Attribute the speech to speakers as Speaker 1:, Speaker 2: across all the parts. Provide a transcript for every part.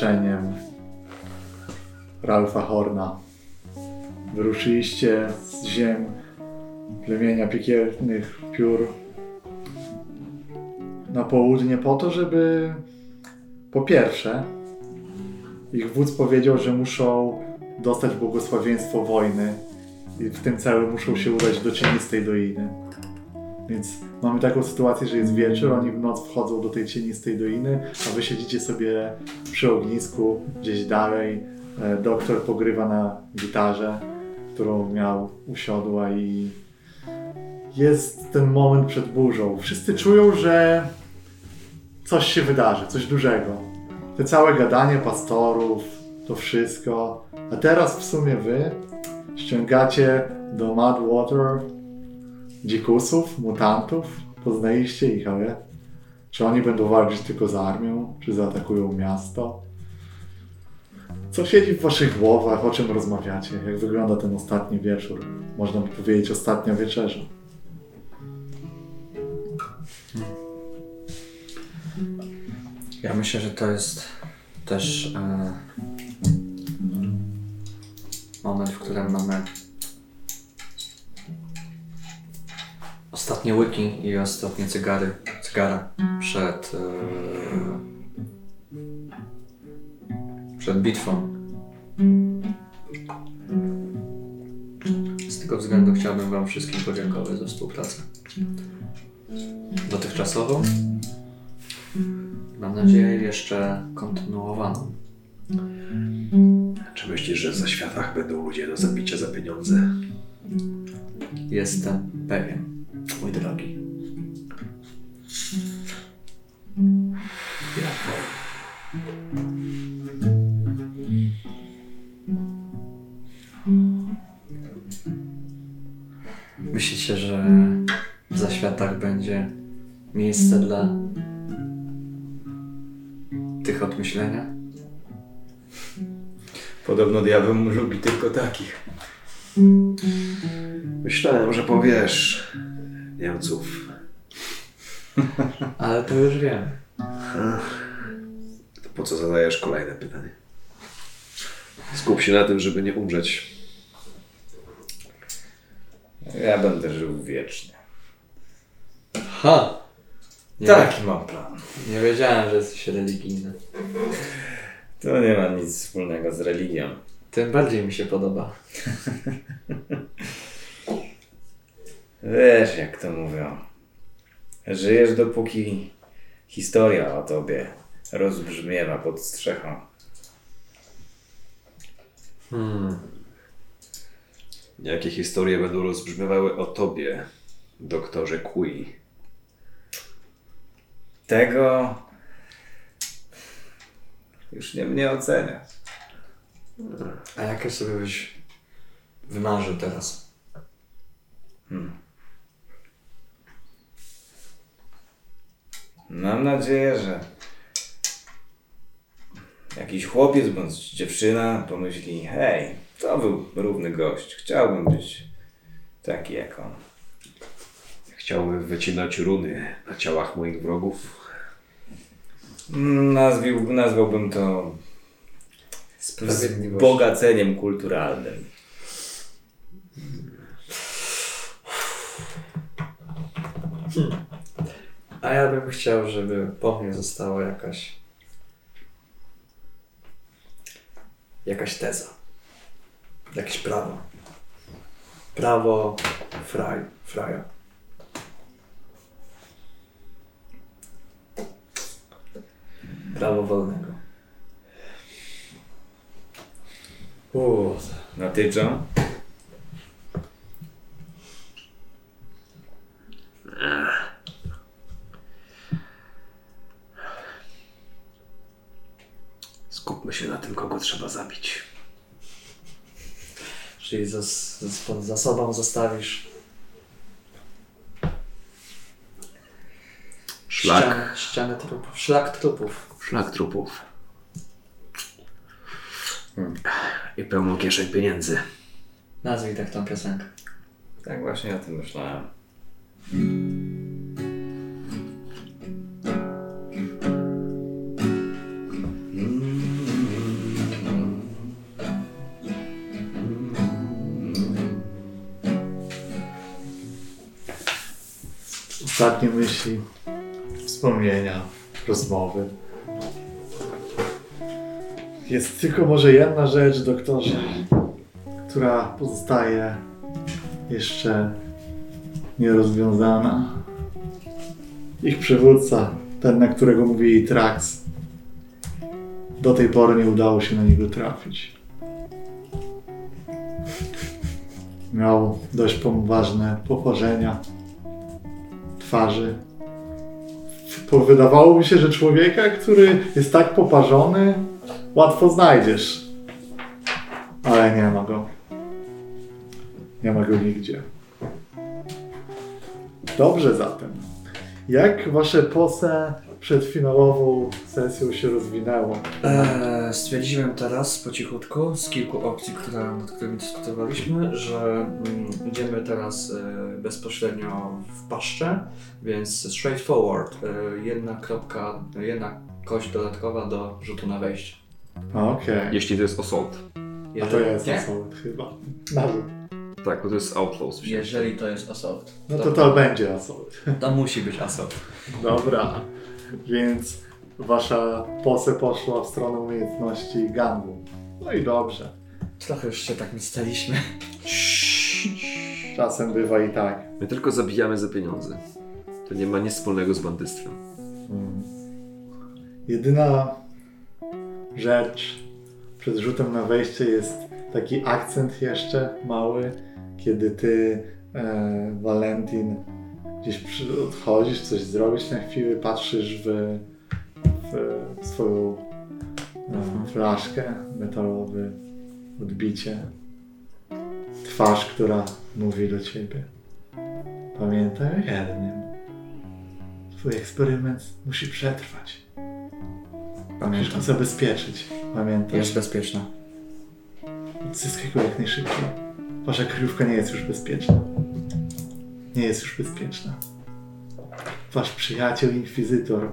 Speaker 1: przed powieszeniem Ralfa Horna. Wyruszyliście z ziem plemienia piekielnych piór na południe po to, żeby po pierwsze ich wódz powiedział, że muszą dostać błogosławieństwo wojny i w tym celu muszą się udać do cienistej doliny. Więc mamy taką sytuację, że jest wieczór, oni w noc wchodzą do tej cienistej doliny, a wy siedzicie sobie przy ognisku gdzieś dalej. E, Doktor pogrywa na gitarze, którą miał u siodła i jest ten moment przed burzą. Wszyscy czują, że coś się wydarzy, coś dużego. Te całe gadanie pastorów, to wszystko. A teraz w sumie wy ściągacie do Madwater dzikusów, mutantów. Poznaliście ich, ale czy oni będą walczyć tylko z armią, czy zaatakują miasto? Co siedzi w waszych głowach, o czym rozmawiacie? Jak wygląda ten ostatni wieczór? Można by powiedzieć ostatnia wieczerza.
Speaker 2: Ja myślę, że to jest też e, moment, w którym mamy ostatnie łyki i ostatnie cygary, cygara przed, e, przed bitwą. Z tego względu chciałbym Wam wszystkim podziękować za współpracę. Dotychczasową. Mam nadzieję jeszcze kontynuowaną.
Speaker 3: Czy myślisz, że w zaświatach będą ludzie do zabicia za pieniądze?
Speaker 2: Jestem pewien, mój drogi. Myślicie, że w zaświatach będzie miejsce dla tych od myślenia?
Speaker 4: Podobno diabeł lubi tylko takich.
Speaker 3: Myślałem, że powiesz Niemców.
Speaker 2: Ale to już wiem.
Speaker 3: To po co zadajesz kolejne pytanie? Skup się na tym, żeby nie umrzeć.
Speaker 4: Ja będę żył wiecznie.
Speaker 2: Ha! Nie,
Speaker 4: Taki mam plan.
Speaker 2: nie wiedziałem, że jesteś religijny.
Speaker 4: To nie ma nic wspólnego z religią.
Speaker 2: Tym bardziej mi się podoba.
Speaker 4: Wiesz, jak to mówią. Żyjesz dopóki historia o tobie rozbrzmiewa pod strzechą.
Speaker 2: Hmm.
Speaker 3: Jakie historie będą rozbrzmiewały o tobie, doktorze Kui?
Speaker 4: Tego już nie mnie oceniać.
Speaker 2: A jakie sobie byś wymarzył teraz?
Speaker 4: Mam nadzieję, że jakiś chłopiec bądź dziewczyna pomyśli, hej, to był równy gość, chciałbym być taki jak on.
Speaker 3: Chciałbym wycinać runy na ciałach moich wrogów.
Speaker 4: Nazwił, nazwałbym to
Speaker 2: Sprawiedliwość.
Speaker 4: wzbogaceniem kulturalnym.
Speaker 2: A ja bym chciał, żeby po mnie została jakaś jakaś teza. Jakieś prawo. Prawo fraj, fraja. Prawo wolnego. Uuu,
Speaker 4: Na ty, John?
Speaker 3: Skupmy się na tym, kogo trzeba zabić.
Speaker 2: Czyli za, za, za sobą zostawisz
Speaker 3: Szlak.
Speaker 2: ścianę, ścianę trupów. Szlak trupów.
Speaker 3: Szlak trupów. I pełną kieszeń pieniędzy.
Speaker 2: Nazwij tak tą piosenkę.
Speaker 4: Tak właśnie o tym myślałem.
Speaker 1: Ostatnie myśli, wspomnienia, rozmowy. Jest tylko może jedna rzecz, doktorze, która pozostaje jeszcze nierozwiązana. Ich przywódca, ten na którego mówili Trax, do tej pory nie udało się na niego trafić. Miał dość poważne poparzenia twarzy. Po- Wydawało mi się, że człowieka, który jest tak poparzony, łatwo znajdziesz. Ale nie ma go. Nie ma go nigdzie. Dobrze zatem. Jak wasze pose przed finałową sesją się rozwinęło?
Speaker 2: Eee, stwierdziłem teraz po cichutku z kilku opcji, które, nad którymi dyskutowaliśmy, że mm, idziemy teraz e, bezpośrednio w paszczę, więc straightforward. E, jedna kropka, jedna kość dodatkowa do rzutu na wejście.
Speaker 1: Okej.
Speaker 3: Jeśli to jest assault.
Speaker 1: A to jest
Speaker 2: nie?
Speaker 1: assault chyba. Nawet.
Speaker 3: Tak, bo to jest outlaws.
Speaker 2: Jeżeli to jest assault.
Speaker 1: No to to będzie assault.
Speaker 2: to musi być assault.
Speaker 1: Dobra, więc wasza pose poszła w stronę umiejętności gangu. No i dobrze.
Speaker 2: Trochę już się tak mi staliśmy.
Speaker 1: Czasem bywa i tak.
Speaker 3: My tylko zabijamy za pieniądze. To nie ma nic wspólnego z bandystwem.
Speaker 1: Mm. Jedyna rzecz przed rzutem na wejście jest taki akcent jeszcze mały, kiedy ty, e, Valentin, gdzieś przy, odchodzisz, coś zrobić na chwilę, patrzysz w, w swoją e, flaszkę, metalowe odbicie, twarz, która mówi do ciebie. Pamiętaj o jednym. Twój eksperyment musi przetrwać. Musisz go zabezpieczyć. Pamiętaj.
Speaker 2: Jest bezpieczna.
Speaker 1: Zyskaj go jak najszybciej. Wasza kryjówka nie jest już bezpieczna. Nie jest już bezpieczna. Wasz przyjaciel, inkwizytor,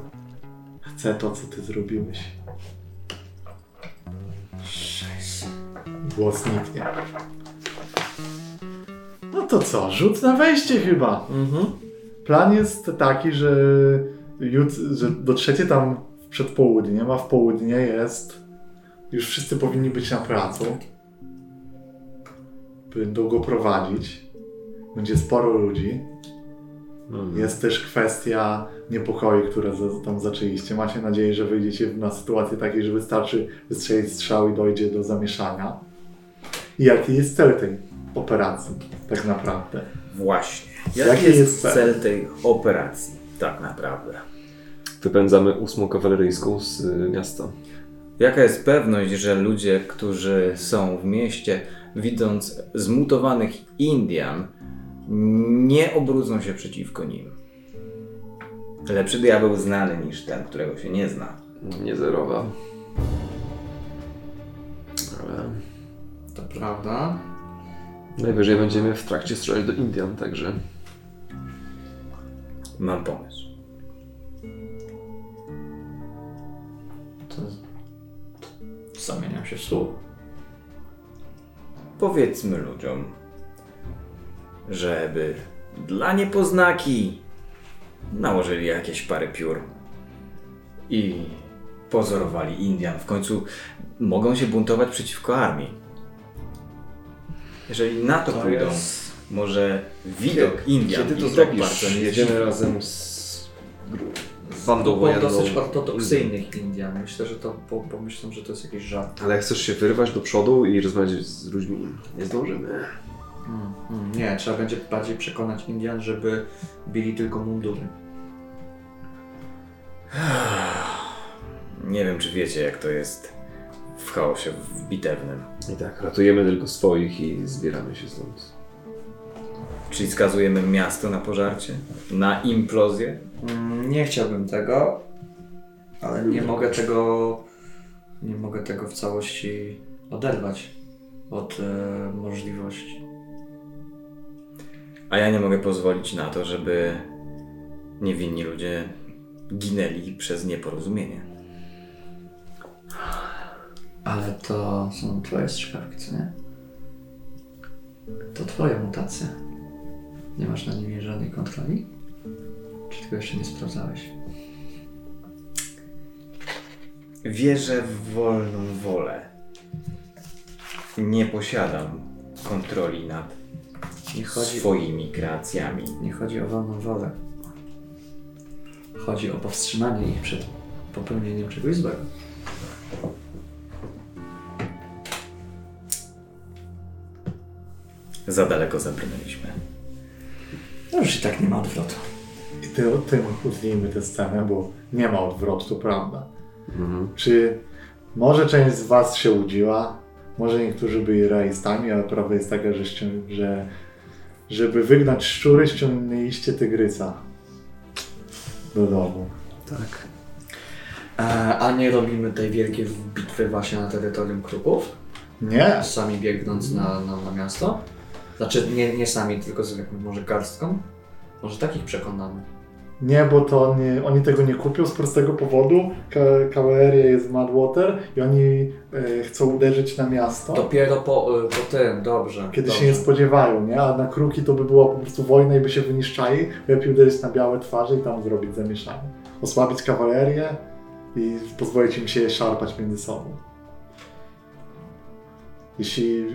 Speaker 1: chce to, co ty zrobiłeś. Głos niknie. No to co, rzut na wejście chyba.
Speaker 2: Mhm.
Speaker 1: Plan jest taki, że, jut, że dotrzecie tam w przedpołudniem, a w południe jest. Już wszyscy powinni być na pracu. Będą go prowadzić. Będzie sporo ludzi.
Speaker 3: Hmm.
Speaker 1: Jest też kwestia niepokoi, które za- tam zaczęliście. Macie nadzieję, że wyjdziecie na sytuację takiej, że wystarczy wystrzelić strzał i dojdzie do zamieszania. I jaki jest cel tej operacji, tak naprawdę?
Speaker 4: Właśnie.
Speaker 1: Jaki
Speaker 4: Jaki jest,
Speaker 1: jest cel?
Speaker 4: cel tej operacji, tak naprawdę?
Speaker 3: Wypędzamy ósmą kawaleryjską z y, miasta.
Speaker 4: Jaka jest pewność, że ludzie, którzy są w mieście, widząc zmutowanych Indian, nie obrócą się przeciwko nim? Lepszy diabeł znany niż ten, którego się nie zna.
Speaker 3: Nie zerowa. Ale
Speaker 2: To prawda.
Speaker 3: najwyżej będziemy w trakcie strzelać do Indian, także
Speaker 4: Mam pomysł.
Speaker 2: To, zamieniam się w.
Speaker 4: Powiedzmy ludziom, żeby dla niepoznaki nałożyli jakieś parę piór i pozorowali Indian. W końcu mogą się buntować przeciwko armii. Jeżeli na to,
Speaker 2: To
Speaker 4: pójdą,
Speaker 2: jest-
Speaker 4: może widok Indian
Speaker 3: Kiedy to zrobisz?
Speaker 4: bardzo nie
Speaker 3: Jedziemy razem z bandą
Speaker 2: Było
Speaker 3: wojenną.
Speaker 2: dosyć ortodoksyjnych Indian. Myślę, że to po, pomyślą, że to jest jakiś żart.
Speaker 3: Ale jak chcesz się wyrwać do przodu i rozmawiać z ludźmi, nie zdążymy.
Speaker 2: Mm, mm, nie, trzeba będzie bardziej przekonać Indian, żeby bili tylko mundury.
Speaker 4: Nie wiem, czy wiecie, jak to jest w chaosie w bitewnym.
Speaker 3: I tak, ratujemy tylko swoich i zbieramy się stąd.
Speaker 4: Czyli skazujemy miasto na pożarcie? Na implozję?
Speaker 2: Mm, Nie chciałbym tego, ale nie mogę tego. Nie mogę tego w całości oderwać od e, możliwości.
Speaker 4: A ja nie mogę pozwolić na to, żeby niewinni ludzie ginęli przez nieporozumienie.
Speaker 2: Ale to są twoje strzykawki, co nie? To twoja mutacja. Nie masz na nimi żadnej kontroli? Czy tego jeszcze nie sprawdzałeś?
Speaker 4: Wierzę w wolną wolę. Nie posiadam kontroli nad
Speaker 2: Nie chodzi,
Speaker 4: swoimi kreacjami.
Speaker 2: nie chodzi o wolną wolę. Chodzi o powstrzymanie ich przed popełnieniem czegoś złego.
Speaker 4: Za daleko zabrnęliśmy.
Speaker 2: No już i tak nie ma odwrotu.
Speaker 1: I ty, tym uznijmy tę scenę, bo nie ma odwrotu, to prawda.
Speaker 3: Mhm.
Speaker 1: Czy może część z was się łudziła, może niektórzy byli realistami, ale prawda jest taka, że, ścią- że żeby wygnać szczury, ściągnęliście tygrysa do domu.
Speaker 2: Tak. E, a nie robimy tej wielkiej bitwy właśnie na terytorium Kruków?
Speaker 1: Nie,
Speaker 2: Sami biegnąc na, na, na miasto? Znaczy nie, nie sami, tylko z jakąś może garstką? Może takich przekonamy.
Speaker 1: Nie, bo to nie, oni tego nie kupią z prostego powodu. Ka kawaleria jest w Madwater i oni e, chcą uderzyć na miasto.
Speaker 2: Dopiero po, y, po tym, dobrze.
Speaker 1: Kiedy
Speaker 2: dobrze.
Speaker 1: się nie spodziewają, nie? A na kruki to by była po prostu wojna i by się wyniszczali. Lepiej uderzyć na białe twarze i tam zrobić zamieszanie. Osłabić kawalerię i pozwolić im się szarpać między sobą. Jeśli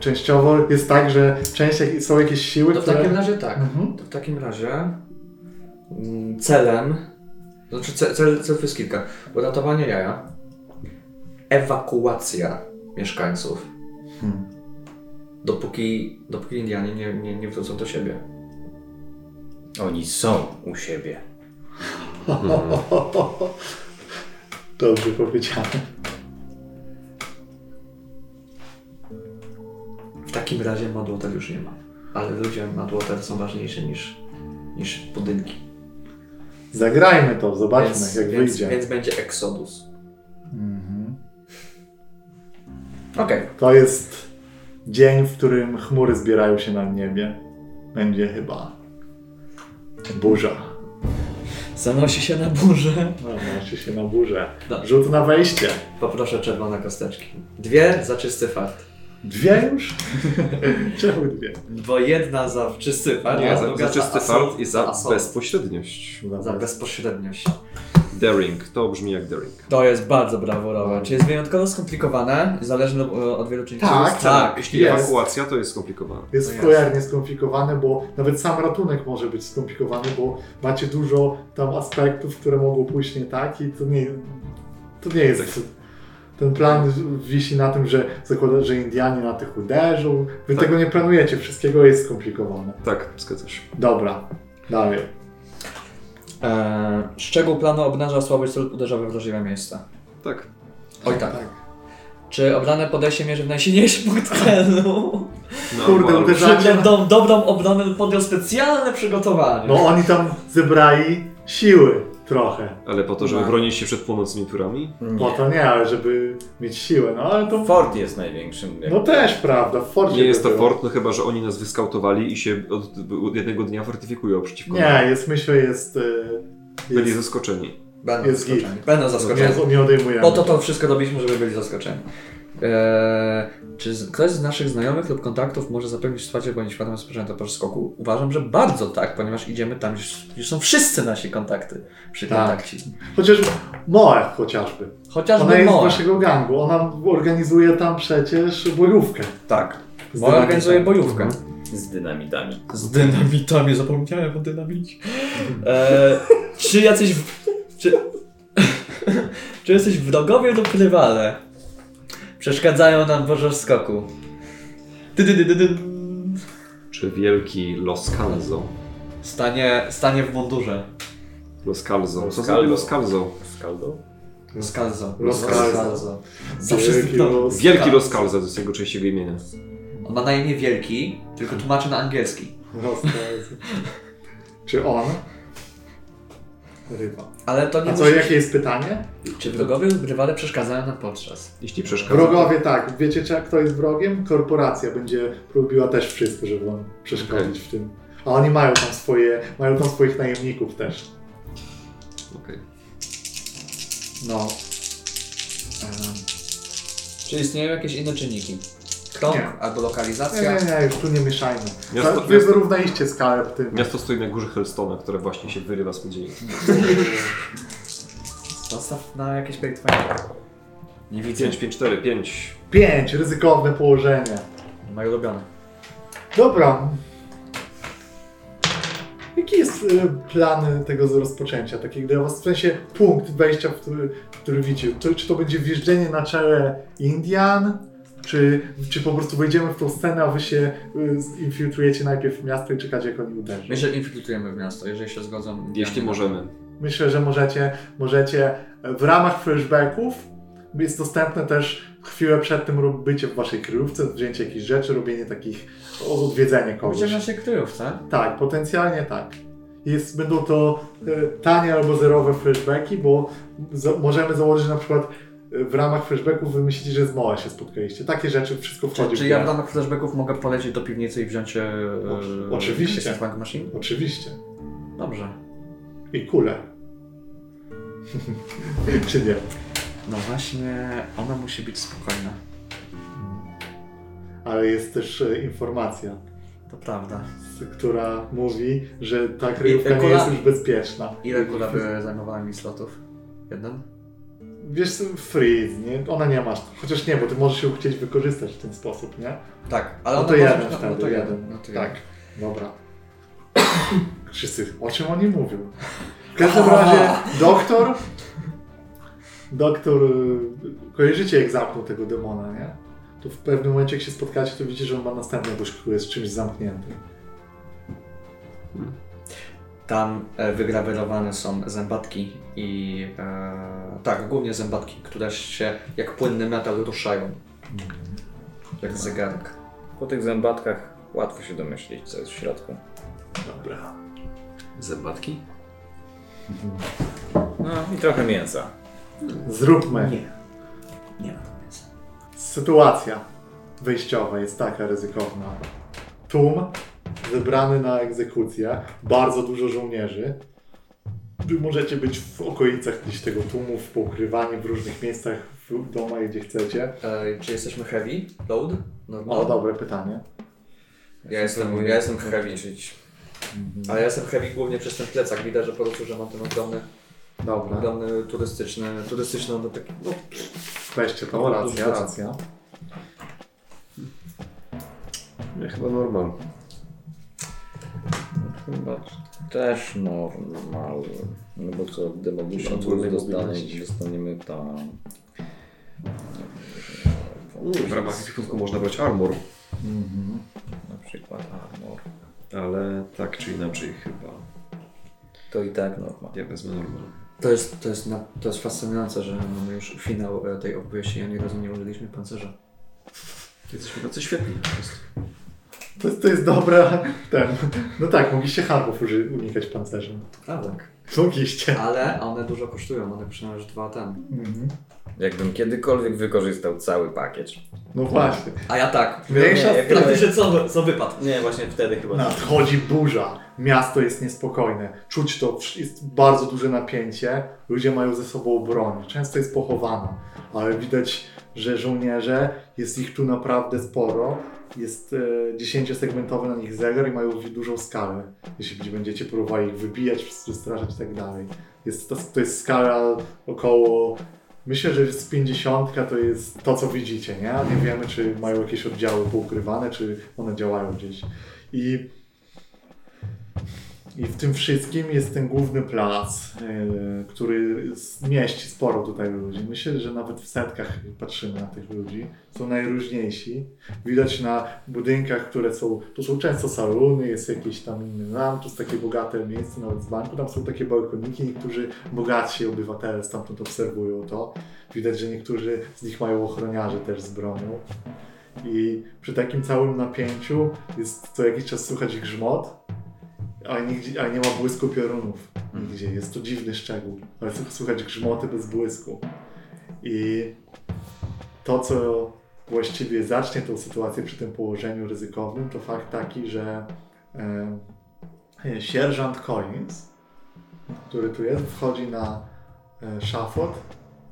Speaker 1: częściowo jest tak, że część, są jakieś siły,
Speaker 2: To w
Speaker 1: które...
Speaker 2: takim razie tak.
Speaker 1: Mhm.
Speaker 2: To w takim razie celem, znaczy cel, cel, celów jest kilka. Uratowanie jaja, ewakuacja mieszkańców,
Speaker 1: Hmm.
Speaker 2: dopóki, dopóki Indianie nie, nie, nie wrócą do siebie.
Speaker 4: Oni są u siebie.
Speaker 1: Dobrze powiedziane.
Speaker 2: W takim razie Madwater już nie ma. Ale ludzie Madwater są ważniejsi niż, niż budynki.
Speaker 1: Zagrajmy to, zobaczmy
Speaker 2: więc,
Speaker 1: jak
Speaker 2: więc,
Speaker 1: wyjdzie.
Speaker 2: Więc będzie Exodus.
Speaker 1: Mhm.
Speaker 2: Okej.
Speaker 1: To jest dzień, w którym chmury zbierają się na niebie. Będzie chyba burza.
Speaker 2: Zanosi się na burzę.
Speaker 1: No, znaczy się na burzę.
Speaker 2: Dobrze.
Speaker 1: Rzut na wejście.
Speaker 2: Poproszę czerwone kosteczki. Dwie za czysty fakt.
Speaker 1: Dwie już? Czemu dwie?
Speaker 2: Bo jedna za czysty
Speaker 3: Nie,
Speaker 2: a
Speaker 3: za,
Speaker 2: druga
Speaker 3: za czysty
Speaker 2: assault-
Speaker 3: fart i za
Speaker 2: assault.
Speaker 3: bezpośredniość.
Speaker 2: Za bezpośredniość.
Speaker 3: Daring, to brzmi jak daring.
Speaker 2: To jest bardzo brawurowe. Czy jest wyjątkowo skomplikowane? Zależne od, od wielu czynników.
Speaker 1: Tak,
Speaker 2: tak.
Speaker 3: Jeśli
Speaker 1: Jest.
Speaker 3: ewakuacja, to jest skomplikowane.
Speaker 1: Jest
Speaker 2: jest.
Speaker 1: cholernie skomplikowane, bo nawet sam ratunek może być skomplikowany, bo macie dużo tam aspektów, które mogą pójść nie tak i to nie, to nie jest... Ten plan wisi na tym, że zakłada, że Indianie na tych uderzą. Wy
Speaker 3: Tak.
Speaker 1: tego nie planujecie, wszystkiego jest skomplikowane.
Speaker 3: Tak, zgadza się.
Speaker 1: Dobra, dalej.
Speaker 2: Eee, szczegół planu obnaża słabość celów uderza we wrażliwe miejsca.
Speaker 3: Tak.
Speaker 2: Oj tak. Czy obrane podejście mierzy w najsilniejszy punkt celu?
Speaker 3: No,
Speaker 1: Kurde,
Speaker 3: albo-
Speaker 1: uderza-
Speaker 2: Że ten dom, dobrą obronę podjął specjalne przygotowanie.
Speaker 1: No oni tam zebrali siły trochę.
Speaker 3: Ale po to, żeby
Speaker 2: No.
Speaker 3: bronić się przed północnymi turami?
Speaker 1: Po to nie, ale żeby mieć siłę. No ale to...
Speaker 4: Fort jest największym.
Speaker 1: No też prawda, Forcie
Speaker 3: Nie jest to
Speaker 1: było.
Speaker 3: fort, no chyba, że oni nas wyskautowali i się od, od jednego dnia fortyfikują przeciwko nam.
Speaker 1: Nie, jest myślę, jest... e,
Speaker 3: Byli
Speaker 1: jest
Speaker 3: zaskoczeni.
Speaker 2: Będą
Speaker 1: jest
Speaker 2: zaskoczeni.
Speaker 1: git.
Speaker 2: Będą zaskoczeni.
Speaker 1: nie, nie odejmujemy.
Speaker 2: Po to to wszystko robiliśmy, żeby byli zaskoczeni. Eee, czy z- ktoś z naszych znajomych lub kontaktów może zapewnić wsparcie bądź świadome sprzętu po skoku? Uważam, że bardzo tak, ponieważ idziemy tam, gdzie już są wszyscy nasi kontakty przy
Speaker 1: Tak.
Speaker 2: kontakcie.
Speaker 1: Chociaż Moe chociażby.
Speaker 2: Chociażby
Speaker 1: Ona jest z
Speaker 2: Moe.
Speaker 1: waszego gangu. Ona organizuje tam przecież bojówkę.
Speaker 2: Tak.
Speaker 1: Z
Speaker 2: Moe organizuje bojówkę.
Speaker 4: Z dynamitami.
Speaker 2: Z dynamitami, zapomniałem o dynamicie. Eee, czy jacyś... Czy, czy jesteś wrogowie lub rywale? Przeszkadzają nam podczas skoku. Ty, ty, ty, ty, ty.
Speaker 3: Czy wielki Los Calzo?
Speaker 2: Stanie, stanie w mundurze.
Speaker 3: Los Calzo. Co
Speaker 4: Los
Speaker 3: zrobi
Speaker 4: Calzo.
Speaker 3: Los Calzo?
Speaker 2: Skalzo.
Speaker 1: Loscalzo.
Speaker 2: Zawsze
Speaker 1: Wielki
Speaker 2: no,
Speaker 1: los.
Speaker 3: Wielki Roskalza to jest jego częściego imienia.
Speaker 2: On ma na imię Wielki, tylko tłumaczy na angielski.
Speaker 1: Loscalzo. Czy on? Ryba.
Speaker 2: Ale to nie
Speaker 1: A co,
Speaker 2: musi...
Speaker 1: jakie jest pytanie?
Speaker 2: Czy wrogowie lub rywale przeszkadzają nam podczas?
Speaker 3: Jeśli przeszkadza.
Speaker 1: Wrogowie tak. Wiecie, czy kto jest wrogiem? Korporacja będzie robiła też wszystko, żeby wam przeszkodzić w tym. A oni mają tam swoje, mają tam swoich najemników też.
Speaker 3: Okej.
Speaker 2: No. Um, czy istnieją jakieś inne czynniki? Krąg
Speaker 1: Nie.
Speaker 2: albo
Speaker 1: Nie,
Speaker 2: lokalizacja?
Speaker 1: nie, nie, już tu nie mieszajmy.
Speaker 3: Miasto-
Speaker 1: Ta- Wy
Speaker 3: miasto-
Speaker 1: wyrównaliście skalę w tym.
Speaker 3: Miasto stoi na górze Hellstona, które właśnie się wyrywa z podziemi.
Speaker 2: Zostaw na jakieś projektowanie. Nie widzę.
Speaker 3: 5, 5, 4, 5.
Speaker 1: Pięć, ryzykowne położenie.
Speaker 2: Moje ulubione.
Speaker 1: Dobra. Jaki jest y, plan tego z rozpoczęcia? Taki dla was, w sensie punkt wejścia, w który, w który widzicie. To, czy to będzie wjeżdżenie na czele Indian? Czy, czy po prostu wejdziemy w tą scenę, a wy się y, infiltrujecie najpierw w miasto i czekacie jak oni uderzą?
Speaker 2: My się infiltrujemy w miasto, jeżeli się zgodzą.
Speaker 3: Jeśli możemy.
Speaker 1: Myślę, że możecie, możecie e, w ramach flashbacków jest dostępne też chwilę przed tym bycie w waszej kryjówce, wzięcie jakichś rzeczy, robienie takich, odwiedzenie kogoś.
Speaker 2: Będziemy naszej kryjówce.
Speaker 1: Tak, potencjalnie tak. Jest, będą to e, tanie albo zerowe flashbacki, bo za, możemy założyć że na przykład w ramach flashbacków wy myślicie, że z Moa się spotkaliście. Takie rzeczy, wszystko wchodzi
Speaker 2: Czy,
Speaker 1: w
Speaker 2: czy ja w ramach flashbacków mogę polecieć do piwnicy i wziąć e,
Speaker 1: O- oczywiście.
Speaker 2: Bank Machine?
Speaker 1: Oczywiście.
Speaker 2: Dobrze.
Speaker 1: I kule. Czy nie?
Speaker 2: No właśnie, ona musi być spokojna.
Speaker 1: Ale jest też e, informacja,
Speaker 2: To prawda.
Speaker 1: która mówi, że ta kryjówka
Speaker 2: I-
Speaker 1: nie
Speaker 2: kula-
Speaker 1: jest już bezpieczna.
Speaker 2: Ile kula by zajmowała mi slotów? Jeden?
Speaker 1: Wiesz, freeze, nie? Ona nie ma, chociaż nie, bo ty możesz ją chcieć wykorzystać w ten sposób, nie?
Speaker 2: Tak, ale
Speaker 1: No to jeden
Speaker 2: no,
Speaker 1: wtedy,
Speaker 2: no to
Speaker 1: jeden.
Speaker 2: No to
Speaker 1: tak, dobra. Wszyscy, o czym oni mówią? W każdym razie doktor, doktor, y, kojarzycie jak zamknął tego demona, nie? To w pewnym momencie jak się spotkacie, to widzicie, że on ma następnego, który jest czymś zamknięty.
Speaker 2: Tam e, wygrawerowane są zębatki i e, tak, głównie zębatki, które się jak płynny metal ruszają. Jak zegarek.
Speaker 4: Po tych zębatkach łatwo się domyślić, co jest w środku.
Speaker 1: Dobra.
Speaker 3: Zębatki?
Speaker 4: No i trochę mięsa.
Speaker 1: Zróbmy.
Speaker 2: Nie. Nie ma tam mięsa.
Speaker 1: Sytuacja wyjściowa jest taka ryzykowna. Tłum zebrany na egzekucję, bardzo dużo żołnierzy. Wy możecie być w okolicach gdzieś tego tłumu, pokrywani w różnych miejscach w domach, gdzie chcecie.
Speaker 2: E, czy jesteśmy heavy? Load? Normal?
Speaker 1: O, dobre pytanie.
Speaker 2: Ja jestem, ja jestem heavy. Ale ja jestem heavy głównie przez ten plecak. Widać, że po prostu, że mam ten ogromny,
Speaker 1: Dobra,
Speaker 2: ogromny turystyczny, turystyczny no, taki, no,
Speaker 1: weźcie to,
Speaker 2: Dobra,
Speaker 1: racja, racja.
Speaker 3: Nie, chyba normal.
Speaker 4: Chyba też normal. No bo co, Demolition
Speaker 3: Ogólnej
Speaker 4: Tools dostanie, dostaniemy tam...
Speaker 3: W ramach ekwipunku można brać armor,
Speaker 1: Mhm.
Speaker 4: Na przykład armor.
Speaker 3: ale tak czy inaczej chyba.
Speaker 4: To i tak normal.
Speaker 3: Ja wezmę normal.
Speaker 2: To jest, to, jest na, to jest fascynujące, że mamy już finał e, tej opowieści, a ani razu nie użyliśmy pancerza.
Speaker 3: Jesteśmy tacy świetni. po prostu.
Speaker 1: To jest, to jest dobra ten. No tak, mogliście harbów unikać pancerzem.
Speaker 2: Prawda.
Speaker 1: Mogliście.
Speaker 2: Ale one dużo kosztują, one już dwa ten.
Speaker 1: Mhm.
Speaker 4: Jakbym kiedykolwiek wykorzystał cały pakiet.
Speaker 1: No właśnie.
Speaker 2: A ja tak.
Speaker 1: Mniejsza
Speaker 4: Nie.
Speaker 2: Praktycznie co, co wypadł.
Speaker 4: Nie, właśnie wtedy chyba.
Speaker 1: Nadchodzi burza, miasto jest niespokojne, czuć to, jest bardzo duże napięcie, ludzie mają ze sobą broń, często jest pochowana, ale widać, że żołnierze, jest ich tu naprawdę sporo, jest e, 10-segmentowy na nich zegar i mają dużą skalę, jeśli będziecie próbowali ich wybijać, przestraszać i tak dalej. Jest, to, to jest skala około, myślę, że z 50 to jest to, co widzicie, nie? Nie wiemy, czy mają jakieś oddziały poukrywane, czy one działają gdzieś. I I w tym wszystkim jest ten główny plac, yy, który mieści sporo tutaj ludzi. Myślę, że nawet w setkach patrzymy na tych ludzi. Są najróżniejsi. Widać na budynkach, które są, tu są często salony, jest jakiś tam inny nam, to jest takie bogate miejsce, nawet z banku, tam są takie balkoniki, niektórzy bogatsi obywatele stamtąd obserwują to. Widać, że niektórzy z nich mają ochroniarzy też z bronią. I przy takim całym napięciu jest co jakiś czas słychać grzmot, a, nigdzie, a nie ma błysku piorunów nigdzie. Jest to dziwny szczegół, ale słychać grzmoty bez błysku. I to, co właściwie zacznie tą sytuację przy tym położeniu ryzykownym, to fakt taki, że e, sierżant Collins, który tu jest, wchodzi na e, szafot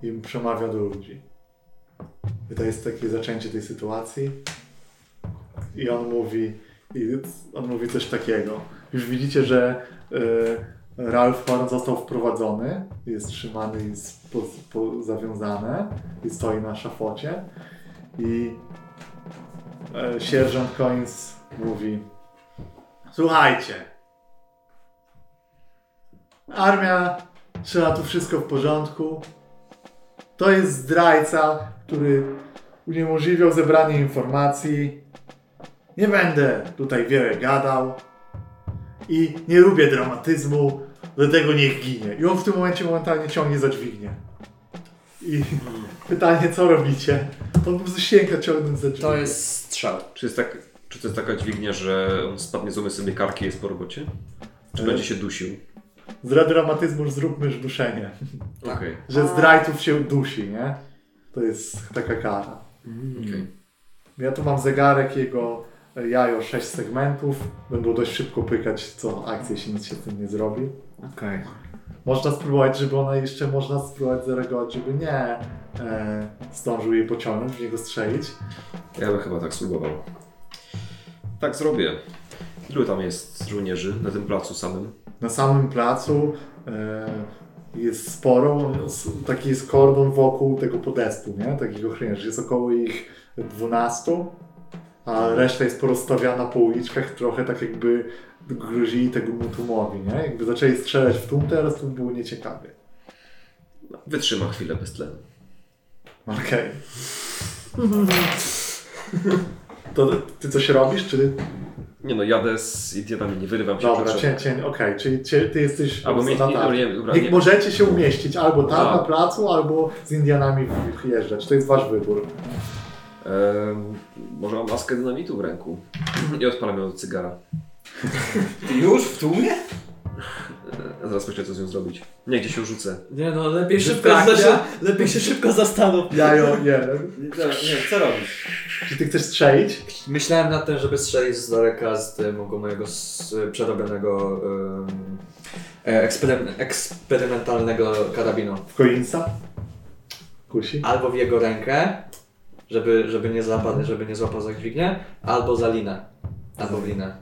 Speaker 1: i przemawia do ludzi. I to jest takie zaczęcie tej sytuacji. I on mówi, i on mówi coś takiego. Już widzicie, że y, Ralph Horn został wprowadzony, jest trzymany i po, po, zawiązany i stoi na szafocie. I y, sierżant Collins mówi Słuchajcie, armia trzyma tu wszystko w porządku. To jest zdrajca, który uniemożliwiał zebranie informacji. Nie będę tutaj wiele gadał i nie lubię dramatyzmu, dlatego niech ginie. I on w tym momencie momentalnie ciągnie za dźwignię. I pytanie, co robicie? On po prostu sięga ciągnąć za dźwignię.
Speaker 2: To jest strzał.
Speaker 3: Czy, jest tak, czy to jest taka dźwignia, że on spadnie z sobie karki i jest po robocie? Czy
Speaker 1: E.
Speaker 3: będzie się dusił?
Speaker 1: Z dramatyzmu zróbmy duszenie.
Speaker 2: Tak.
Speaker 3: Okej.
Speaker 1: Że zdrajców się dusi, nie? To jest taka kara.
Speaker 3: okej.
Speaker 1: Ja tu mam zegarek, jego jajo 6 segmentów. Będą dość szybko pykać co akcję, jeśli nic się z tym nie zrobi.
Speaker 2: Okej.
Speaker 1: Można spróbować, żeby ona jeszcze, można spróbować zareagować, żeby nie e, zdążył jej pociągnąć, w niego strzelić.
Speaker 3: Ja bym chyba tak spróbował. Tak zrobię. Ilu tam jest żołnierzy na tym placu samym?
Speaker 1: Na samym placu e, jest sporo, taki jest kordon wokół tego podestu, nie? Takich ochroniarzy. Jest około ich 12, a reszta jest porozstawiana po uliczkach, trochę tak jakby grozili temu tłumowi, nie? Jakby zaczęli strzelać w tłum, teraz to by było nieciekawie.
Speaker 3: No, wytrzyma chwilę bez tlenu.
Speaker 1: Okej. To ty coś robisz, czy...
Speaker 3: Nie no, jadę z idiotami, nie wyrywam się
Speaker 1: Dobra, cię, cię, okej, czyli cię, ty jesteś
Speaker 3: Albo
Speaker 1: prostu na
Speaker 3: nie, nie, dobra,
Speaker 1: Niech możecie się umieścić albo tam
Speaker 3: A.
Speaker 1: na placu, albo z Indianami wjeżdżać. To jest wasz wybór.
Speaker 3: Ehm, może mam maskę dynamitu w ręku. I odpalam ją od cygara.
Speaker 4: Już w tłumie?
Speaker 3: A zaraz myślę, co z nią zrobić. Nie, gdzieś ją rzucę.
Speaker 2: Nie no, lepiej szybko,
Speaker 1: Dystrakcja?
Speaker 2: znaczy, lepiej się szybko zastanów.
Speaker 1: Jajo jeden.
Speaker 4: Nie, co robisz?
Speaker 1: Czy ty chcesz strzelić?
Speaker 2: Myślałem nad tym, żeby strzelić z daleka z tego mojego s- przerobionego e, eksperymen- eksperymentalnego karabinu.
Speaker 1: W Collinsa? Kusi?
Speaker 2: Albo w jego rękę, żeby, żeby, nie, złapał, żeby nie złapał za dźwignię, albo za linę. Albo w linę.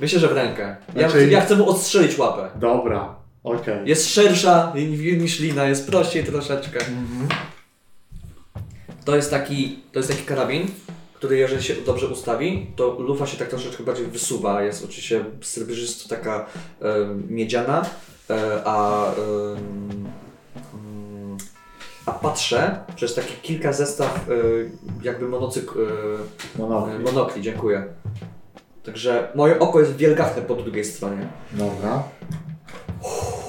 Speaker 2: Myślę, że w rękę. Ja,
Speaker 1: Znaczy-
Speaker 2: ja chcę mu odstrzelić łapę.
Speaker 1: Dobra, okej.
Speaker 2: Jest szersza niż lina, jest prościej troszeczkę. To jest taki, to jest taki karabin, który jeżeli się dobrze ustawi, to lufa się tak troszeczkę bardziej wysuwa. Jest oczywiście srebrzysto taka e, miedziana, e, a, mm, a patrzę przez takie kilka zestaw e, jakby monocyk, e,
Speaker 1: Monokli.
Speaker 2: monokli, dziękuję. Także moje oko jest wielgachne po drugiej stronie.
Speaker 1: Dobra.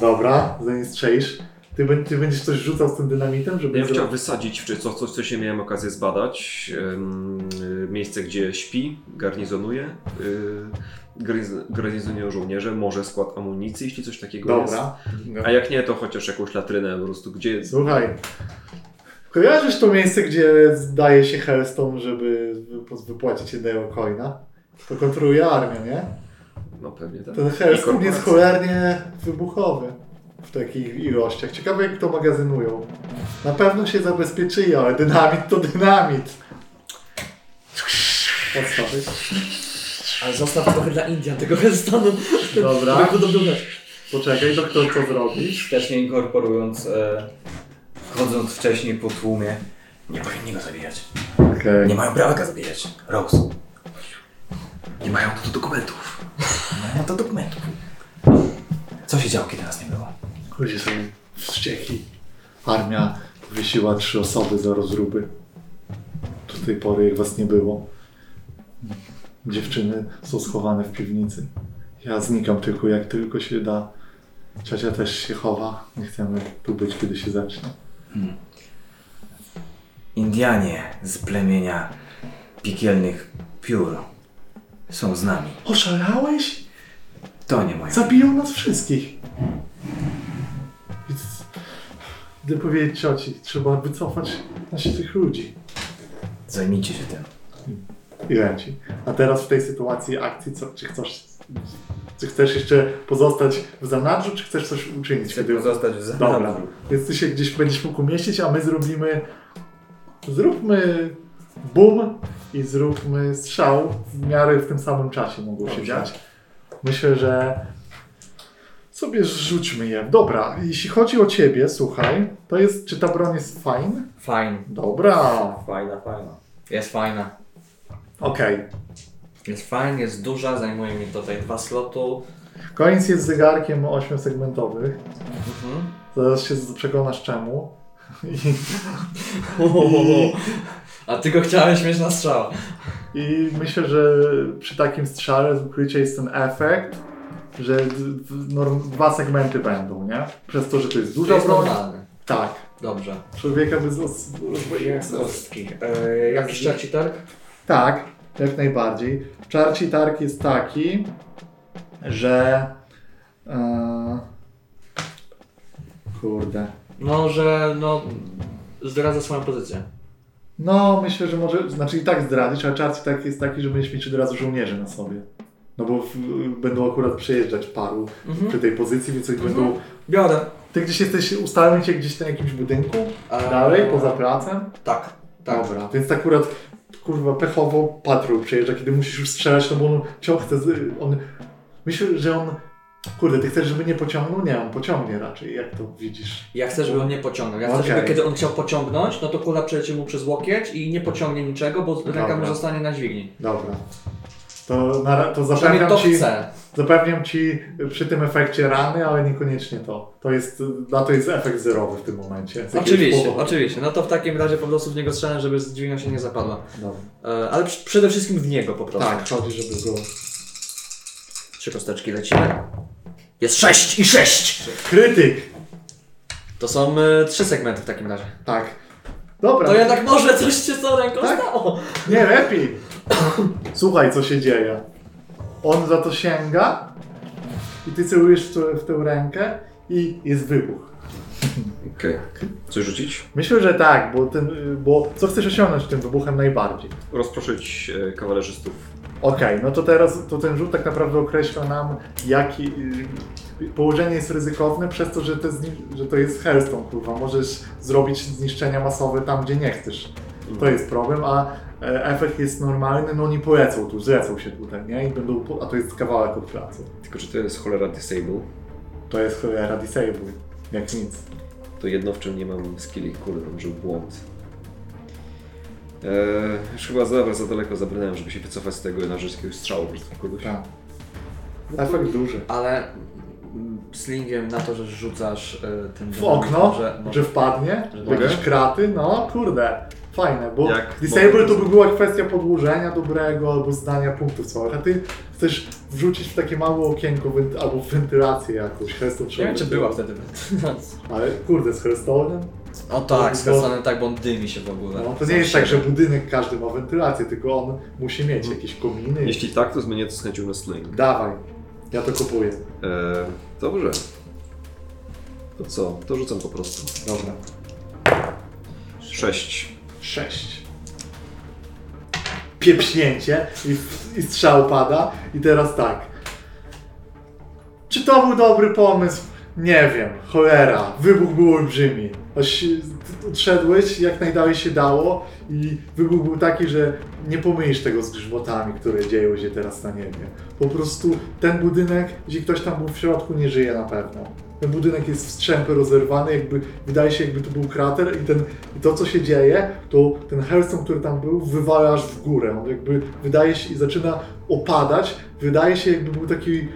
Speaker 1: Dobra, zanim strzelisz. Ty, bę- ty będziesz coś rzucał z tym dynamitem, żeby...
Speaker 3: Ja bym chciał wysadzić, czy coś, coś, co się miałem okazję zbadać. em, y, miejsce, gdzie śpi, garnizonuje. y, garniz- Garnizonują żołnierze, może skład amunicji, jeśli coś takiego jest.
Speaker 1: Dobra.
Speaker 3: A jak nie, to chociaż jakąś latrynę po prostu, gdzie
Speaker 1: Słuchaj. Kojarzysz to miejsce, gdzie zdaje się Hellstone, żeby wyp- wypłacić jednego coina? To kontroluje armię, nie?
Speaker 3: No pewnie tak.
Speaker 1: Ten
Speaker 3: I
Speaker 1: Hellstone jest cholernie wybuchowy w takich ilościach. Ciekawe jak to magazynują. Na pewno się zabezpieczyli, ale dynamit to dynamit. Podstawy.
Speaker 2: Ale zostaw trochę dla Indian, tego Hellstonu.
Speaker 1: Dobra.
Speaker 2: Podobać.
Speaker 1: Poczekaj, doktor co zrobi?
Speaker 4: Też nie inkorporując, e, wchodząc wcześniej po tłumie. Nie powinni go zabijać.
Speaker 1: Okej.
Speaker 4: Nie mają prawa go zabijać. Rose.
Speaker 3: Nie mają tu dokumentów.
Speaker 4: Nie mają to dokumentów. Co się działo, kiedy nas nie było?
Speaker 1: Ludzie są wściekli. Armia powiesiła trzy osoby za rozruby. Do tej pory ich was nie było. Dziewczyny są schowane w piwnicy. Ja znikam tylko jak tylko się da. Ciocia też się chowa. Nie chcemy tu być, kiedy się zacznie.
Speaker 4: Indianie z plemienia piekielnych piór są z nami.
Speaker 1: Oszalałeś?
Speaker 4: To nie moja.
Speaker 1: Zabiją nas wszystkich. Gdy powiedzieć cioci, trzeba wycofać naszych ludzi.
Speaker 4: Zajmijcie się tym.
Speaker 1: I leci. A teraz w tej sytuacji akcji, co, czy chcesz, czy chcesz jeszcze pozostać w zanadrzu, czy chcesz coś uczynić?
Speaker 4: Chcę pozostać w zanadrzu.
Speaker 1: Dobra, więc ty się gdzieś będziesz mógł umieścić, a my zrobimy, zróbmy boom i zróbmy strzał w miarę w tym samym czasie mogło się dziać. Myślę, że sobie rzućmy je. Dobra, jeśli chodzi o ciebie, słuchaj, to jest, czy ta broń jest fajna?
Speaker 2: Fajn.
Speaker 1: Dobra,
Speaker 2: Fajna, fajna. Jest fajna.
Speaker 1: okej.
Speaker 2: Jest fajna, jest duża, zajmuje mi tutaj dwa slotu.
Speaker 1: Koniec jest zegarkiem ośmiosegmentowych.
Speaker 2: Mhm.
Speaker 1: Zaraz się przekonasz czemu. I,
Speaker 2: A ty go chciałeś mieć na strzał.
Speaker 1: I myślę, że przy takim strzale z ukrycia jest ten efekt, że norm, dwa segmenty będą, nie? Przez to, że to jest
Speaker 2: To
Speaker 1: duża
Speaker 2: jest
Speaker 1: broń.
Speaker 2: normalne.
Speaker 1: Tak.
Speaker 2: Dobrze.
Speaker 1: Człowieka bez rozwoju.
Speaker 2: ostki. E, jakiś trzeci targ?
Speaker 1: Tak, jak najbardziej. Czarci targ jest taki, że. E, kurde.
Speaker 2: No, że no zdradza swoją pozycję.
Speaker 1: No, myślę, że może. Znaczy i tak zdradzić, ale czarci targ jest taki, że będziesz mieć od razu żołnierzy na sobie. No bo w, będą akurat przejeżdżać paru
Speaker 2: Mhm.
Speaker 1: przy tej pozycji, więc
Speaker 2: Mhm.
Speaker 1: będą.
Speaker 2: Biorę.
Speaker 1: Ty gdzieś jesteś, ustawiam cię gdzieś na jakimś budynku? Dalej, poza placem?
Speaker 2: Tak, tak.
Speaker 1: Dobra, więc akurat kurwa pechowo patrol przejeżdża, kiedy musisz już strzelać, no bo on ciąg chce, on, myślę, że on, kurde, ty chcesz, żeby nie pociągnął? Nie, on pociągnie raczej, jak to widzisz?
Speaker 2: Ja chcę, żeby on nie pociągnął. Ja chcę,
Speaker 1: Okej.
Speaker 2: żeby kiedy on chciał pociągnąć, no to kula przejdzie mu przez łokieć i nie pociągnie niczego, bo ręka mu zostanie na dźwigni.
Speaker 1: Dobra. To, na, to zapewniam
Speaker 2: to
Speaker 1: ci,
Speaker 2: chcę.
Speaker 1: zapewniam ci przy tym efekcie rany, ale niekoniecznie to. To jest, na to jest efekt zerowy w tym momencie.
Speaker 2: Oczywiście,
Speaker 1: powodu.
Speaker 2: oczywiście. No to w takim razie po prostu w niego strzelam, żeby dźwignia się nie zapadła.
Speaker 1: Dobra.
Speaker 2: E, ale przy- przede wszystkim w niego po prostu.
Speaker 1: Tak, chodzi, żeby go...
Speaker 2: Trzy kosteczki lecimy. Jest sześć i sześć!
Speaker 1: Krytyk!
Speaker 2: To są e, trzy segmenty w takim razie.
Speaker 1: Tak. Dobra.
Speaker 2: To jednak może coś z tą ręką
Speaker 1: Tak?
Speaker 2: stało.
Speaker 1: Nie, lepiej. Słuchaj, co się dzieje. On za to sięga i ty celujesz w, to- w tę rękę i jest wybuch.
Speaker 3: Okej. Coś rzucić?
Speaker 1: Myślę, że tak, bo, ten, bo co chcesz osiągnąć tym wybuchem najbardziej?
Speaker 3: Rozproszyć e, kawalerzystów.
Speaker 1: Okej, no to teraz to ten rzut tak naprawdę określa nam, jaki y, położenie jest ryzykowne przez to, że to, zni- że to jest Hellstone, kurwa. Możesz zrobić zniszczenia masowe tam, gdzie nie chcesz. To jest problem, a efekt jest normalny, no oni polecą tu, zlecą się tutaj, nie? I będą, a to jest kawałek od placu.
Speaker 3: Tylko, że to jest cholera disable.
Speaker 1: To jest cholera disable, jak nic.
Speaker 3: To jedno, w czym nie mam skilli, kurde, to może był błąd. Eee, już chyba za, za daleko zabrnąłem, żeby się wycofać z tego na rzecz jakiegoś strzału po prostu kogoś.
Speaker 1: Tak. Efekt duży.
Speaker 2: Ale mm, slingiem na to, że rzucasz e, tym...
Speaker 1: W okno,
Speaker 2: Może,
Speaker 1: że wpadnie,
Speaker 2: Że
Speaker 3: mogę?
Speaker 1: kraty, no kurde, fajne, bo
Speaker 3: Jak
Speaker 1: disable to by była kwestia podłożenia dobrego albo zdania punktów całych, a ty chcesz wrzucić w takie małe okienko wenty- albo wentylację jakąś, Hearthstone
Speaker 2: Nie wiem, czy była wtedy
Speaker 1: Ale kurde, z Hearthstone'em?
Speaker 2: O tak, z Hearthstone'em tak, bo on dymi się w ogóle.
Speaker 1: No, to nie jest tak, że budynek każdy ma wentylację, tylko on musi mieć jakieś kominy.
Speaker 3: Jeśli tak, to zmienię to z chęcią na sling.
Speaker 1: Dawaj, ja to kupuję.
Speaker 3: Eee, dobrze. To co? To rzucam po prostu.
Speaker 1: Dobra.
Speaker 3: Sześć.
Speaker 1: Sześć. Piepśnięcie i, i strzał pada. I teraz tak. Czy to był dobry pomysł? Nie wiem. Cholera. Wybuch był olbrzymi. Odszedłeś jak najdalej się dało i wybuch był taki, że nie pomylisz tego z grzmotami, które dzieją się teraz na niebie. Po prostu ten budynek, jeśli ktoś tam był w środku, nie żyje na pewno. Ten budynek jest w strzępy rozerwany, jakby wydaje się, jakby to był krater i, ten, i to, co się dzieje, to ten Hellstone, który tam był, wywala aż w górę. On jakby wydaje się i zaczyna opadać. Wydaje się, jakby był taki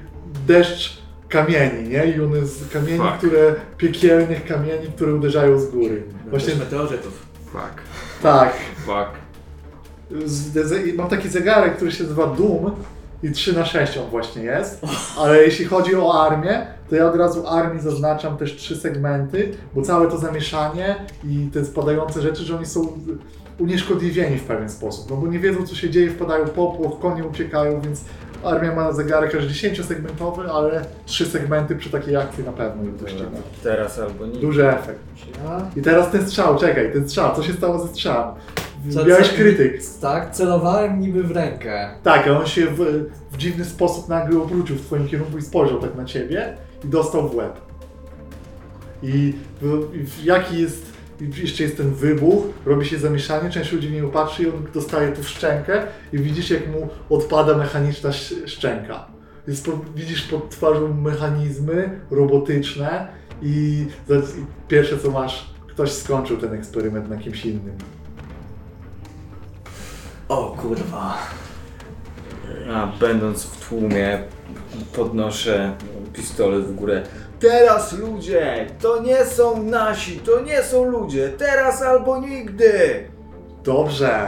Speaker 1: deszcz kamieni, nie? I one z kamieni,
Speaker 3: Fuck.
Speaker 1: które, piekielnych kamieni, które uderzają z góry. Właśnie,
Speaker 2: meteorytów.
Speaker 3: Fuck.
Speaker 1: tak.
Speaker 3: Fuck.
Speaker 1: Z- z- Mam taki zegarek, który się nazywa Doom i 3 na 6 on właśnie jest, ale jeśli chodzi o armię, to ja od razu armii zaznaczam też trzy segmenty, bo całe to zamieszanie i te spadające rzeczy, że oni są unieszkodliwieni w pewien sposób, no bo nie wiedzą co się dzieje, wpadają w popłoch, konie uciekają, więc armia ma zegarek aż 10-segmentowy, ale trzy segmenty przy takiej akcji na pewno ich dościgną.
Speaker 4: Teraz albo nigdy.
Speaker 1: Duży efekt. I teraz ten strzał, czekaj, ten strzał, co się stało ze strzałem?
Speaker 2: Co-
Speaker 1: Miałeś
Speaker 2: co-
Speaker 1: krytyk.
Speaker 2: Tak, celowałem niby w rękę.
Speaker 1: Tak, a on się w, w dziwny sposób nagle obrócił w twoim kierunku i spojrzał tak na ciebie i dostał w łeb. I, w, i w, jaki jest, i jeszcze jest ten wybuch, robi się zamieszanie, część ludzi w niego patrzy i on dostaje tu szczękę i widzisz jak mu odpada mechaniczna sz- szczęka. Jest po, widzisz pod twarzą mechanizmy robotyczne i, za- i pierwsze co masz, ktoś skończył ten eksperyment na kimś innym.
Speaker 2: O kurwa.
Speaker 4: A będąc w tłumie, podnoszę pistolet w górę. Teraz ludzie! To nie są nasi, to nie są ludzie! Teraz albo nigdy!
Speaker 1: Dobrze,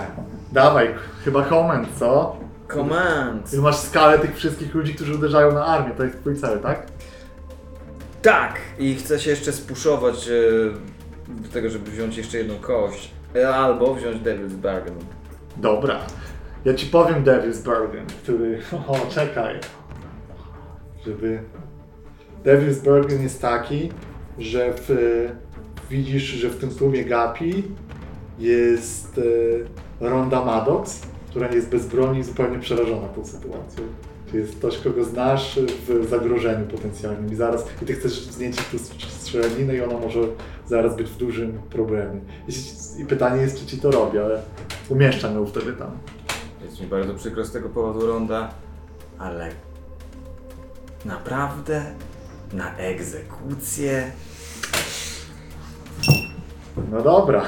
Speaker 1: dawaj, chyba koment, co?
Speaker 4: Command!
Speaker 1: Ty masz skalę tych wszystkich ludzi, którzy uderzają na armię, to jest twój cel, tak?
Speaker 4: Tak! I chcę się jeszcze spuszować e, do tego, żeby wziąć jeszcze jedną kość. E, Albo wziąć Devil's Bargain.
Speaker 1: Dobra. Ja ci powiem Devil's Bargain, który... O, czekaj. Żeby... Devil's Bargain jest taki, że w, widzisz, że w tym tłumie Gapi jest e, Ronda Maddox, która jest bez broni i zupełnie przerażona tą sytuacją. To jest ktoś, kogo znasz w zagrożeniu potencjalnym i zaraz, i ty chcesz znieść tu strzelaninę i ona może zaraz być w dużym problemie. I, I pytanie jest, czy ci to robi, ale umieszczam ją wtedy tam.
Speaker 4: Jest mi bardzo przykro z tego powodu, Ronda, ale naprawdę na egzekucję
Speaker 1: No dobra,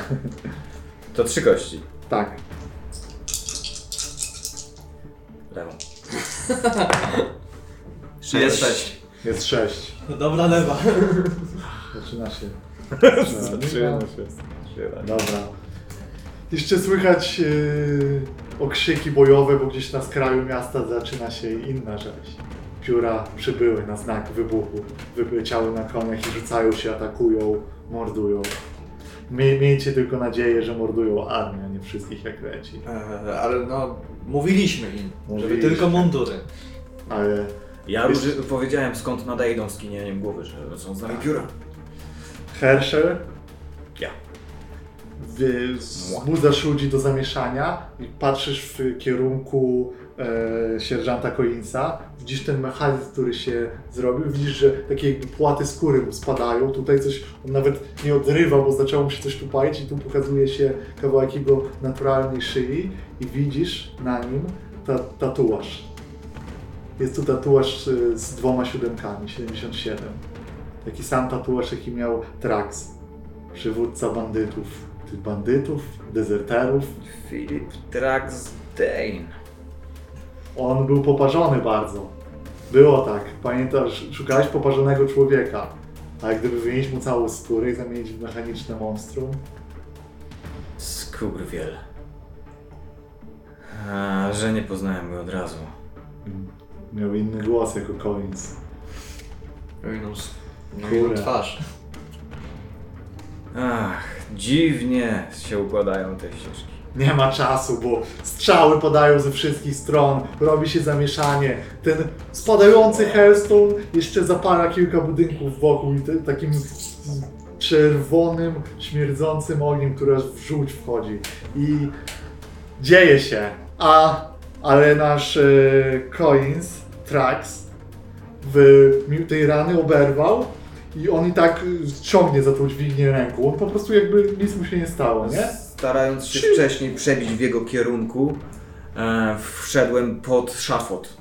Speaker 4: to trzy kości.
Speaker 1: tak.
Speaker 4: Lewą.
Speaker 2: Jesteś.
Speaker 1: Jest sześć.
Speaker 2: Dobra lewa.
Speaker 1: Zaczyna się.
Speaker 4: Zaczyna się.
Speaker 1: Dobra. Jeszcze słychać yy, okrzyki bojowe, bo gdzieś na skraju miasta zaczyna się inna rzeź. Pióra przybyły na znak wybuchu. Wyleciały na koniach i rzucają się, atakują, mordują. Mie- miejcie tylko nadzieję, że mordują armię, a nie wszystkich jak leci.
Speaker 2: E, ale no, mówiliśmy im, żeby
Speaker 1: Mówiliśmy.
Speaker 2: tylko mundury.
Speaker 1: Ale
Speaker 4: Ja
Speaker 1: Jest-
Speaker 4: już powiedziałem skąd nadejdą skinieniem głowy, że są z nami pióra.
Speaker 1: Herschel
Speaker 4: Ja.
Speaker 1: wy- wzbudzasz ludzi do zamieszania i patrzysz w kierunku e, sierżanta Collinsa, widzisz ten mechanizm, który się zrobił, widzisz, że takie jakby płaty skóry mu spadają, tutaj coś, on nawet nie odrywa, bo zaczęło mu się coś tu palić i tu pokazuje się kawałek jego naturalnej szyi i widzisz na nim ta, tatuaż. Jest tu tatuaż e, z dwoma siódemkami, 77. Taki sam tatuaż, jaki miał Trax, przywódca bandytów. Tych bandytów, dezerterów.
Speaker 4: Filip Traxdane.
Speaker 1: On był poparzony bardzo. Było tak. Pamiętasz, szukałeś poparzonego człowieka. A jak gdyby wynieść mu całą skórę i zamienić w mechaniczne monstrum?
Speaker 4: Skurwiel. A, że nie poznałem go od razu.
Speaker 1: Miał inny głos jako Collins.
Speaker 2: Inną, no,
Speaker 1: Kurde.
Speaker 2: inną twarz.
Speaker 4: Ach, dziwnie się układają te ścieżki.
Speaker 1: Nie ma czasu, bo strzały padają ze wszystkich stron, robi się zamieszanie. Ten spadający Hellstone jeszcze zapala kilka budynków wokół i takim czerwonym, śmierdzącym ogniem, który aż w żółć wchodzi. I dzieje się. A, ale nasz e, Coins, Trax, w tej rany oberwał i on i tak ciągnie za tą dźwignię ręką. On po prostu jakby nic mu się nie stało, nie?
Speaker 4: Starając się wcześniej przebić w jego kierunku, e, wszedłem pod szafot.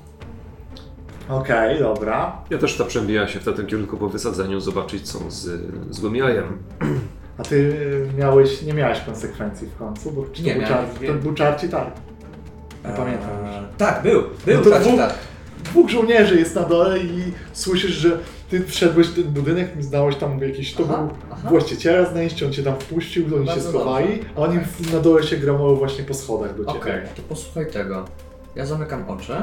Speaker 1: Okej, dobra.
Speaker 3: Ja też ta przebija się w tym kierunku po wysadzeniu, zobaczyć co z złym jajem.
Speaker 1: A ty y, miałeś, nie miałeś konsekwencji w końcu, bo czy to
Speaker 2: Nie
Speaker 1: był
Speaker 2: miałem,
Speaker 1: czar,
Speaker 2: nie.
Speaker 1: to był czarci tak. Nie pamiętam już.
Speaker 2: Tak, był. Był
Speaker 1: No to dwóch-
Speaker 2: tak.
Speaker 1: Dwóch żołnierzy jest na dole i słyszysz, że ty wszedłeś w ten budynek, znałeś tam jakiś, to
Speaker 2: Aha,
Speaker 1: był
Speaker 2: aha.
Speaker 1: właściciela znaleźć, on cię tam wpuścił, oni się schowali,
Speaker 2: dobrze.
Speaker 1: a oni
Speaker 2: Okej.
Speaker 1: na dole się gramowały właśnie po schodach do ciebie.
Speaker 2: Okej, to posłuchaj tego. Ja zamykam oczy.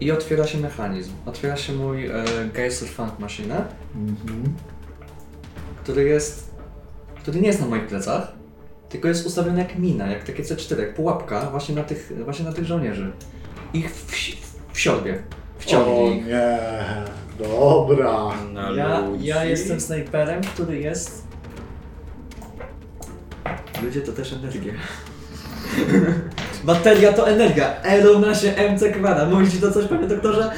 Speaker 2: I otwiera się mechanizm. Otwiera się mój e, Geyser Funk Machine,
Speaker 1: Mhm.
Speaker 2: który jest. który nie jest na moich plecach, tylko jest ustawiony jak mina, jak takie C4, jak pułapka właśnie na tych, właśnie na tych żołnierzy. Ich w, w siorbie.
Speaker 1: O nie, dobra.
Speaker 4: Na
Speaker 2: Ja,
Speaker 4: ludzi.
Speaker 2: ja jestem snajperem, który jest. Ludzie to też energia. Bateria to energia. E równa się MC kwara. Mówi ci to coś, panie doktorze?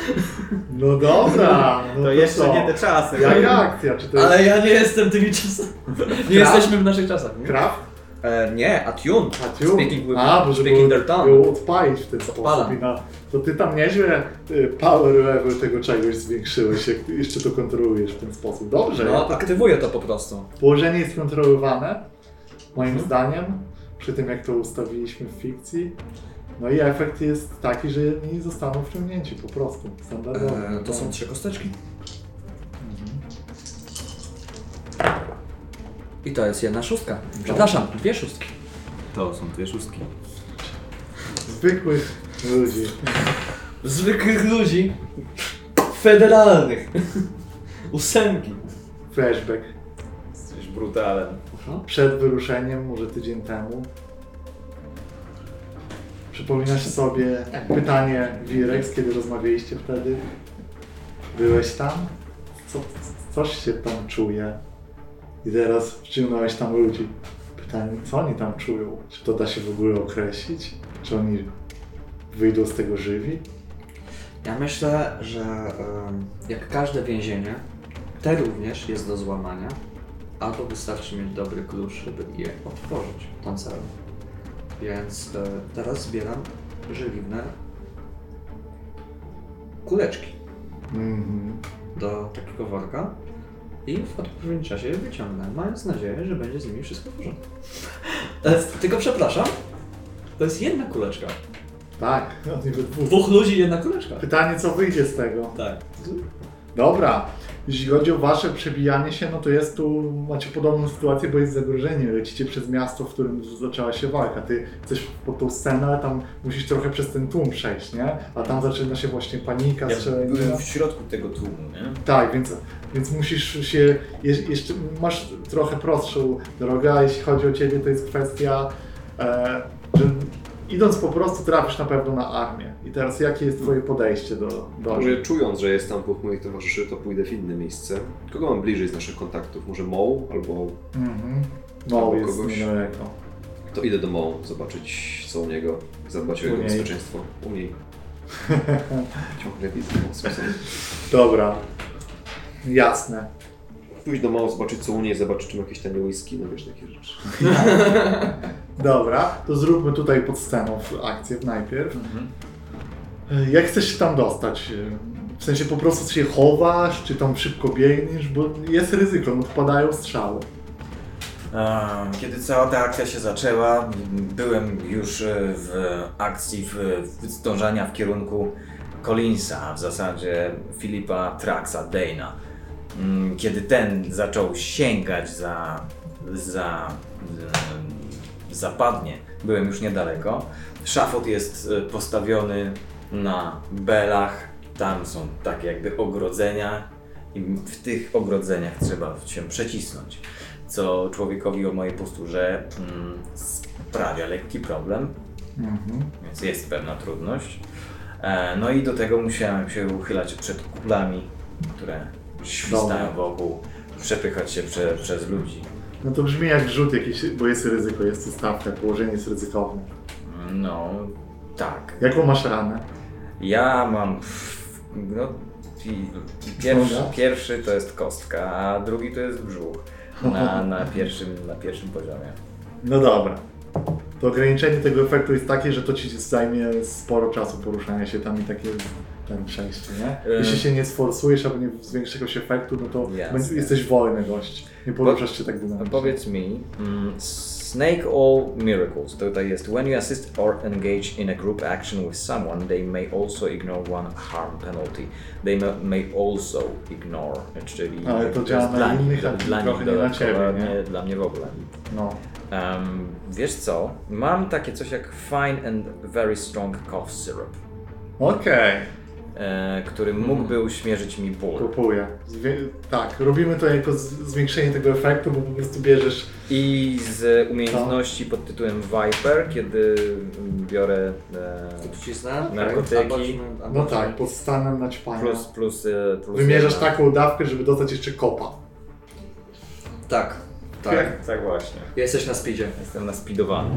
Speaker 1: No dobra. No
Speaker 4: To jeszcze
Speaker 1: co?
Speaker 4: nie te czasy.
Speaker 1: Jaka akcja? Czy to jest
Speaker 2: Ale ja nie jestem tymi czasami. Nie jesteśmy w naszych czasach. Nie?
Speaker 1: Kraft?
Speaker 2: E, nie, Attune.
Speaker 1: A, tu?
Speaker 2: Speaking with-
Speaker 1: A, bo żeby
Speaker 2: speaking
Speaker 1: było,
Speaker 2: their tongue.
Speaker 1: odpalić w ten sposób. I na, to ty tam nieźle y, power level tego czegoś zwiększyłeś, jak ty jeszcze to kontrolujesz w ten sposób. Dobrze.
Speaker 2: No, aktywuję to po prostu.
Speaker 1: Położenie jest kontrolowane, moim zdaniem, przy tym jak to ustawiliśmy w fikcji. No i efekt jest taki, że nie zostaną wciągnięci po prostu, standardowo.
Speaker 2: E, to są trzy kosteczki. I to jest jedna szóstka. Przepraszam, dwie szóstki.
Speaker 4: To są dwie szóstki.
Speaker 1: Zwykłych ludzi.
Speaker 2: Zwykłych ludzi. Federalnych. Ósemki.
Speaker 1: Flashback.
Speaker 4: Jesteś brutalem.
Speaker 1: Przed wyruszeniem, może tydzień temu, przypominasz sobie pytanie Wirex, kiedy rozmawialiście wtedy? Byłeś tam? Co, coś się tam czuje. I teraz wciągnąłeś tam ludzi. Pytanie, co oni tam czują? Czy to da się w ogóle określić? Czy oni wyjdą z tego żywi?
Speaker 2: Ja myślę, że jak każde więzienie, te również jest do złamania, albo wystarczy mieć dobry klucz, żeby je otworzyć, tą celę. Więc e, teraz zbieram żeliwne kuleczki
Speaker 1: Mhm.
Speaker 2: do takiego worka i w odpowiednim czasie je wyciągnę, mając nadzieję, że będzie z nimi wszystko w porządku. E, Tylko przepraszam, to jest jedna kuleczka.
Speaker 1: Tak, oni we dwóch.
Speaker 2: Dwóch ludzi, jedna kuleczka.
Speaker 1: Pytanie, co wyjdzie z tego?
Speaker 2: Tak.
Speaker 1: Dobra, jeśli chodzi o wasze przebijanie się, no to jest tu, macie podobną sytuację, bo jest zagrożenie, lecicie przez miasto, w którym zaczęła się walka. Ty chcesz pod tą scenę, ale tam musisz trochę przez ten tłum przejść, nie? A tam zaczyna się właśnie panika,
Speaker 4: Ja
Speaker 1: strzelanina.
Speaker 4: byłem w środku tego tłumu, nie?
Speaker 1: Tak, więc, więc musisz się, je, jeszcze masz trochę prostszą drogę, a jeśli chodzi o ciebie, to jest kwestia, e, że idąc po prostu trafisz na pewno na armię. I teraz jakie jest twoje podejście do, do
Speaker 3: Może czując, że jest tam dwóch moich towarzyszy, to pójdę w inne miejsce. Kogo mam bliżej z naszych kontaktów? Może Moł albo
Speaker 1: Mhm.
Speaker 3: Albo
Speaker 1: jest
Speaker 3: kogoś.
Speaker 1: niedaleko.
Speaker 3: to idę do Moł, zobaczyć co u niego, zadbać o jego bezpieczeństwo. U niej. Ciągle widzę Moł.
Speaker 1: Dobra. Jasne.
Speaker 3: Pójść do Moł, zobaczyć co u niej, zobaczyć czy ma jakieś tanie whisky, no wiesz, takie rzeczy.
Speaker 1: Dobra, to zróbmy tutaj pod sceną akcję najpierw. E, Jak chcesz się tam dostać? W sensie po prostu się chowasz, czy tam szybko biegniesz, bo jest ryzyko, no wpadają strzały.
Speaker 4: Kiedy cała ta akcja się zaczęła, byłem już e, w akcji w, w zdążania w kierunku Collinsa, w zasadzie Filipa Traxa Dana. Mm, Kiedy ten zaczął sięgać za, za e, zapadnie, byłem już niedaleko. Szafot jest e, postawiony na belach, tam są takie jakby ogrodzenia i w tych ogrodzeniach trzeba się przecisnąć co człowiekowi o mojej posturze mm, sprawia lekki problem,
Speaker 1: Mhm.
Speaker 4: więc jest pewna trudność. E, no i do tego musiałem się uchylać przed kulami, które świstają wokół, przepychać się prze, przez ludzi.
Speaker 1: No to brzmi jak rzut jakiś, bo jest ryzyko, jest stawka, położenie jest ryzykowne.
Speaker 4: No, tak.
Speaker 1: Jaką masz ranę?
Speaker 4: Ja mam. No, pierwszy,
Speaker 1: Noga?
Speaker 4: pierwszy to jest kostka, a drugi to jest brzuch. Na, na, pierwszym, na pierwszym poziomie.
Speaker 1: No dobra. To ograniczenie tego efektu jest takie, że to ci zajmie sporo czasu poruszania się tam i takie ten przejście, nie?
Speaker 4: E.
Speaker 1: Jeśli się nie sforsujesz albo nie zwiększysz jakiegoś efektu, no to
Speaker 4: Jasne.
Speaker 1: jesteś wolny dość. Nie poruszasz się tak dynamicznie.
Speaker 4: Powiedz mi, mm, Snake All Miracles. Tutaj jest When you assist or engage in a group action with someone, they may also ignore one harm penalty. They ma- may also ignore, czyli
Speaker 1: Ale to działa na
Speaker 4: dla nich,
Speaker 1: innych,
Speaker 4: dla, dla nich
Speaker 1: nie na
Speaker 4: dodatkowo,
Speaker 1: ciebie, nie?
Speaker 4: dla mnie w ogóle.
Speaker 1: No.
Speaker 4: Um, wiesz co? Mam takie coś jak Fine and Very Strong Cough Syrup,
Speaker 1: Okej,
Speaker 4: e, który mógłby uśmierzyć mi ból.
Speaker 1: kupuję. Zwie- tak, robimy to jako z- zwiększenie tego efektu, bo po prostu bierzesz
Speaker 4: I z umiejętności pod tytułem Viper, kiedy biorę e,
Speaker 2: Truciznę?
Speaker 4: Narkotyki.
Speaker 2: Albo- albo-
Speaker 1: No tak, pod stanem naćpania.
Speaker 4: plus, plus, e, plus
Speaker 1: Wymierzasz
Speaker 4: jedna.
Speaker 1: taką dawkę, żeby dostać jeszcze kopa.
Speaker 2: Tak, tak.
Speaker 4: Tak, tak właśnie.
Speaker 2: Jesteś na speedzie.
Speaker 4: Jestem naspidowany.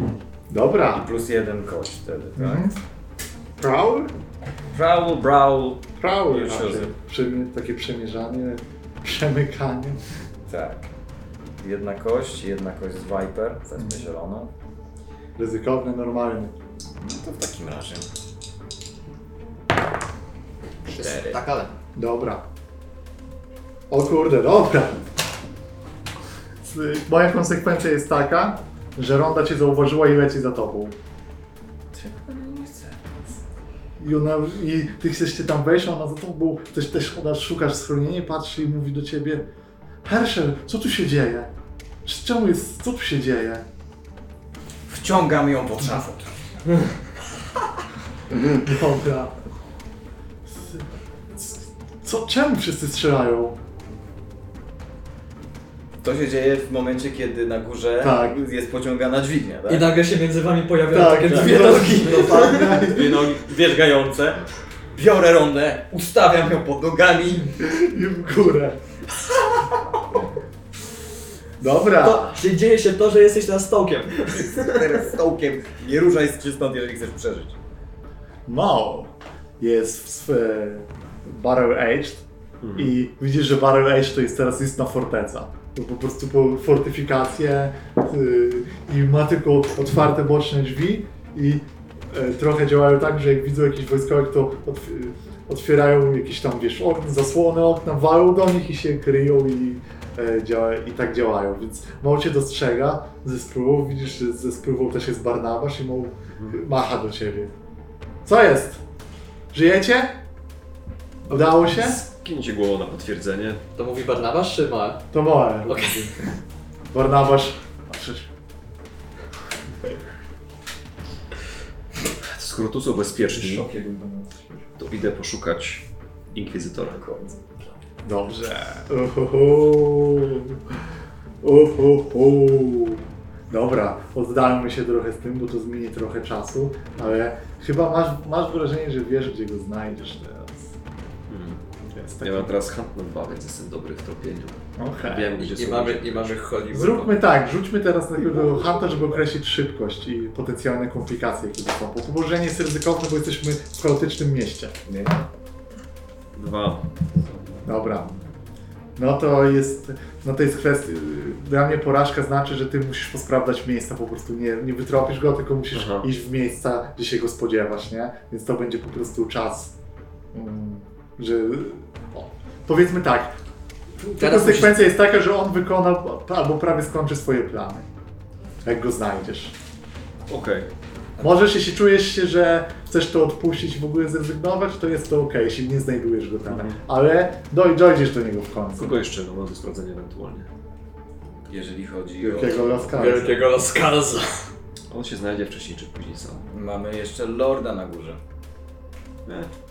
Speaker 4: I
Speaker 1: Dobra.
Speaker 4: plus jeden kość wtedy, tak?
Speaker 1: Mhm. Prowl?
Speaker 4: Prowl, brawl,
Speaker 1: Prowl.
Speaker 4: Już
Speaker 1: raczej. takie przemierzanie, przemykanie.
Speaker 4: tak. Jedna kość, jedna kość z Viper, wezmę zieloną.
Speaker 1: Ryzykowne, normalne.
Speaker 4: No to w takim razie. Cztery.
Speaker 2: Tak, ale.
Speaker 1: Dobra. O kurde, dobra. Z- Moja konsekwencja jest taka, że Ronda cię zauważyła i leci za tobą. I, ona, I ty chcesz się tam wejść, a ona za tobą, też, też ona szukasz schronienia, patrzy i mówi do ciebie Herschel, co tu się dzieje? Czemu jest, co tu się dzieje?
Speaker 4: Wciągam ją pod szafot.
Speaker 1: Dobra. Co, czemu wszyscy strzelają?
Speaker 4: To się dzieje w momencie, kiedy na górze
Speaker 1: Tak.
Speaker 4: jest pociągana dźwignia, tak?
Speaker 2: I nagle się między wami pojawiają
Speaker 1: Tak,
Speaker 2: takie
Speaker 1: tak.
Speaker 2: dwie nogi.
Speaker 1: Dokładnie.
Speaker 4: Dwie nogi wierzgające. Biorę rondę, ustawiam ją pod nogami.
Speaker 1: I w górę. Dobra.
Speaker 2: To się dzieje się to, że jesteś na stołkiem.
Speaker 4: Teraz stołkiem. Nie ruszaj się stąd, jeżeli chcesz przeżyć.
Speaker 1: Mało jest w Barrel Aged i widzisz, że Barrel Aged to jest teraz istna forteca. To po prostu po fortyfikacje y, i ma tylko otwarte boczne drzwi i e, trochę działają tak, że jak widzą jakichś wojskowych, to otw- otwierają jakieś tam, wiesz, okna, zasłony okna, walą do nich i się kryją i, działa, i tak działają. Więc mało cię dostrzega ze spróbą, widzisz, że ze spróbą też jest Barnabasz i mało macha do ciebie. Co jest? Żyjecie? Udało się?
Speaker 3: Kięcie głową na potwierdzenie.
Speaker 2: To mówi Barnabasz czy Mal?
Speaker 1: To małe.
Speaker 2: Okej.
Speaker 1: Barnabasz. Patrzysz.
Speaker 3: Skoro tu są bezpieczni, to idę poszukać Inkwizytora.
Speaker 1: Dobrze. Uhuhu. Uhuhu. Dobra, oddalmy się trochę z tym, bo to zmieni trochę czasu, ale chyba masz, masz wrażenie, że wiesz, gdzie go znajdziesz teraz. Jest
Speaker 3: Ja
Speaker 1: taki...
Speaker 3: mam teraz na dwa, więc jestem dobry w tropieniu.
Speaker 1: Okej.
Speaker 3: Wiem, gdzie
Speaker 2: I
Speaker 3: są
Speaker 2: mamy,
Speaker 3: ludzie.
Speaker 2: I mamy Hollywood.
Speaker 1: Zróbmy tak, rzućmy teraz na tego hunta, żeby określić szybkość i potencjalne komplikacje, jakie to są. Bo położenie jest ryzykowne, bo jesteśmy w chaotycznym mieście.
Speaker 3: Dwa.
Speaker 1: Dobra. No to jest, no to jest kwestia, dla mnie porażka znaczy, że ty musisz posprawdzać miejsca, po prostu nie, nie wytropisz go, tylko musisz
Speaker 3: Aha.
Speaker 1: iść w miejsca, gdzie się go spodziewasz, nie? Więc to będzie po prostu czas, mm, że... Powiedzmy tak, ta
Speaker 2: Teraz
Speaker 1: konsekwencja jest taka, że on wykona albo prawie skończy swoje plany, jak go znajdziesz.
Speaker 3: Okej.
Speaker 1: Możesz, jeśli czujesz się, że chcesz to odpuścić i w ogóle zrezygnować, to jest to ok, jeśli nie znajdujesz go tam.
Speaker 3: Mhm.
Speaker 1: Ale doj, dojdziesz do niego w końcu.
Speaker 3: Kogo jeszcze no, mam do sprawdzenia ewentualnie?
Speaker 4: Jeżeli chodzi
Speaker 1: Wielkiego
Speaker 4: o...
Speaker 1: laska.
Speaker 2: Wielkiego Lascalza.
Speaker 3: On się znajdzie wcześniej czy później sam.
Speaker 4: Mamy jeszcze Lorda na górze.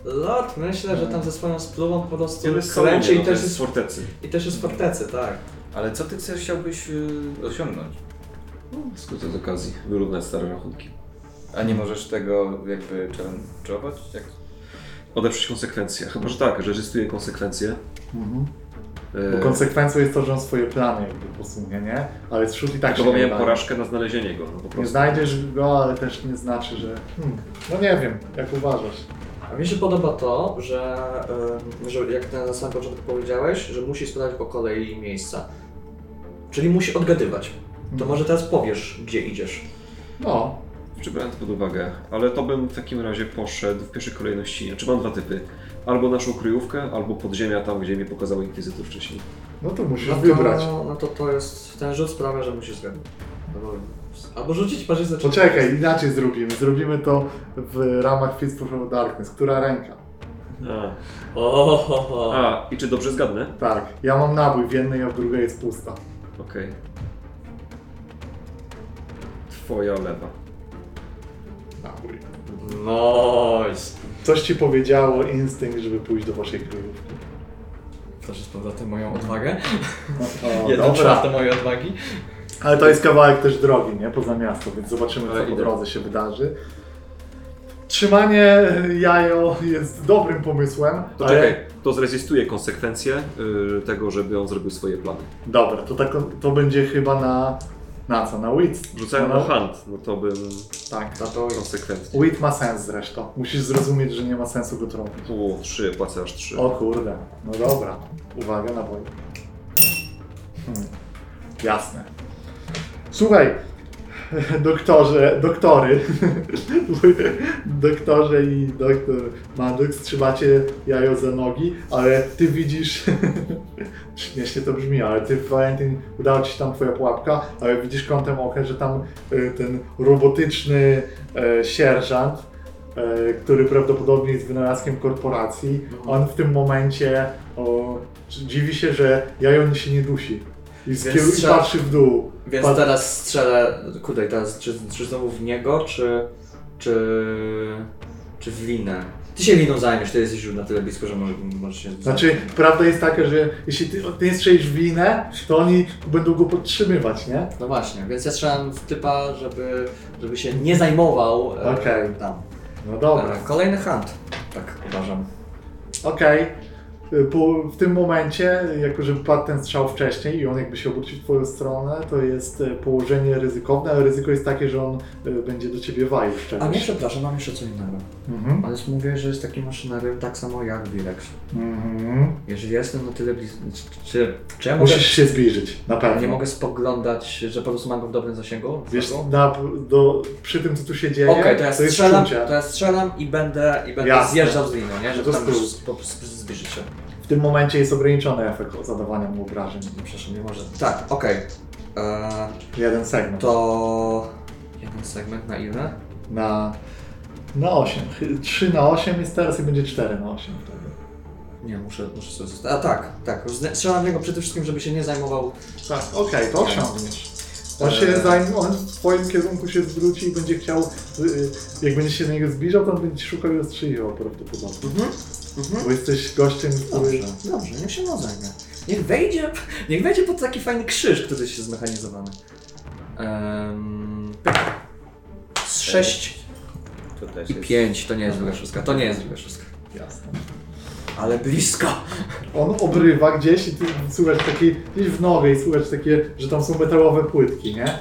Speaker 2: Lot, myślę, że tam ze swoją spluwą po prostu
Speaker 3: jest
Speaker 2: kręci i
Speaker 3: no,
Speaker 2: też
Speaker 3: jest fortecy.
Speaker 2: i też jest w fortecy, tak.
Speaker 4: Ale co ty chcesz, chciałbyś y, osiągnąć?
Speaker 3: No, Skorzystaj z okazji, wyrównać stare rachunki.
Speaker 4: A nie możesz tego jakby challenge'ować? Jak...
Speaker 3: Odeprzeć konsekwencje. Chyba, że tak, że rejestruje konsekwencje.
Speaker 1: Mhm.
Speaker 3: E,
Speaker 1: Bo konsekwencją jest to, że on swoje plany jakby posunie, nie? Ale zrzut i tak
Speaker 3: to
Speaker 1: się
Speaker 3: bo
Speaker 1: nie
Speaker 3: miałem porażkę na znalezienie go. No, po prostu.
Speaker 1: Nie znajdziesz go, ale też nie znaczy, że... Hmm. No nie wiem, jak uważasz.
Speaker 2: A mi się podoba to, że, ym, że jak na samym początku powiedziałeś, że musi sprawdzać po kolei miejsca. Czyli musi odgadywać. To
Speaker 1: Mhm.
Speaker 2: może teraz powiesz, gdzie idziesz.
Speaker 1: No,
Speaker 3: Czy brałem to pod uwagę, ale to bym w takim razie poszedł w pierwszej kolejności. Znaczy mam dwa typy. Albo naszą kryjówkę, albo podziemia tam, gdzie mi pokazał Inkwizytor wcześniej.
Speaker 1: no to musisz
Speaker 2: No to,
Speaker 1: wybrać.
Speaker 2: no to to jest, ten rzut sprawia, że musisz zgadnąć. No Albo rzucić parzyzę. czy-
Speaker 1: Poczekaj, inaczej zrobimy. Zrobimy to w ramach Fist of Darkness. Która ręka?
Speaker 3: A.
Speaker 2: O, ho, ho.
Speaker 3: A, i czy dobrze zgadnę?
Speaker 1: Tak, ja mam nabój w jednej, a w drugiej jest pusta.
Speaker 3: Okej. Twoja lewa.
Speaker 1: Nabój.
Speaker 2: Nice.
Speaker 1: Coś ci powiedziało, instynkt, żeby pójść do waszej kryjówki.
Speaker 2: To jest z powrotem moją odwagę.
Speaker 1: O,
Speaker 2: Jedna
Speaker 1: dobra.
Speaker 2: czwarta mojej odwagi.
Speaker 1: Ale to jest kawałek też drogi, nie? Poza miasto, więc zobaczymy, co po drodze się wydarzy. Trzymanie jajo jest dobrym pomysłem,
Speaker 3: To
Speaker 1: ale...
Speaker 3: czekaj, to zrezystuje konsekwencje y, tego, żeby on zrobił swoje plany.
Speaker 1: Dobra, to, tak, to będzie chyba na... Na co? Na wit?
Speaker 3: Rzucają
Speaker 1: no,
Speaker 3: na hand, no to bym
Speaker 1: Tak.
Speaker 2: No to
Speaker 3: konsekwencje.
Speaker 1: Wit ma sens zresztą. Musisz zrozumieć, że nie ma sensu go trąbić.
Speaker 3: O, trzy, płacę aż trzy.
Speaker 1: O kurde, no dobra. Uwaga na boj. Hmm. Jasne. Słuchaj, doktorze, doktory, doktorze i doktor Madux trzymacie jajo za nogi, ale ty widzisz, śmiesznie to brzmi, ale ty Valentin, udała ci się tam twoja pułapka, ale widzisz kątem oka, że tam y, ten robotyczny e, sierżant, e, który prawdopodobnie jest wynalazkiem korporacji, on w tym momencie o, dziwi się, że jajo się nie dusi. I,
Speaker 2: Więc
Speaker 1: skieru- i patrzy w dół.
Speaker 2: Więc
Speaker 1: Pat-
Speaker 2: teraz strzelę, kurde, teraz czy, czy znowu w niego, czy, czy, czy w linę? Ty się liną zajmiesz, ty jesteś już na tyle blisko, że może- możesz się
Speaker 1: Znaczy, prawda jest taka, że jeśli ty, ty nie strzelisz w winę, to oni będą go podtrzymywać, nie?
Speaker 2: No właśnie, więc ja strzelam w typa, żeby, żeby się nie zajmował e,
Speaker 1: Okej.
Speaker 2: tam.
Speaker 1: No dobra.
Speaker 2: E, kolejny hunt, tak uważam.
Speaker 1: Okej. Y, Po, w tym momencie, jako że padł ten strzał wcześniej i on jakby się obrócił w twoją stronę, to jest e, położenie ryzykowne, ale ryzyko jest takie, że on e, będzie do ciebie walił
Speaker 2: A nie, przepraszam, mam jeszcze co innego.
Speaker 1: Mhm.
Speaker 2: Ale mówię, że jest takim maszynarium tak samo jak Virex.
Speaker 1: Mhm.
Speaker 2: Jeżeli jestem na tyle blisko, czy, czy ja mogę,
Speaker 1: Musisz się zbliżyć, na pewno.
Speaker 2: nie mogę spoglądać, że po prostu mam go w dobrym zasięgu?
Speaker 1: Wiesz, na, do, przy tym co tu się dzieje,
Speaker 2: Okej, to ja
Speaker 1: to jest
Speaker 2: strzelam,
Speaker 1: czucie.
Speaker 2: to ja strzelam i będę, i będę
Speaker 1: Jasne.
Speaker 2: zjeżdżał z liny, nie?
Speaker 1: To
Speaker 2: Żeby tam już po prostu zbliżyć się.
Speaker 1: W tym momencie jest ograniczony efekt zadawania mu obrażeń.
Speaker 2: Nie, Przepraszam, nie może. Tak, okej. Eee,
Speaker 1: Jeden segment.
Speaker 2: To jeden segment na ile?
Speaker 1: Na, na 8. 3 na 8 jest teraz i będzie 4 na 8 wtedy.
Speaker 2: Nie, muszę, muszę sobie zostać. A tak, tak. Strzelam w niego przede wszystkim, żeby się nie zajmował.
Speaker 1: Tak, okej, to osiągniesz. On się zajmie, on w twoim kierunku się zwróci i będzie chciał, y, y, jak będzie się do niego zbliżał, to on będzie szukał i ostrzeliwał prawdopodobnie.
Speaker 2: Mhm. Mhm.
Speaker 1: Bo jesteś gościem, który...
Speaker 2: Dobrze, dobrze, niech się mną zajmie. Niech wejdzie, niech wejdzie pod taki fajny krzyż, który jest zmechanizowany. Um, z 6
Speaker 4: To też
Speaker 2: i
Speaker 4: jest...
Speaker 2: 5 to nie jest druga szóstka, to nie jest druga szóstka.
Speaker 1: Jasne.
Speaker 2: Ale blisko.
Speaker 1: On obrywa gdzieś i ty słuchasz takie, gdzieś w nogę i słuchasz takie, że tam są metalowe płytki, nie?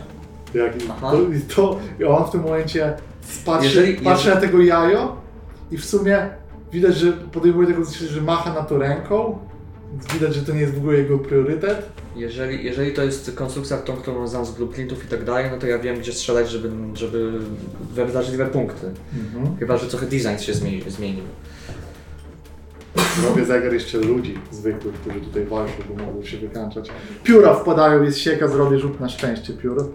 Speaker 1: Jak,
Speaker 2: Aha.
Speaker 1: to, i, to, I on w tym momencie patrzy,
Speaker 2: Jeżeli-
Speaker 1: patrzy
Speaker 2: jeżeli-
Speaker 1: na tego jajo i w sumie widać, że podejmuje taką decyzję, że macha na to ręką. Więc Widać, że to nie jest w ogóle jego priorytet.
Speaker 2: Jeżeli, jeżeli to jest konstrukcja, tą, którą znam z blueprintów i tak dalej, no to ja wiem, gdzie strzelać, żeby, żeby wydarzyliwe punkty. Chyba, że trochę design się zmieni, zmienił.
Speaker 1: Robię zegar jeszcze ludzi zwykłych, którzy tutaj walczą, bo mogą się wykańczać. Pióra wpadają, jest sieka, zrobię rzut na szczęście piór.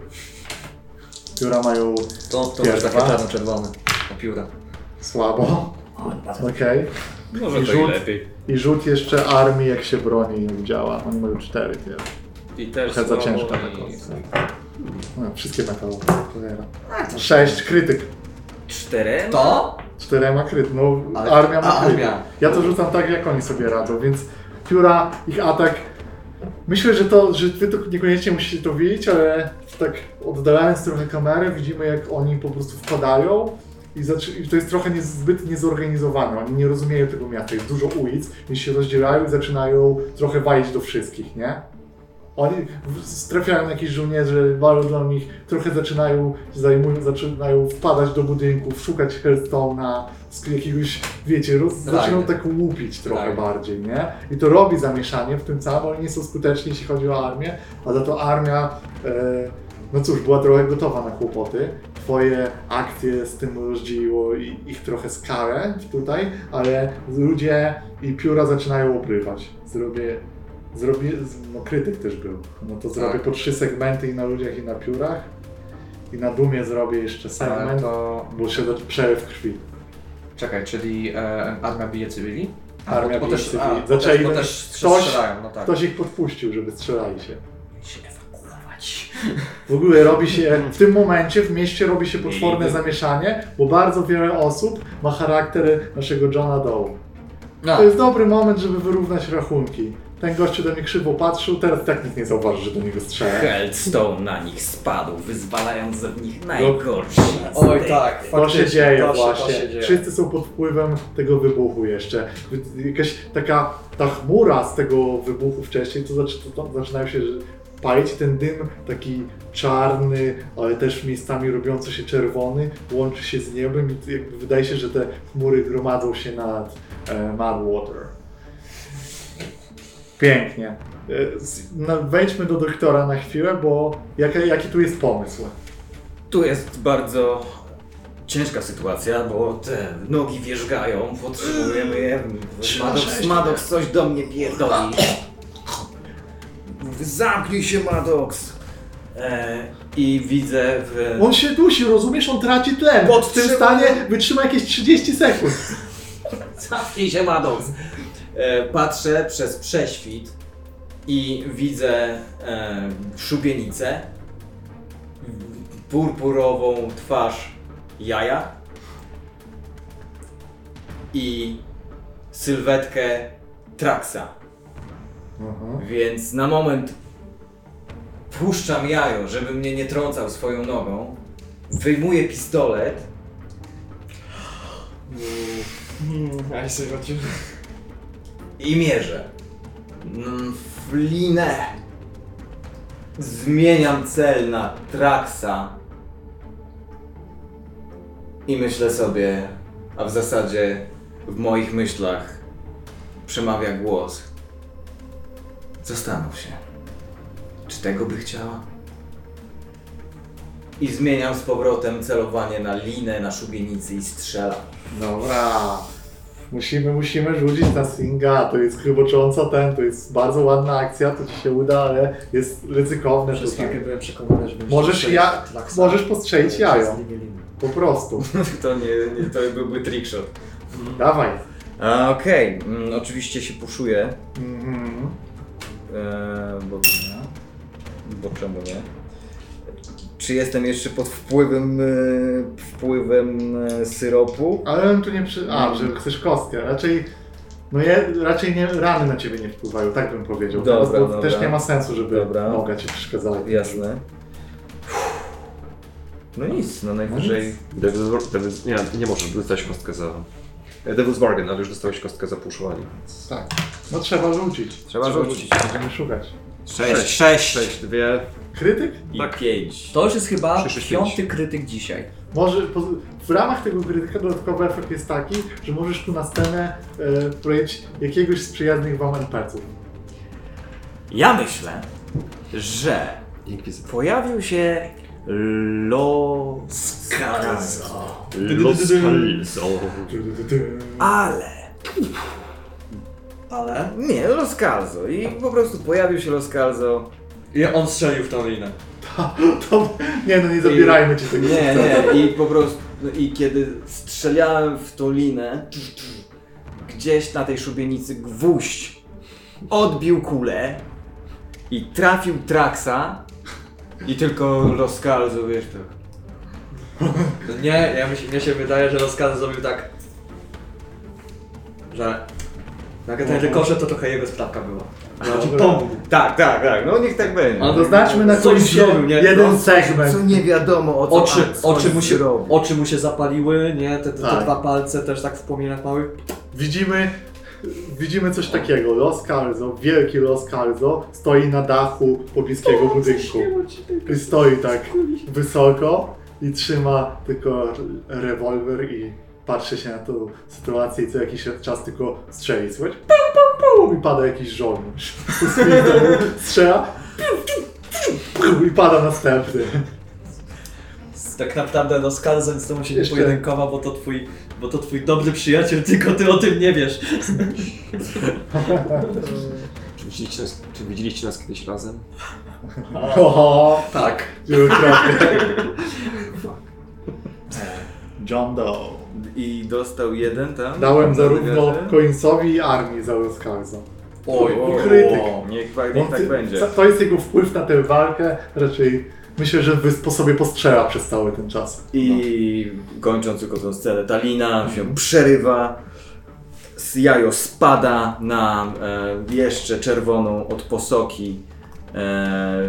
Speaker 1: Pióra mają
Speaker 2: To, to już takie czarno-czerwone. O pióra.
Speaker 1: słabo. Okej.
Speaker 3: Może
Speaker 1: I
Speaker 3: to
Speaker 1: rzut.
Speaker 3: i lepiej.
Speaker 1: I rzut jeszcze armii, jak się broni i jak działa. Oni mają cztery tyle.
Speaker 3: I też
Speaker 1: Trochę za ciężka
Speaker 3: i-
Speaker 1: ta kostka. No, wszystkie metalowe. cholera. Sześć krytyk.
Speaker 4: Czterema?
Speaker 2: To?
Speaker 1: Czterema krytyk. No,
Speaker 2: Ale-
Speaker 1: armia ma
Speaker 2: a,
Speaker 1: krytyk.
Speaker 2: armia.
Speaker 1: Ja to rzucam tak, jak oni sobie radzą, więc pióra, ich atak. Myślę, że to, że wy to niekoniecznie musicie to widzieć, ale tak oddalając trochę kamerę, widzimy jak oni po prostu wpadają i, zaczy- i to jest trochę nie, zbyt niezorganizowane. Oni nie rozumieją tego miasta, jest dużo ulic, więc się rozdzielają i zaczynają trochę walić do wszystkich, nie? Oni w- trafiają na jakieś żołnierze, walą do nich, trochę zaczynają, zajmują, zaczynają wpadać do budynków, szukać Hearthstone'a, z jakiegoś, wiecie, roz,
Speaker 2: Rajdy.
Speaker 1: zaczynają tak łupić trochę
Speaker 2: Rajdy.
Speaker 1: bardziej, nie? I to robi zamieszanie w tym całym, ale nie są skuteczni, jeśli chodzi o armię, a za to armia, e, no cóż, była trochę gotowa na kłopoty. Twoje akcje z tym rozdzieliło ich trochę skarę tutaj, ale ludzie i pióra zaczynają obrywać. Zrobię, zrobię, no krytyk też był, no to zrobię
Speaker 2: Tak.
Speaker 1: po trzy segmenty i na ludziach i na piórach i na dumie zrobię jeszcze segment,
Speaker 2: to...
Speaker 1: bo się do przeryw krwi.
Speaker 2: Czekaj, czyli e, armia bije cywili?
Speaker 1: Armia
Speaker 2: bo,
Speaker 1: bije cywili.
Speaker 2: bo
Speaker 1: Zaczęli
Speaker 2: też, bo też
Speaker 1: ktoś-
Speaker 2: no tak.
Speaker 1: Ktoś ich podpuścił, żeby strzelali się. W ogóle robi się, w tym momencie w mieście robi się potworne zamieszanie, bo bardzo wiele osób ma charakter naszego Johna Doe.
Speaker 2: No,
Speaker 1: To jest dobry moment, żeby wyrównać rachunki. Ten gościu do mnie krzywo patrzył, teraz tak nikt nie zauważy, że do niego strzela.
Speaker 4: Heldstone na nich spadł, wyzwalając z nich najgorszy.
Speaker 2: oj tak,
Speaker 1: To się
Speaker 2: faktycznie,
Speaker 1: dzieje
Speaker 2: to się- to
Speaker 1: właśnie.
Speaker 2: się dzieje.
Speaker 1: Wszyscy są pod wpływem tego wybuchu jeszcze. Wy- Jakaś taka ta chmura z tego wybuchu wcześniej, to, zaczy, to, to zaczynają się że- palić ten dym taki czarny, ale też miejscami robiący się czerwony, łączy się z niebem i jakby wydaje się, że te chmury gromadzą się nad e, Madwater. Pięknie. E, no, wejdźmy do doktora na chwilę, bo jaka, jaki tu jest pomysł?
Speaker 4: Tu jest bardzo ciężka sytuacja, bo te nogi wierzgają, potrzebujemy je. Maddox, Maddox coś do mnie pierdoli. Zamknij się Maddox! E, I widzę w...
Speaker 1: On się dusi, rozumiesz? On traci tlen. W tym stanie wytrzyma jakieś 30 sekund.
Speaker 4: Zamknij się Maddox! E, patrzę przez prześwit i widzę e, szubienicę, purpurową twarz jaja i sylwetkę Traxa. Więc na moment puszczam jajo, żeby mnie nie trącał swoją nogą. Wyjmuję pistolet
Speaker 2: chodzi.
Speaker 4: i mierzę. Mm, W linę. Zmieniam cel na Traxa. I myślę sobie, a w zasadzie w moich myślach przemawia głos. Zastanów się. Czy tego by chciała? I zmieniam z powrotem celowanie na linę, na szubienicy i strzelam.
Speaker 1: Dobra. Musimy, musimy rzucić na swinga. To jest chybocząca ten, to jest bardzo ładna akcja, to ci się uda, ale jest ryzykowne
Speaker 2: Przez chwilkę byłem przekonany, że
Speaker 1: Możesz,
Speaker 2: strzelić
Speaker 1: ja,
Speaker 2: Laksa.
Speaker 1: możesz postrzelić jajo.
Speaker 2: Przez linię linii.
Speaker 1: Po prostu.
Speaker 4: To nie, nie to byłby trickshot.
Speaker 1: Dawaj.
Speaker 4: A, Okej, mm, oczywiście się puszuję,
Speaker 1: Mhm.
Speaker 4: E, bo, bo czemu nie? Czy jestem jeszcze pod wpływem, e, wpływem e, syropu?
Speaker 1: Ale on tu nie przy... A, że chcesz kostkę. Raczej... No je, raczej nie, rany na ciebie nie wpływają, tak bym powiedział.
Speaker 4: Dobra,
Speaker 1: Teraz, bo
Speaker 4: dobra.
Speaker 1: Też nie ma sensu, żeby
Speaker 4: Dobra.
Speaker 1: noga ci przeszkadzała.
Speaker 4: Jasne. No nic, no najwyżej...
Speaker 3: Devil's, Devil's, nie, nie możesz, dostałeś kostkę za... e, Devil's Bargain, ale już dostałeś kostkę za puszowanie.
Speaker 1: Tak. No trzeba rzucić.
Speaker 4: Trzeba rzucić.
Speaker 1: Będziemy szukać.
Speaker 4: Sześć, sześć,
Speaker 3: Sześć, dwie...
Speaker 1: Krytyk?
Speaker 4: i
Speaker 3: Tak.
Speaker 4: pięć.
Speaker 2: To już jest chyba
Speaker 3: Trzy, sześć,
Speaker 2: piąty krytyk dzisiaj.
Speaker 1: Może po, w ramach tego krytyka dodatkowy efekt jest taki, że możesz tu na scenę e, powiedzieć jakiegoś z przyjaznych wam NPC-ów.
Speaker 4: Ja myślę, że
Speaker 3: Inkwizytor.
Speaker 4: pojawił się Los Calzo.
Speaker 3: Los Calzo.
Speaker 4: Ale
Speaker 2: Ale?
Speaker 4: Nie, Los Calzo. I po prostu pojawił się Los Calzo.
Speaker 2: I on strzelił w tą linę.
Speaker 1: To, nie no, nie zabierajmy ci tego.
Speaker 4: Nie, nie. I po prostu, no i kiedy strzelałem w tą linę, gdzieś na tej szubienicy gwóźdź odbił kulę i trafił Traxa i tylko Los Calzo, wiesz, tak.
Speaker 2: No Nie, ja mi, mnie się wydaje, że rozkaz zrobił tak, że jak ten rykoszet to trochę jego sprawka była. Znaczy pomógł.
Speaker 4: Tak, tak, tak, no niech tak będzie.
Speaker 2: Ale
Speaker 1: Zaznaczmy na
Speaker 2: Coś
Speaker 1: końcu
Speaker 2: zrobił, nie?
Speaker 1: jeden
Speaker 2: No,
Speaker 1: segment.
Speaker 4: Co nie wiadomo o co
Speaker 2: Oczy,
Speaker 4: co
Speaker 2: oczy, mu się,
Speaker 4: zrobi.
Speaker 2: oczy mu się zapaliły, nie? Te, te, te
Speaker 1: Tak.
Speaker 2: dwa palce też tak w płomieniach małych.
Speaker 1: Widzimy, widzimy coś takiego. Los Calzo, wielki Los Calzo stoi na dachu pobliskiego budynku. I stoi tak wysoko i trzyma tylko rewolwer i patrzy się na tą sytuację i co jakiś czas tylko strzeli. Słuchaj, pum, pum, pum, i pada jakiś żołnierz. Strzela i pada następny.
Speaker 2: Tak naprawdę rozkaz z tobą się nie
Speaker 1: Jeszcze-
Speaker 2: pojedynkował, bo to twój, bo to twój dobry przyjaciel, tylko ty o tym nie wiesz.
Speaker 3: Widzieliście nas, czy widzieliście nas kiedyś razem?
Speaker 1: O,
Speaker 2: Tak.
Speaker 1: wielokrotnie. John Doe.
Speaker 4: I dostał jeden tam.
Speaker 1: Dałem zarówno. Coinsowi i armii za Skarza.
Speaker 2: Oj,
Speaker 4: O,
Speaker 1: krytyk.
Speaker 4: Niech, niech tak będzie.
Speaker 1: To jest jego wpływ na tę walkę. Raczej myślę, że wy- po sobie postrzela przez cały ten czas.
Speaker 4: I kończąc tylko tą scenę, ta lina się przerywa. Jajo spada na e, jeszcze czerwoną od posoki. E,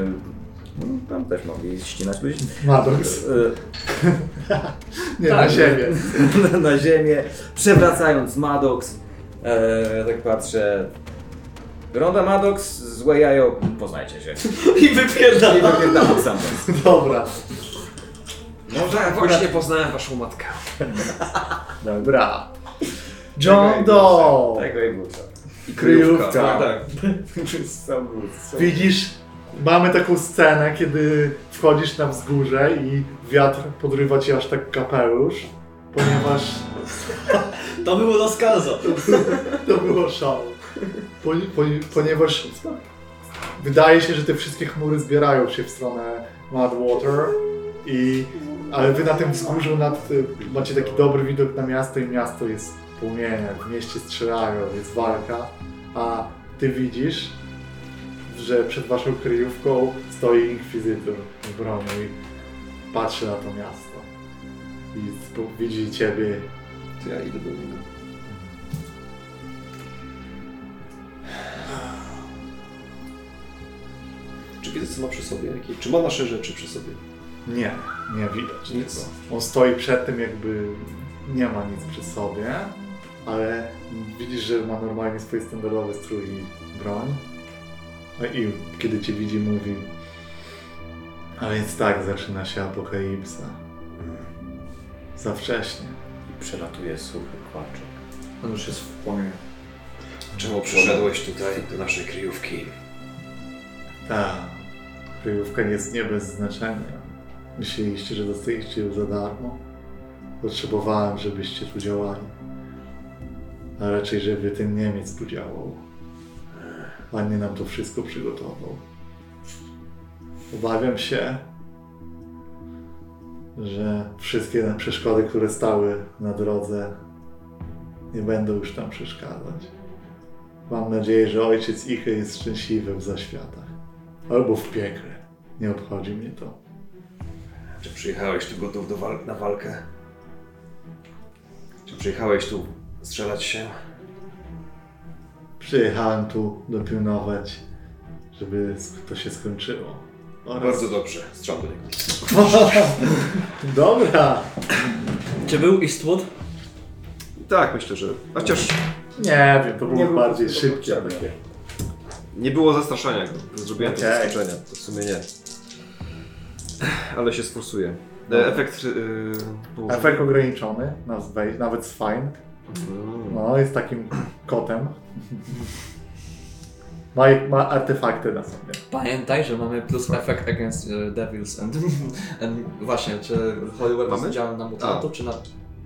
Speaker 4: no, tam też mogli ścinać ludzi.
Speaker 1: Maddox.
Speaker 4: E,
Speaker 1: Nie,
Speaker 2: Tak.
Speaker 1: na ziemię.
Speaker 4: na, ziemię, przewracając Maddox. E, tak patrzę. Ronda Maddox, złe jajo, poznajcie się.
Speaker 2: I wypierdala.
Speaker 4: I wypierdalam sam.
Speaker 1: Dobra.
Speaker 3: Może ja właśnie poznałem waszą matkę.
Speaker 1: Dobra. John Doe.
Speaker 4: Tego i wrócę.
Speaker 3: I
Speaker 1: Kryjówka.
Speaker 3: Tak, tak.
Speaker 1: Widzisz, mamy taką scenę, kiedy wchodzisz na wzgórze i wiatr podrywa ci aż tak kapelusz, ponieważ
Speaker 2: To było rozkazo.
Speaker 1: to było show. Poni- poni- ponieważ wydaje się, że te wszystkie chmury zbierają się w stronę Madwater i ale wy na tym wzgórzu nad, macie taki dobry widok na miasto i miasto jest w płomieniach, w mieście strzelają, jest walka, a ty widzisz, że przed waszą kryjówką stoi inkwizytor z bronią i patrzy na to miasto. I widzi ciebie
Speaker 3: To ja idę do niego. Czy widzę co ma przy sobie? Jakie- Czy ma nasze rzeczy przy sobie?
Speaker 1: Nie, nie widać
Speaker 3: Nic.
Speaker 1: tego. On stoi przed tym, jakby nie ma nic przy sobie, ale widzisz, że ma normalnie swój standardowy strój i broń. No I kiedy cię widzi, mówi: A więc tak zaczyna się apokalipsa. Za wcześnie.
Speaker 4: I przelatuje suchy kłaczek.
Speaker 2: On już jest w płomieniu.
Speaker 3: Czemu przyszedłeś tutaj do naszej kryjówki?
Speaker 1: Ta kryjówka jest nie bez znaczenia. Myśleliście, że dostaliście ją za darmo? Potrzebowałem, żebyście tu działali. A raczej, żeby ten Niemiec tu działał. Ładnie nam to wszystko przygotował. Obawiam się, że wszystkie przeszkody, które stały na drodze, nie będą już tam przeszkadzać. Mam nadzieję, że ojciec Ichy jest szczęśliwy w zaświatach. Albo w piekle. Nie obchodzi mnie to.
Speaker 3: Czy przyjechałeś tu gotów do wal- na walkę? Czy przyjechałeś tu strzelać się?
Speaker 1: Przyjechałem tu dopilnować, żeby to się skończyło. Oraz...
Speaker 3: Bardzo dobrze, strzelam do niego.
Speaker 1: Dobra.
Speaker 2: Czy był Eastwood?
Speaker 3: Tak, myślę, że. Chociaż
Speaker 1: Nie wiem, to było
Speaker 4: Nie
Speaker 1: bardziej szybkie. Takie.
Speaker 3: nie było zastraszania go. Zrobiłem to
Speaker 1: Okej.
Speaker 3: zaskoczenia. To w sumie nie. Ale się sforsuje. E, Efekt. Yy.
Speaker 1: Efekt ograniczony, nazwę- nawet z fine.
Speaker 3: Mm.
Speaker 1: No, jest takim kotem. Ma, ma artefakty na sobie.
Speaker 2: Pamiętaj, że mamy plus effect against uh, devils and, and... Właśnie, czy Hollywood
Speaker 3: Mamy?
Speaker 2: jest działem na mutantów, czy na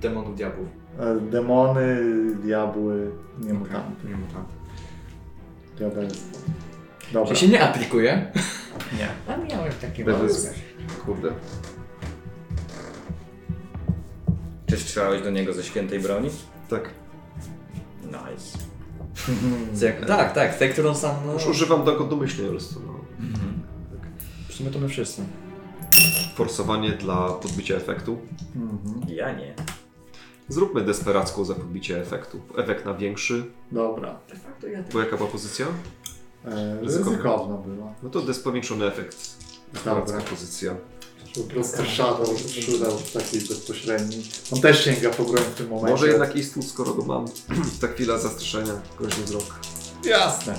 Speaker 2: demonów diabłów?
Speaker 1: E, Demony, diabły, nie mutanty.
Speaker 2: Nie mutantów.
Speaker 1: Diabelstwo. Dobra.
Speaker 2: Czy się nie aplikuje?
Speaker 1: Nie.
Speaker 2: A miałem takie
Speaker 3: Devils. Kurde.
Speaker 4: Czy strzelałeś do niego ze świętej broni?
Speaker 3: Tak.
Speaker 4: Nice.
Speaker 2: Tak, tak, tej, którą sam... No,
Speaker 3: Już używam tego domyślnie po prostu. No.
Speaker 2: w sumie to my wszyscy.
Speaker 3: Forsowanie dla podbicia efektu.
Speaker 1: Mhm.
Speaker 4: Ja nie.
Speaker 3: Zróbmy desperacką za podbicie efektu. Efekt na większy.
Speaker 1: Dobra.
Speaker 2: De facto ja
Speaker 3: Bo jaka była pozycja?
Speaker 1: E,
Speaker 3: Ryzykowne.
Speaker 1: ryzykowna była.
Speaker 3: No to des powiększony efekt. Desperacka
Speaker 1: Dobra.
Speaker 3: pozycja.
Speaker 1: Po prostu Shadow przydał taki bezpośredni. On też sięga po broń w tym momencie.
Speaker 3: Może jednak Eastwood, skoro go mam. Ta chwila zastraszenia, groźny wzrok.
Speaker 1: Jasne.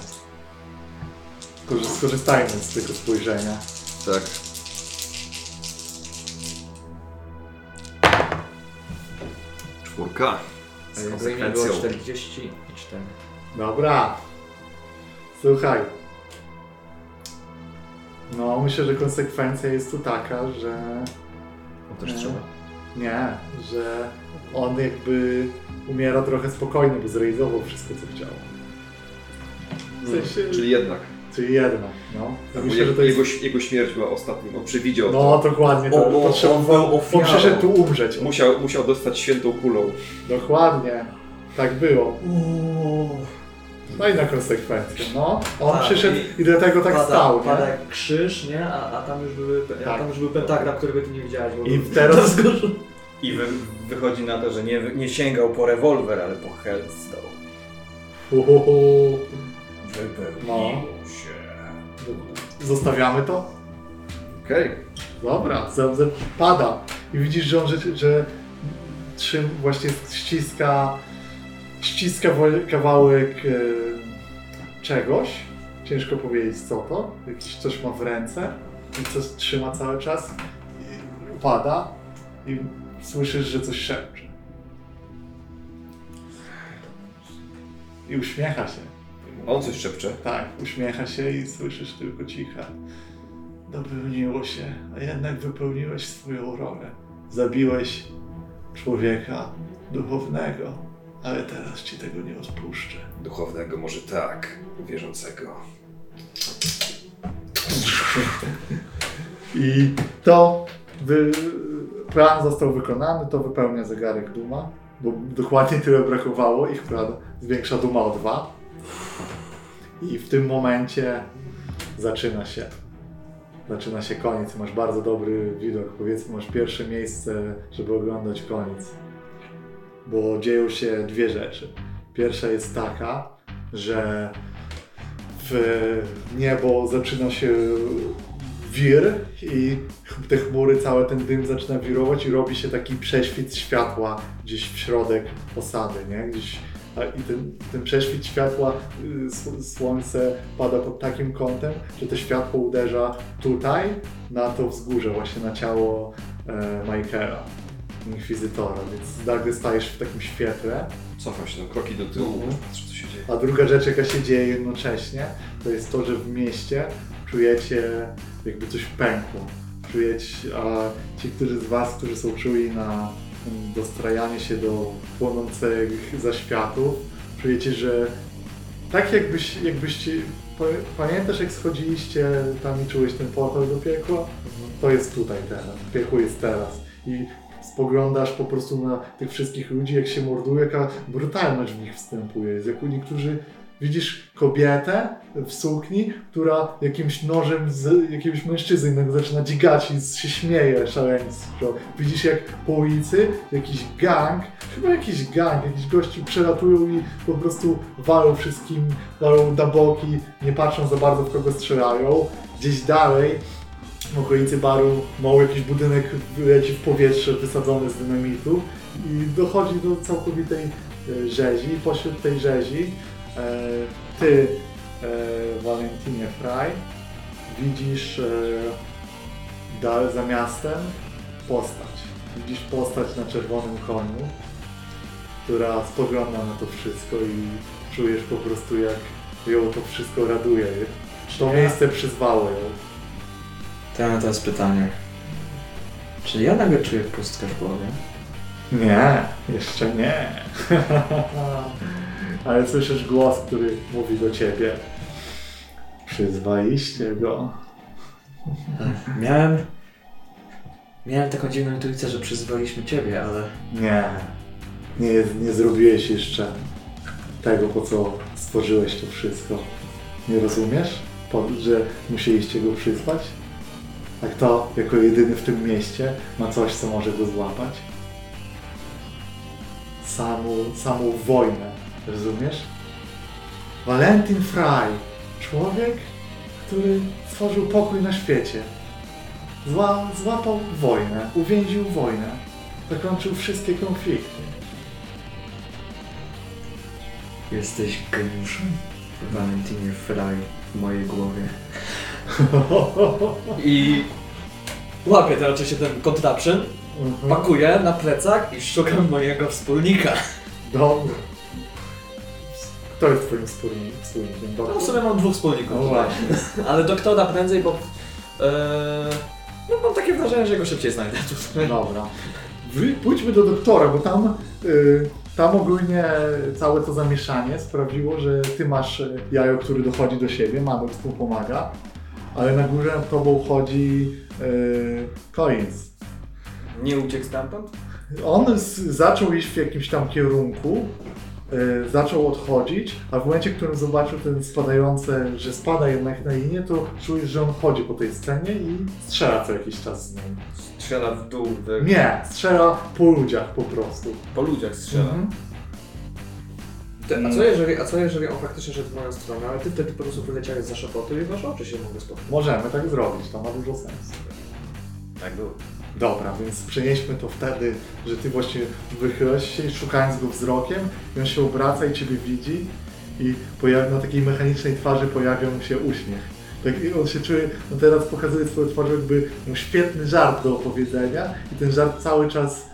Speaker 1: Skorzy- Skorzystajmy z tego spojrzenia.
Speaker 3: Tak. Czwórka. Z konsekwencją.
Speaker 2: 44.
Speaker 1: Dobra. Słuchaj. No, myślę, że konsekwencja jest tu taka, że
Speaker 3: On też trzeba.
Speaker 1: nie, że on jakby umiera trochę spokojnie, bo zrealizował wszystko, co chciał. W sensie,
Speaker 3: Czyli jednak.
Speaker 1: czyli jednak, no. Ja myślę, że
Speaker 3: jego,
Speaker 1: to jest...
Speaker 3: jego, jego śmierć była ostatnim. On przewidział
Speaker 1: No,
Speaker 3: to.
Speaker 1: dokładnie,
Speaker 2: O,
Speaker 1: to
Speaker 2: o,
Speaker 1: potrzebował,
Speaker 2: on
Speaker 1: przyszedł tu umrzeć.
Speaker 3: Musiał, musiał dostać świętą kulą.
Speaker 1: Dokładnie, tak było. Fajna konsekwencja, no. On
Speaker 2: Tak,
Speaker 1: przyszedł
Speaker 2: i-
Speaker 1: i dlatego tak
Speaker 2: pada,
Speaker 1: stał,
Speaker 2: pada
Speaker 1: nie?
Speaker 2: jak krzyż, nie? A, a tam już były, a
Speaker 1: Tak.
Speaker 2: tam już był pentagram, którego ty nie widziałeś. Bo
Speaker 1: I
Speaker 2: był-
Speaker 1: teraz-.
Speaker 4: I wy, wychodzi na to, że nie, nie sięgał po rewolwer, ale po Hellstone.
Speaker 1: Uhuhu.
Speaker 4: Wypełniło
Speaker 1: No.
Speaker 4: się.
Speaker 1: Zostawiamy to?
Speaker 3: Okej.
Speaker 1: Dobra, za- pada. I widzisz, że on że, że czym właśnie ściska, ściska kawałek e, czegoś. Ciężko powiedzieć co to. Jakiś coś ma w ręce i coś trzyma cały czas. I pada i słyszysz, że coś szepcze. I uśmiecha się.
Speaker 3: On coś szepcze.
Speaker 1: Tak, uśmiecha się i słyszysz tylko ciche. Dopełniło się, a jednak wypełniłeś swoją rolę. Zabiłeś człowieka duchownego, ale teraz ci tego nie odpuszczę.
Speaker 3: Duchownego może tak, wierzącego.
Speaker 1: I to wy... plan został wykonany, to wypełnia zegarek Duma, bo dokładnie tyle brakowało. Ich plan zwiększa Duma o dwa. I w tym momencie zaczyna się. Zaczyna się koniec. Masz bardzo dobry widok. Powiedzmy, masz pierwsze miejsce, żeby oglądać koniec. Bo dzieją się dwie rzeczy. Pierwsza jest taka, że w niebo zaczyna się wir i te chmury, cały ten dym zaczyna wirować i robi się taki prześwit światła gdzieś w środek osady, nie? Gdzieś, I ten, ten prześwit światła, y, słońce pada pod takim kątem, że to światło uderza tutaj, na to wzgórze, właśnie na ciało e, Michaela, Inkwizytora, więc nagle stajesz w takim świetle.
Speaker 3: Cofam się tam kroki do tyłu,
Speaker 1: Mhm.
Speaker 3: patrzę co się dzieje.
Speaker 1: A druga rzecz, jaka się dzieje jednocześnie, to jest to, że w mieście czujecie jakby coś pękło. Czujecie, a ci, którzy z Was, którzy są czuli na dostrajanie się do płonących zaświatów, czujecie, że tak jakbyś, jakbyście, pa- pamiętasz jak schodziliście tam i czułeś ten portal do piekła? To jest tutaj teraz, piekło jest teraz. I spoglądasz po prostu na tych wszystkich ludzi, jak się morduje, jaka brutalność w nich wstępuje. Jest jak niektórzy widzisz kobietę w sukni, która jakimś nożem z jakiegoś mężczyzny zaczyna dzigać i się śmieje szaleństwo. Widzisz jak po ulicy jakiś gang, chyba jakiś gang, jakiś gości przelatują i po prostu walą wszystkim, walą na boki, nie patrzą za bardzo w kogo strzelają. Gdzieś dalej w okolicy baru mały jakiś budynek leci w powietrze wysadzony z dynamitu i dochodzi do całkowitej e, rzezi. Pośród tej rzezi e, ty, e, Valentinie Fry, widzisz e, dal za miastem postać. Widzisz postać na czerwonym koniu, która spogląda na to wszystko i czujesz po prostu jak ją to wszystko raduje. To miejsce przyzwało ją.
Speaker 2: To ja mam teraz pytanie. Czy ja nagle czuję pustkę w głowie?
Speaker 1: Nie, jeszcze nie. Ale słyszysz głos, który mówi do ciebie. Przyzwaliście go.
Speaker 2: Miałem... Miałem taką dziwną intuicję, że przyzwaliśmy ciebie, ale...
Speaker 1: Nie. Nie, nie zrobiłeś jeszcze tego, po co stworzyłeś to wszystko. Nie rozumiesz? Po, że musieliście go przyzwać? A kto jako jedyny w tym mieście ma coś, co może go złapać? Samą, samą wojnę. Rozumiesz? Valentin Fry. Człowiek, który stworzył pokój na świecie. Zła, złapał wojnę, uwięził wojnę. Zakończył wszystkie konflikty.
Speaker 2: Jesteś geniuszem. Valentinie Fry w mojej głowie. I... Łapię teraz oczywiście ten contraption,
Speaker 1: Mhm.
Speaker 2: pakuję na plecak i szukam mojego wspólnika.
Speaker 1: Dobrze. Kto jest twoim wspólnik- wspólnikiem?
Speaker 2: No
Speaker 1: Doktor?
Speaker 2: w sumie mam dwóch wspólników.
Speaker 1: No właśnie.
Speaker 2: Ale doktora prędzej, bo... E, no mam takie wrażenie, że go szybciej znajdę tutaj.
Speaker 1: Dobra. Wy, pójdźmy do doktora, bo tam, y, tam ogólnie całe to zamieszanie sprawiło, że ty masz e, jajo, który dochodzi do siebie, Maddox mu pomaga, ale na górze nad tobą chodzi yy.
Speaker 4: Nie uciekł stamtąd?
Speaker 1: On z, zaczął iść w jakimś tam kierunku, y, zaczął odchodzić, a w momencie, w którym zobaczył ten spadające, że spada jednak na linię, to czujesz, że on chodzi po tej scenie i strzela co jakiś czas z nim.
Speaker 4: Strzela w dół. Tak?
Speaker 1: Nie, strzela po ludziach po prostu.
Speaker 4: Po ludziach strzela.
Speaker 1: Mhm.
Speaker 2: Ty, a, co jeżeli, a co jeżeli on faktycznie szedł w moją stronę, ale ty wtedy po prostu wyleciałeś za szapotu i wasze oczy się mogły spotkać?
Speaker 1: Możemy tak zrobić, to ma dużo sensu.
Speaker 4: Tak było.
Speaker 1: Dobra, więc przenieśmy to wtedy, że ty właśnie wychylasz się szukając go wzrokiem i on się obraca i ciebie widzi i na takiej mechanicznej twarzy pojawia mu się uśmiech. Tak, i on się czuje, no teraz pokazuje swoją twarz jakby mu świetny żart do opowiedzenia i ten żart cały czas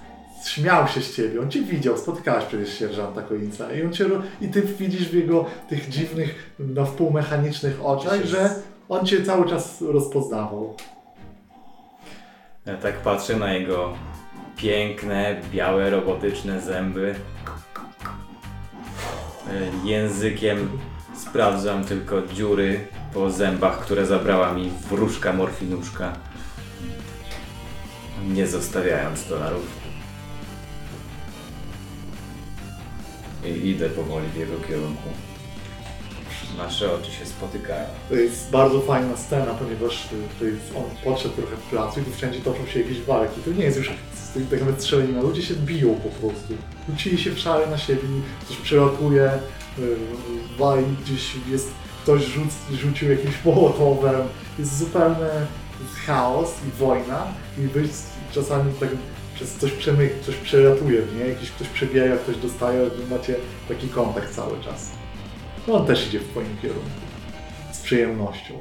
Speaker 1: śmiał się z ciebie. On cię widział, spotykałeś przecież sierżanta Koinca i on cię, i ty widzisz w jego tych dziwnych, na wpół mechanicznych oczach, że on cię cały czas rozpoznawał.
Speaker 4: Ja tak patrzę na jego piękne, białe, robotyczne zęby. Językiem sprawdzam tylko dziury po zębach, które zabrała mi wróżka morfinuszka. Nie zostawiając dolarów. I idę powoli w jego kierunku. Nasze oczy się spotykają.
Speaker 1: To jest bardzo fajna scena, ponieważ y, jest, on podszedł trochę w placu i tu wszędzie toczą się jakieś walki. To nie jest już tak nawet strzelanina, ludzie się biją po prostu. Rzucili się w szale na siebie, coś przelatuje, y, wali gdzieś jest, ktoś rzuc, rzucił jakimś mołotowem. Jest zupełny chaos i wojna i wy czasami tak przez coś przemyk, coś przelatuje, nie? Jakiś ktoś przebiega, ktoś dostaje, macie taki kontakt cały czas. No on też idzie w twoim kierunku. Z przyjemnością.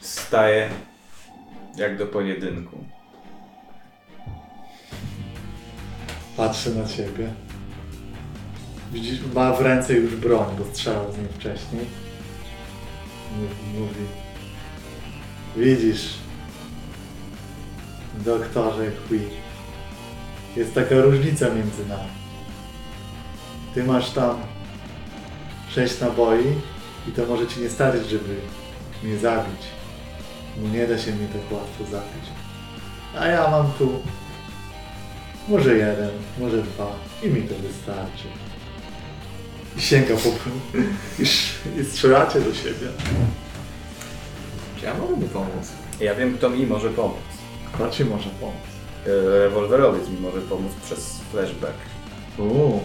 Speaker 4: Staję jak do pojedynku.
Speaker 1: Patrzy na ciebie. Widzisz, ma w ręce już broń, bo strzelał z niej wcześniej. Mówi, mówi. Widzisz, doktorze Qui, jest taka różnica między nami. Ty masz tam sześć naboi i to może ci nie starczyć, żeby mnie zabić. Bo nie da się mnie tak łatwo zabić. A ja mam tu może jeden, może dwa i mi to wystarczy. I sięga po i, sz- i strzelacie do siebie.
Speaker 2: Czy ja mogę mu pomóc?
Speaker 4: Ja wiem, kto mi może pomóc.
Speaker 1: Kto ci może pomóc?
Speaker 4: E, Rewolwerowiec mi może pomóc przez flashback.
Speaker 1: Uuu,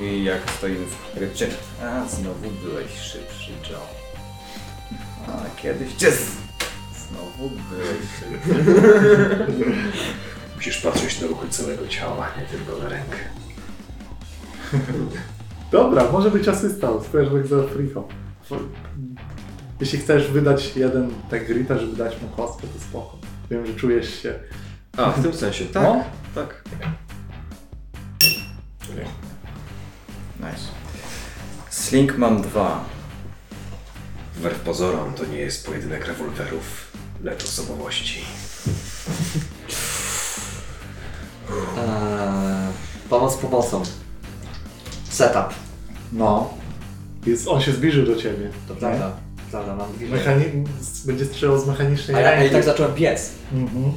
Speaker 4: I jak stoimy w krypcie. A, znowu byłeś szybszy, Joe. A, kiedyś cię z... Znowu byłeś szybszy.
Speaker 3: Musisz patrzeć na ruchy całego ciała, nie tylko na rękę.
Speaker 1: dobra, może być asysta, flashback za fricho. Jeśli chcesz wydać jeden tak grita, żeby dać mu kostkę, to spoko. Wiem, że czujesz się.
Speaker 3: A, w tym sensie, tak?
Speaker 1: No.
Speaker 3: Tak.
Speaker 4: Nice. Sling mam dwa.
Speaker 3: Wbrew pozorom to nie jest pojedynek rewolwerów, lecz osobowości.
Speaker 2: Eee, pomoc pomocą. Setup.
Speaker 1: No. Jest, on się zbliżył do ciebie.
Speaker 2: To prawda. Prawda, mam dwie.
Speaker 1: Mechani- będzie strzelał z mechanicznej
Speaker 2: A ja,
Speaker 1: ręki.
Speaker 2: i tak zacząłem biec.
Speaker 1: Mhm.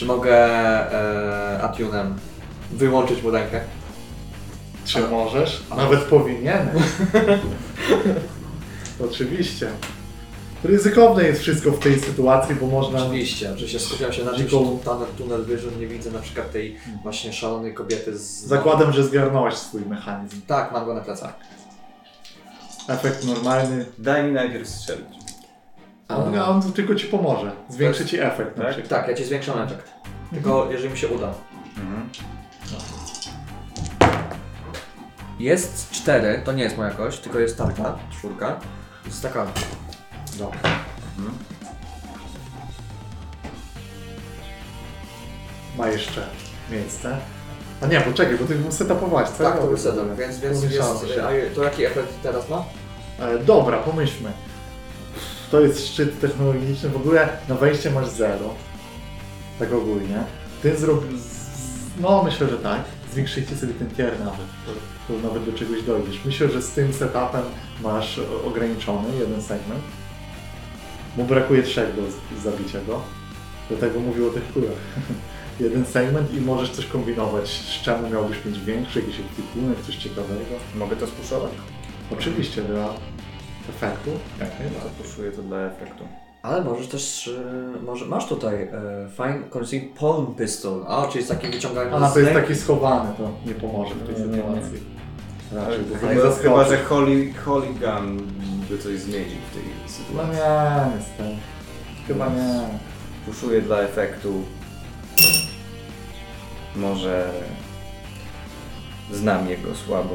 Speaker 2: Czy mogę e, Atunem wyłączyć mu rękę?
Speaker 1: Czy możesz? Nawet powinieneś. Oczywiście. Ryzykowne jest wszystko w tej sytuacji, bo można...
Speaker 2: Oczywiście, oczywiście skupiam się na tym, że
Speaker 1: Dziką-
Speaker 2: tunnel, tunnel vision nie widzę na przykład tej właśnie szalonej kobiety z...
Speaker 1: Zakładam, że zgarnąłeś swój mechanizm.
Speaker 2: Tak, mam go na plecach.
Speaker 1: Efekt normalny,
Speaker 4: Daj mi najpierw strzelić.
Speaker 1: A on, on tylko ci pomoże. Zwiększy ci efekt na
Speaker 4: Tak?
Speaker 1: przykład.
Speaker 2: Tak, ja ci zwiększam efekt. Tylko jeżeli mi się uda.
Speaker 4: Mhm.
Speaker 2: Jest cztery, to nie jest moja kość, tylko jest tarka, czwórka. Jest taka. Dobra.
Speaker 1: Ma jeszcze miejsce. A nie, poczekaj, bo ty mu setupowałeś, co?
Speaker 2: Tak, to był setup, więc, więc
Speaker 1: Pomieszało
Speaker 2: jest,
Speaker 1: się.
Speaker 2: a to jaki efekt teraz ma?
Speaker 1: E, dobra, pomyślmy. To jest szczyt technologiczny. W ogóle na wejście masz zero. Tak ogólnie. Ty zrobił. No, myślę, że tak. zwiększyjcie sobie ten tier nawet, to, to nawet do czegoś dojdziesz. Myślę, że z tym setupem masz ograniczony jeden segment, bo brakuje trzech do zabicia go. Dlatego mówił o tych kulach. jeden segment i możesz coś kombinować, z czemu miałbyś mieć większy, jakiś ekwipunek, coś ciekawego.
Speaker 4: Mogę to spuszować?
Speaker 1: Oczywiście dla efektu, jak najbardziej.
Speaker 4: Zapuszuję to dla efektu.
Speaker 2: Ale możesz też, e, może masz tutaj e, Fine Concealed Palm Pistol, a czyli z takim wyciąganiem
Speaker 1: A
Speaker 2: z
Speaker 1: to jest
Speaker 2: ręki.
Speaker 1: taki schowany, to nie pomoże w tej
Speaker 4: Nie, nie, nie.
Speaker 1: sytuacji. Raczej, bo
Speaker 4: Chyba, chyba że Holy, Hooligan by coś zmienił w tej
Speaker 1: No
Speaker 4: sytuacji.
Speaker 1: nie, niestety. Chyba nie.
Speaker 4: Puszuję dla efektu. Może znam jego słabą,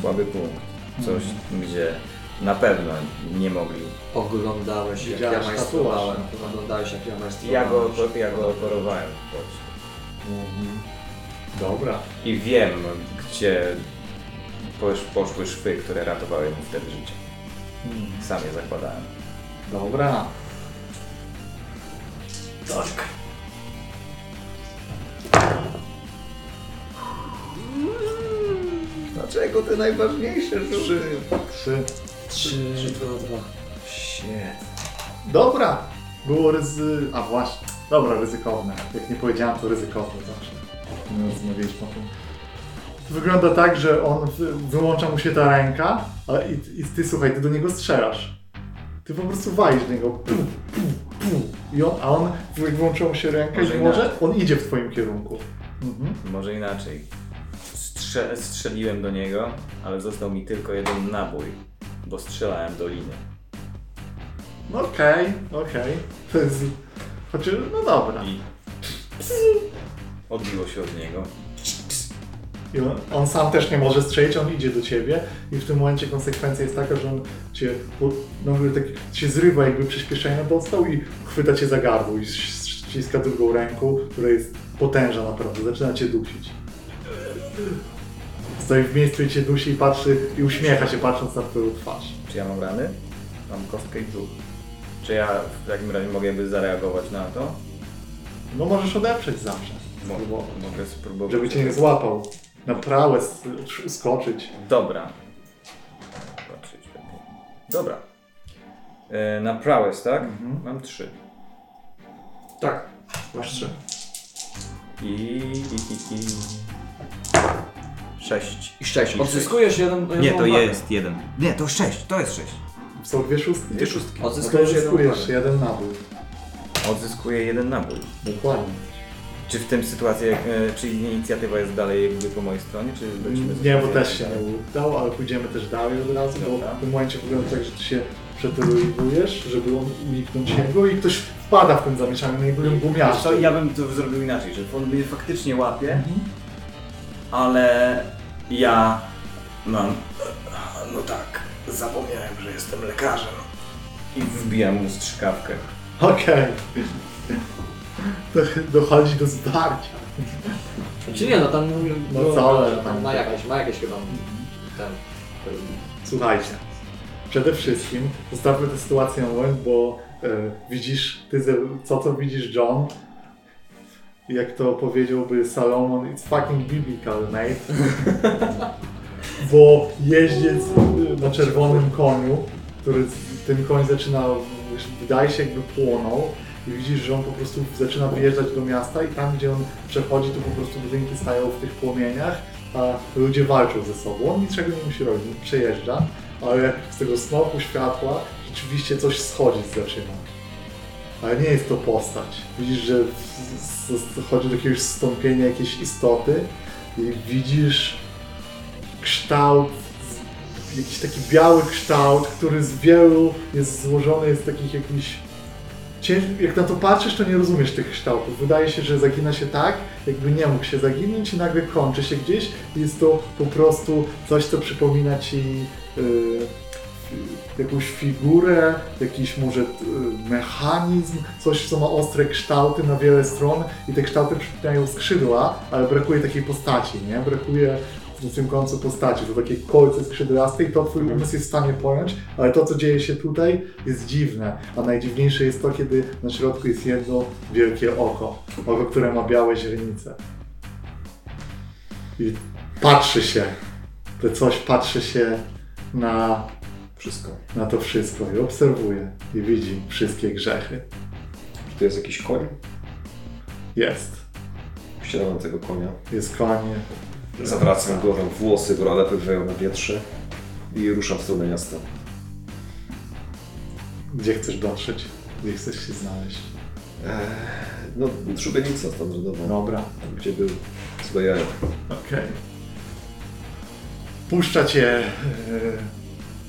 Speaker 4: słaby punkt. Coś, gdzie na pewno nie mogli.
Speaker 2: Oglądałeś jak
Speaker 1: Widziałeś
Speaker 2: ja
Speaker 1: tatuaż.
Speaker 2: majstrowałem. Oglądałeś jak ja majstrowałem.
Speaker 4: Ja go, ja go operowałem w Polsce.
Speaker 1: Dobra.
Speaker 4: I wiem, gdzie posz, poszły szwy, które ratowały mu wtedy życie. Sam je zakładałem.
Speaker 1: Dobra.
Speaker 2: Tak.
Speaker 4: Dlaczego te najważniejsze
Speaker 1: Trzy. Trzy.
Speaker 2: Trzy, dwa, dwa. Shit.
Speaker 1: Dobra. Było ryzy... A właśnie. Dobra, ryzykowne. Jak nie powiedziałem, to ryzykowne zawsze. Nie rozmawialiśmy o tym. To wygląda tak, że on wy- wyłącza mu się ta ręka, ale i, i ty słuchaj, ty do niego strzelasz. Ty po prostu walisz do niego. Pum, pum, pum. I on, a on jak wyłączyła mu się ręka
Speaker 4: Może
Speaker 1: i może
Speaker 4: inaczej.
Speaker 1: on idzie w twoim kierunku. Mhm.
Speaker 4: Może inaczej. Strze strzeliłem do niego, ale został mi tylko jeden nabój, bo strzelałem do liny.
Speaker 1: No Okej, okej. Chociaż, no dobra.
Speaker 4: I odbiło się od niego.
Speaker 1: I on, on sam też nie może strzelić, on idzie do ciebie i w tym momencie konsekwencja jest taka, że on cię, no, jakby tak, się zrywa, jakby przyspieszenia dostał i chwyta cię za gardło i ściska drugą ręką, która jest potężna naprawdę, zaczyna cię dusić. Stoi w miejscu i cię dusi i patrzy i uśmiecha się patrząc na twoją twarz.
Speaker 4: Czy ja mam rany? Mam kostkę i brzuch. Czy ja w takim razie mogę jakby zareagować na to?
Speaker 1: No możesz odeprzeć zawsze,
Speaker 4: Mo
Speaker 1: Spróbować.
Speaker 4: mogę spróbować.
Speaker 1: żeby cię nie złapał. Na prałes uskoczyć.
Speaker 4: Dobra. Lepiej. Dobra. E, na prowess, tak?
Speaker 1: Mhm.
Speaker 4: Mam trzy.
Speaker 2: Tak, masz trzy.
Speaker 4: I, i, i, i... Sześć.
Speaker 2: I sześć.
Speaker 4: I
Speaker 2: Odzyskujesz jeden.
Speaker 4: Nie,
Speaker 2: jedną
Speaker 4: to
Speaker 2: uwagę.
Speaker 4: jest jeden. Nie, to sześć, to jest sześć.
Speaker 1: Są dwie szóstki?
Speaker 3: Dwie szóstki.
Speaker 1: No to
Speaker 2: Odzyskujesz jedną
Speaker 1: jeden nabój.
Speaker 4: Odzyskuję jeden nabój.
Speaker 1: Dokładnie.
Speaker 4: Czy w tym sytuacji, jak, e, czy inicjatywa jest dalej jakby po mojej stronie, czy lecimy ze
Speaker 1: Nie, bo też się nie udało, ale pójdziemy też dalej od razu, bo w tym momencie wygląda tak, że ty się przeterroryzujesz, żeby on uniknąć niego i ktoś wpada w tym zamieszanie, no i byłem
Speaker 4: co, ja bym to zrobił inaczej, że on mnie faktycznie łapie,
Speaker 1: Mhm.
Speaker 4: Ale ja mam... No tak, zapomniałem, że jestem lekarzem. I wbijam mu strzykawkę.
Speaker 1: Okej. To dochodzi do zdarcia.
Speaker 2: Czy nie, no tam...
Speaker 1: No
Speaker 2: było-
Speaker 1: co, ale
Speaker 2: tam
Speaker 1: tam-
Speaker 2: ma jakieś, ma jakieś chyba ten...
Speaker 1: Słuchajcie, przede wszystkim zostawmy tę sytuację na moment, bo e, widzisz, ty ze, co co widzisz John, jak to powiedziałby Salomon, it's fucking biblical, mate. bo jeździec na czerwonym koniu, który ten koń zaczyna, wydaje się jakby płonął i widzisz, że on po prostu zaczyna wyjeżdżać do miasta i tam, gdzie on przechodzi, to po prostu budynki stają w tych płomieniach, a ludzie walczą ze sobą. On niczego nie musi robić, on przejeżdża, ale z tego smoku światła rzeczywiście coś schodzić zaczyna. Ale nie jest to postać. Widzisz, że chodzi do jakiegoś stąpienia jakiejś istoty i widzisz kształt, jakiś taki biały kształt, który z wielu jest złożony, jest takich jakichś jak na to patrzysz, to nie rozumiesz tych kształtów. Wydaje się, że zagina się tak, jakby nie mógł się zaginąć i nagle kończy się gdzieś. Jest to po prostu coś, co przypomina ci y, jakąś figurę, jakiś może y, mechanizm, coś, co ma ostre kształty na wiele stron i te kształty przypominają skrzydła, ale brakuje takiej postaci, nie? Brakuje w tym końcu postaci, to takie kolce skrzydlaste i to twój umysł jest w stanie pojąć, ale to, co dzieje się tutaj jest dziwne, a najdziwniejsze jest to, kiedy na środku jest jedno wielkie oko, oko, które ma białe źrenice. i patrzy się. To coś patrzy się na,
Speaker 3: Wszystko.
Speaker 1: na to wszystko i obserwuje i widzi wszystkie grzechy.
Speaker 3: Czy to jest jakiś koń?
Speaker 1: Jest.
Speaker 3: Wsiadam tego konia.
Speaker 1: Jest konie.
Speaker 3: Zawracam głowę, włosy brole pływają na wietrze i ruszam w stronę miasta.
Speaker 1: Gdzie chcesz dotrzeć? Gdzie chcesz się znaleźć?
Speaker 3: Eee, no, szubienica standardowa.
Speaker 1: Dobra.
Speaker 3: Tam, Gdzie był zbojałem.
Speaker 1: Okej. Puszcza cię, e,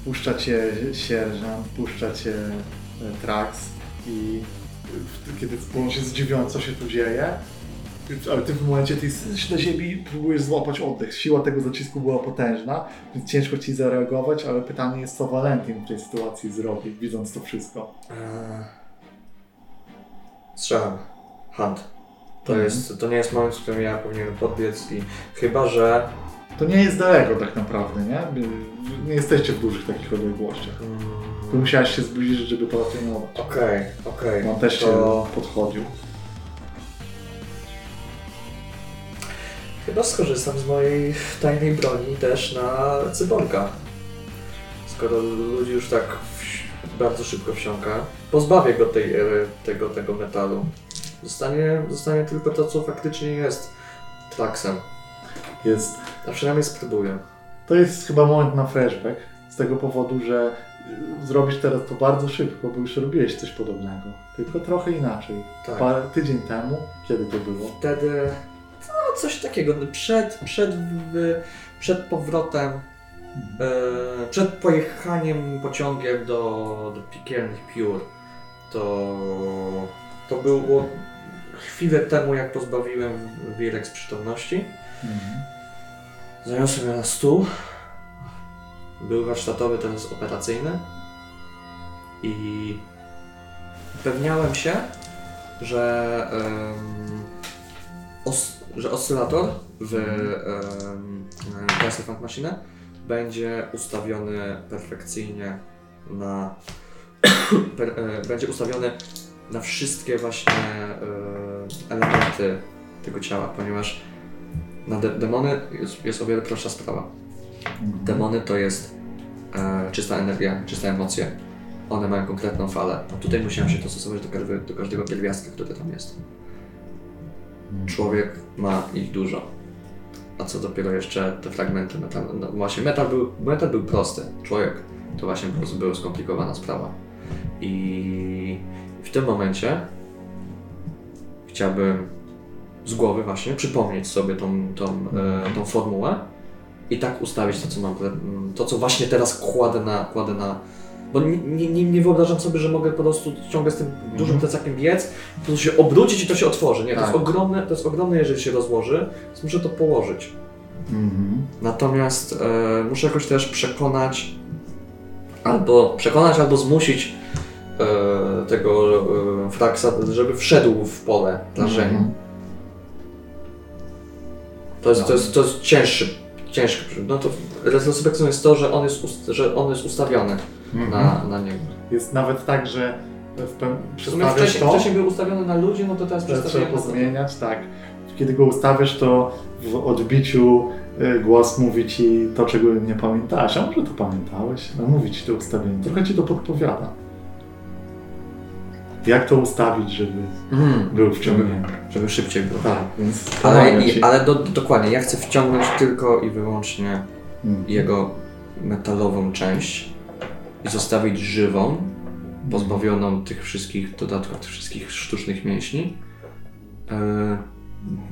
Speaker 1: puszcza cię sierżant, puszcza cię e, Trax i kiedy on się zdziwiony, co się tu dzieje, ale ty w momencie ty jesteś na ziemi próbujesz złapać oddech. Siła tego zacisku była potężna, więc ciężko ci zareagować, ale pytanie jest, co Valentin w tej sytuacji zrobi, widząc to wszystko.
Speaker 2: Eee, Strzelam. Hunt. To,
Speaker 1: Mhm.
Speaker 2: jest, to nie jest moment, w którym ja powinienem podbiec i chyba, że...
Speaker 1: To nie jest daleko tak naprawdę, nie? Nie jesteście w dużych takich odległościach.
Speaker 2: mm,
Speaker 1: Tu musiałeś się zbliżyć, żeby to atenować.
Speaker 2: Okej, okej.
Speaker 1: On też się
Speaker 2: to...
Speaker 1: podchodził.
Speaker 2: Chyba skorzystam z mojej tajnej broni też na cyborga. Skoro ludzi już tak bardzo szybko wsiąka, pozbawię go tej, tego, tego metalu. Zostanie, zostanie tylko to, co faktycznie jest traksem.
Speaker 1: Jest,
Speaker 2: A przynajmniej spróbuję.
Speaker 1: to jest chyba moment na flashback, z tego powodu, że y, zrobisz teraz to bardzo szybko, bo już robiłeś coś podobnego, tylko trochę inaczej.
Speaker 2: Tak.
Speaker 1: Parę, tydzień temu, kiedy to było?
Speaker 2: Wtedy no, coś takiego. Przed, przed, przed powrotem, e, przed pojechaniem pociągiem do, do piekielnych piór, to, to było chwilę temu, jak pozbawiłem Wirek z przytomności. Zaniosłem ją na stół. Był warsztatowy, teraz operacyjny. I upewniałem się, że, em, os, że oscylator w um, Funk Machine będzie ustawiony perfekcyjnie na. Per, e, będzie ustawiony na wszystkie właśnie e, elementy tego ciała, ponieważ na de demony jest, jest o wiele prostsza sprawa. Demony to jest e, czysta energia, czyste emocje. One mają konkretną falę. A tutaj musiałem się dostosować do, każdy, do każdego pierwiastka, który tam jest. Człowiek ma ich dużo. A co dopiero jeszcze te fragmenty metalu. No właśnie, metal był, metal był prosty. Człowiek to właśnie po prostu była skomplikowana sprawa. I w tym momencie chciałbym z głowy właśnie przypomnieć sobie tą, tą, e, tą formułę i tak ustawić to, co mam, mm, to, co właśnie teraz kładę na, kładę na bo nie, nie, nie, wyobrażam sobie, że mogę po prostu ciągle z tym dużym plecakiem biec, po prostu się obrócić i to się otworzy. Nie, to, jest
Speaker 1: Tak.
Speaker 2: ogromne, to jest ogromne, jeżeli się rozłoży, więc muszę to położyć.
Speaker 1: Mhm.
Speaker 2: Natomiast e, muszę jakoś też przekonać, albo przekonać, albo zmusić e, tego e, Fraxa, żeby wszedł w pole rażenia.
Speaker 1: Mhm.
Speaker 2: To jest, to jest, to jest cięższy, ciężki. No to retrospekcją jest to, że on jest, ust, że on jest ustawiony
Speaker 1: Mhm.
Speaker 2: na, na niego.
Speaker 1: Jest nawet tak, że przestawiasz
Speaker 2: wcześniej,
Speaker 1: to,
Speaker 2: wcześniej był ustawiony na ludzi, no to teraz
Speaker 1: trzeba
Speaker 2: przestawiamy to.
Speaker 1: pozmieniać, tak. Kiedy go ustawiasz, to w odbiciu y, głos mówi ci to, czego nie pamiętałeś. A może to pamiętałeś? No mówi ci to ustawienie. Trochę ci to podpowiada. Jak to ustawić, żeby
Speaker 2: Mm,
Speaker 1: był wciągnięty.
Speaker 2: żeby szybciej było.
Speaker 1: Tak, więc
Speaker 2: Ale, i, ale do, dokładnie, ja chcę wciągnąć tylko i wyłącznie
Speaker 1: Mm.
Speaker 2: jego metalową część i zostawić żywą, pozbawioną tych wszystkich dodatków, tych wszystkich sztucznych mięśni,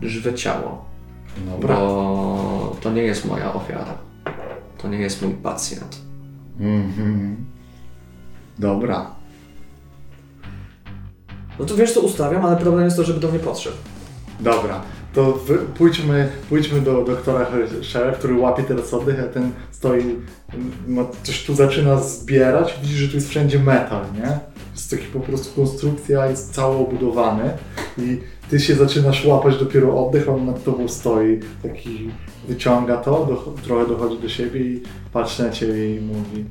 Speaker 2: yy, żywe ciało.
Speaker 1: Dobra.
Speaker 2: Bo to nie jest moja ofiara. To nie jest mój pacjent.
Speaker 1: Mhm. Dobra.
Speaker 2: No to wiesz, co ustawiam, ale problem jest to, żeby do mnie podszedł.
Speaker 1: Dobra. To wy, pójdźmy, pójdźmy do doktora Herschera, który łapie teraz oddech, a ten stoi, ma, coś tu zaczyna zbierać. Widzisz, że tu jest wszędzie metal, nie? Jest taki po prostu konstrukcja, jest cały obudowany i ty się zaczynasz łapać dopiero oddech, on nad tobą stoi, taki wyciąga to, do, trochę dochodzi do siebie i patrzy na ciebie i mówi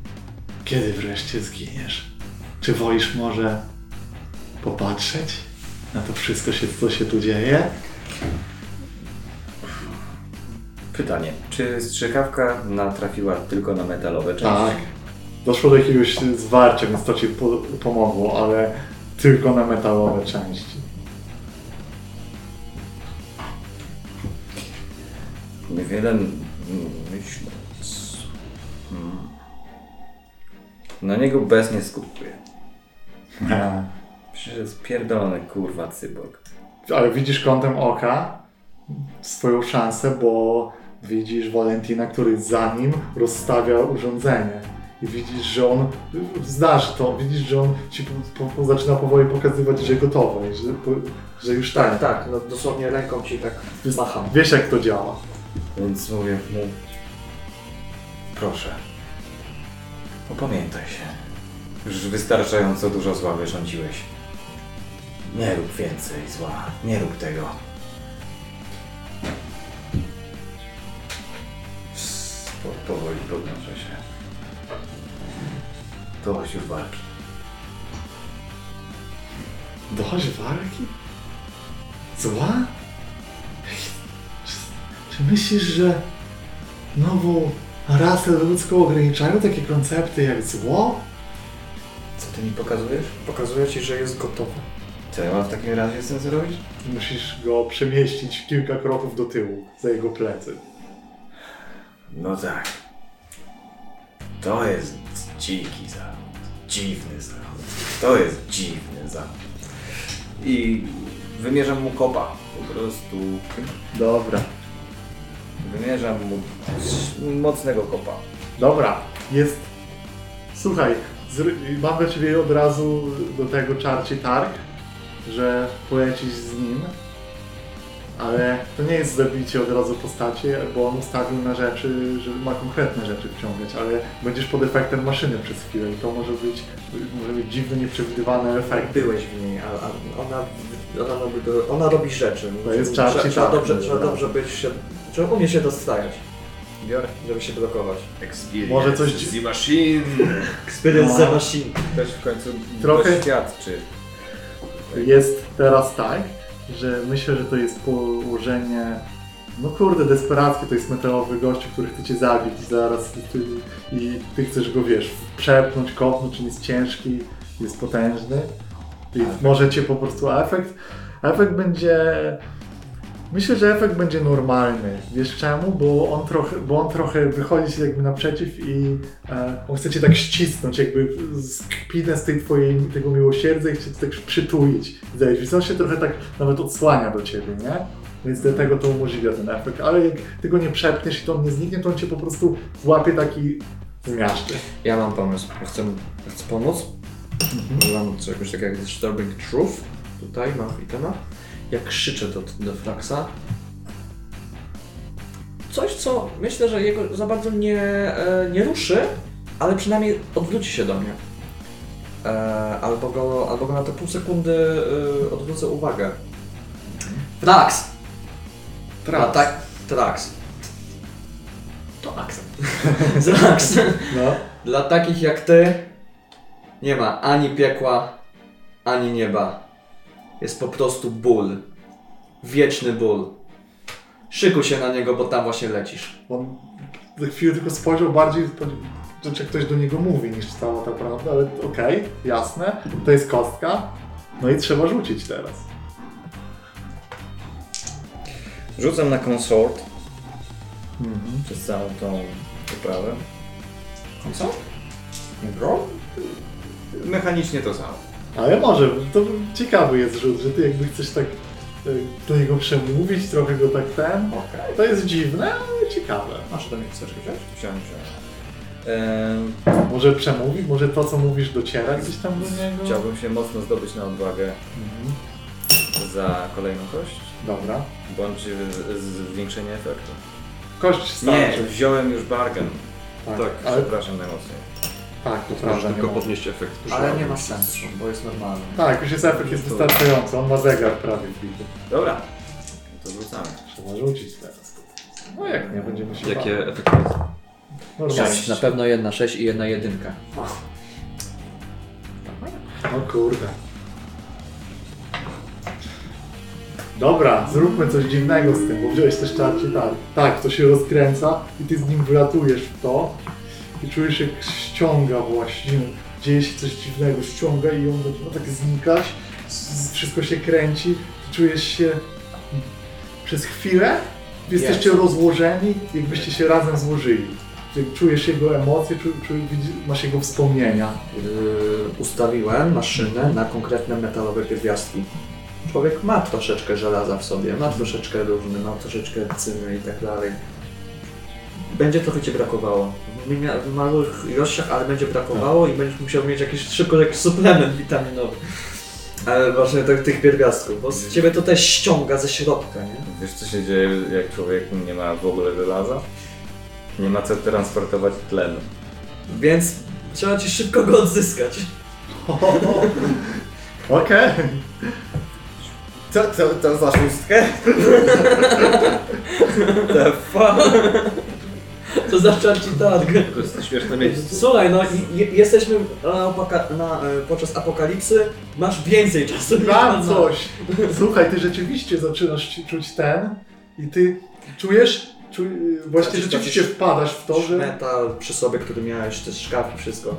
Speaker 1: Kiedy wreszcie zginiesz? Czy wolisz może popatrzeć na to wszystko, się, co się tu dzieje?
Speaker 4: Pytanie, czy strzykawka natrafiła tylko na metalowe części?
Speaker 1: Tak. Doszło do jakiegoś zwarcia, więc to ci po, pomogło, ale tylko na metalowe części.
Speaker 4: Niewiele myśląc. Hmm. Na niego bez nie skupuję. Przecież jest pierdolony kurwa cyborg.
Speaker 1: Ale widzisz kątem oka swoją szansę, bo widzisz Valentina, który za nim rozstawia urządzenie. I widzisz, że on, znasz to, widzisz, że on ci po, po, po, zaczyna powoli pokazywać, że gotowy, że, po, że już
Speaker 2: Tak,
Speaker 1: tak.
Speaker 2: tak, no dosłownie ręką ci tak macham.
Speaker 1: Wiesz jak to działa.
Speaker 4: Więc mówię mu. Proszę. Opamiętaj się. Już wystarczająco dużo zła wyrządziłeś. Nie rób więcej zła. Nie rób tego. Po- Powoli podnoszę się. Dość już walki.
Speaker 1: Dość walki? Zła? Czy, czy myślisz, że nową rasę ludzką ograniczają takie koncepty jak zło?
Speaker 4: Co ty mi pokazujesz?
Speaker 2: Pokazuję ci, że jest gotowy.
Speaker 4: Co ja mam w takim razie z tym zrobić?
Speaker 1: Musisz go przemieścić kilka kroków do tyłu, za jego plecy.
Speaker 4: No tak. To jest dziki zachód. Dziwny zachód. To jest dziwny zachód. I wymierzam mu kopa. Po prostu
Speaker 1: Dobra.
Speaker 4: wymierzam mu mocnego kopa.
Speaker 1: Dobra, jest. Słuchaj, zry... mam do ciebie od razu do tego czarci targ, że polecisz z nim, ale to nie jest zabicie od razu postaci, bo on ustawił na rzeczy, że ma konkretne rzeczy wciągać, ale będziesz pod efektem maszyny przez chwilę i to może być, może być dziwny, nieprzewidywany efekt.
Speaker 2: Byłeś w niej, a, a ona, ona, robi, ona robi rzeczy.
Speaker 1: To jest
Speaker 2: trzeba,
Speaker 1: czarci
Speaker 2: trzeba,
Speaker 1: tak,
Speaker 2: dobrze,
Speaker 1: no,
Speaker 2: trzeba
Speaker 1: dobra.
Speaker 2: dobrze być się, trzeba umieć się dostajać,
Speaker 4: Biorę.
Speaker 2: żeby się blokować.
Speaker 3: Experience
Speaker 1: Może coś-
Speaker 3: z Machine.
Speaker 2: Experience
Speaker 1: No.
Speaker 2: the machine.
Speaker 4: Ktoś w końcu
Speaker 1: Trochę-
Speaker 4: doświadczy.
Speaker 1: Jest teraz tak, że myślę, że to jest położenie, no kurde, desperackie, to jest metalowy gościu, który chce cię zabić zaraz i ty, i ty chcesz go, wiesz, przepchnąć, kopnąć, on jest ciężki, jest potężny. I może cię po prostu efekt, efekt będzie, myślę, że efekt będzie normalny, wiesz czemu? Bo on trochę, bo on trochę wychodzi ci jakby naprzeciw i e, on chce cię tak ścisnąć, jakby skpinę z tej twojej, tego miłosierdzia i chce cię tak przytulić. Zdaje się, on się trochę tak nawet odsłania do ciebie, nie? Więc dlatego to umożliwia ten efekt, ale jak ty go nie przepniesz i to on nie zniknie, to on cię po prostu złapie taki zmiażdży.
Speaker 2: Ja mam pomysł. Chcę, chcę pomóc. Mam czegoś takiego jak Disturbing Truth. Tutaj mam w itemach. Jak krzyczę do, do Flaxa. Coś, co myślę, że jego za bardzo nie, e, nie ruszy, ale przynajmniej odwróci się do mnie. E, albo, go, albo go na te pół sekundy e, odwrócę uwagę. Flax!
Speaker 1: Trax.
Speaker 2: Tak, Trax. To akcent. Trax.
Speaker 1: No.
Speaker 2: Dla takich jak ty nie ma ani piekła, ani nieba. Jest po prostu ból. Wieczny ból. Szykuj się na niego, bo tam właśnie lecisz.
Speaker 1: On za chwilę tylko spojrzał bardziej, że czy ktoś do niego mówi niż cała ta prawda, ale okej, jasne, to jest kostka, no i trzeba rzucić teraz.
Speaker 4: Rzucam na consort
Speaker 1: Mhm.
Speaker 4: przez całą tą uprawę.
Speaker 2: Co? Bro?
Speaker 4: Mechanicznie to samo.
Speaker 1: Ale może, to ciekawy jest rzut, że ty jakby chcesz tak e, do niego przemówić, trochę go tak ten.
Speaker 2: Okej.
Speaker 1: To jest dziwne, ale ciekawe.
Speaker 2: Masz mnie chceczkę wziąć?
Speaker 4: Wziąć, wziąć. Ehm,
Speaker 1: Może przemówi, może to co mówisz dociera gdzieś tam do niego?
Speaker 4: chciałbym się mocno zdobyć na odwagę
Speaker 1: Mhm.
Speaker 4: za kolejną kość,
Speaker 1: Dobra.
Speaker 4: bądź z- zwiększenie efektu.
Speaker 1: Kość
Speaker 4: Nie,
Speaker 1: starczy.
Speaker 4: wziąłem już bargain.
Speaker 1: Tak,
Speaker 3: tak,
Speaker 1: ale
Speaker 4: Przepraszam najmocniej.
Speaker 1: Tak, to
Speaker 3: Możesz
Speaker 1: prawda. Nie
Speaker 3: tylko
Speaker 1: ma.
Speaker 3: podnieść efekt.
Speaker 2: Ale nie ma sensu, bo jest normalny.
Speaker 1: Tak, już jest efekt jest wystarczający, on ma zegar prawie wbity.
Speaker 4: Dobra, to wrzucamy.
Speaker 1: Trzeba rzucić teraz. No jak nie, będziemy się
Speaker 3: Jakie
Speaker 1: bawić.
Speaker 3: efekty?
Speaker 1: Normalnie.
Speaker 2: Na pewno jedna 6 i jedna jedynka.
Speaker 1: O kurde. Dobra, zróbmy coś dziwnego z tym, bo wziąłeś też czarci tak. Tak, to się rozkręca i ty z nim wlatujesz w to i czujesz jak ściąga właśnie, dzieje się coś dziwnego, ściąga i on zaczyna tak znikać, wszystko się kręci, czujesz się przez chwilę, jesteście rozłożeni, jakbyście się razem złożyli. Czujesz jego emocje, czu, czu, masz jego wspomnienia.
Speaker 2: Yy, ustawiłem maszynę na konkretne metalowe pierwiastki. Człowiek ma troszeczkę żelaza w sobie, ma troszeczkę różny, ma troszeczkę cyny i tak dalej. Będzie trochę Cię brakowało. W mini- w małych ilościach, ale będzie brakowało i będziesz musiał mieć jakiś szybko jakiś suplement witaminowy. Ale właśnie tych, tych pierwiastków, bo z Ciebie to też ściąga ze środka, nie?
Speaker 4: Wiesz co się dzieje, jak człowiek nie ma w ogóle żelaza? Nie ma co transportować tlenu.
Speaker 2: Więc trzeba Ci szybko go odzyskać.
Speaker 1: Okej.
Speaker 4: Co, co, co za szóstkę? The fuck?
Speaker 2: To zaczął Ci targ.
Speaker 3: To jest śmieszne miejsce.
Speaker 2: Słuchaj, no i- i- jesteśmy na, apoka- na, e, podczas apokalipsy, masz więcej czasu niż
Speaker 1: Mam coś. Słuchaj, ty rzeczywiście zaczynasz ci- czuć ten i ty czujesz, czu, właśnie
Speaker 2: Znaczy,
Speaker 1: rzeczywiście wpadasz w to, że
Speaker 2: Metal przy sobie, który miałeś, te szkafy, wszystko.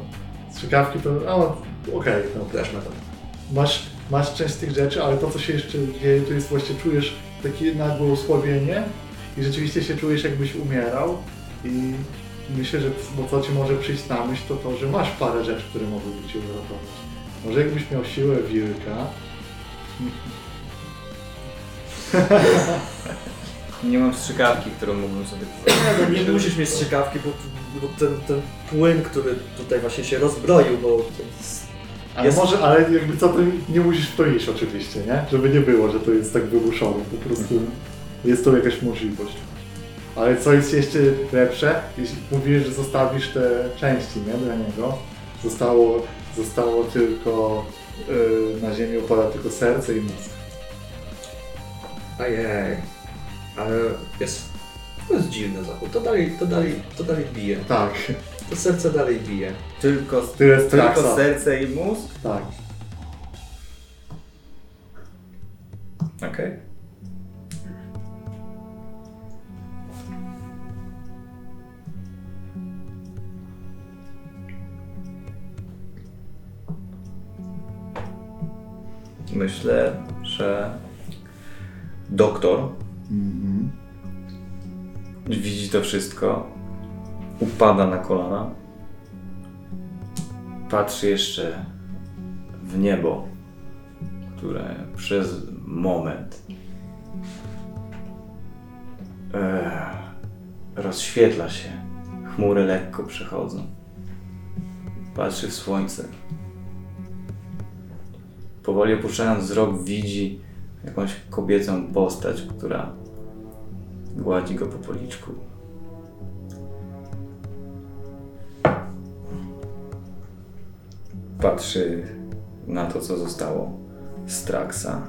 Speaker 1: strzykawki to, a okej, dobra.
Speaker 2: Też metal.
Speaker 1: Masz, masz część z tych rzeczy, ale to co się jeszcze dzieje, to jest właśnie czujesz takie nagłe osłabienie i rzeczywiście się czujesz jakbyś umierał i myślę, że bo co ci może przyjść na myśl to to, że masz parę rzeczy, które mogłyby cię uratować. Może jakbyś miał siłę wilka,
Speaker 4: Nie mam strzykawki, którą mógłbym sobie
Speaker 2: Nie, no, nie musisz mieć strzykawki, bo, bo ten, ten płyn, który tutaj właśnie się rozbroił, bo.
Speaker 1: Ale
Speaker 2: Jest-
Speaker 1: może, ale jakby co, to nie musisz w to iść oczywiście, nie? Żeby nie było, że to jest tak wymuszone, po prostu jest to jakaś możliwość. Ale co jest jeszcze lepsze, jeśli mówisz, że zostawisz te części, nie, dla niego, zostało, zostało tylko, yy, na ziemi opada tylko serce i mózg.
Speaker 2: Ojej. Ale jest... To jest dziwny zachód. To dalej, to dalej, to dalej bije.
Speaker 1: Tak,
Speaker 2: To serce dalej bije.
Speaker 4: Tylko,
Speaker 1: tyle
Speaker 4: tylko serce i mózg?
Speaker 1: Tak.
Speaker 4: Okej. Myślę, że doktor
Speaker 1: Mhm.
Speaker 4: widzi to wszystko, upada na kolana, patrzy jeszcze w niebo, które przez moment e, rozświetla się. Chmury lekko przechodzą. Patrzy w słońce. Powoli opuszczając wzrok, widzi jakąś kobiecą postać, która gładzi go po policzku. Patrzy na to, co zostało z Traxa.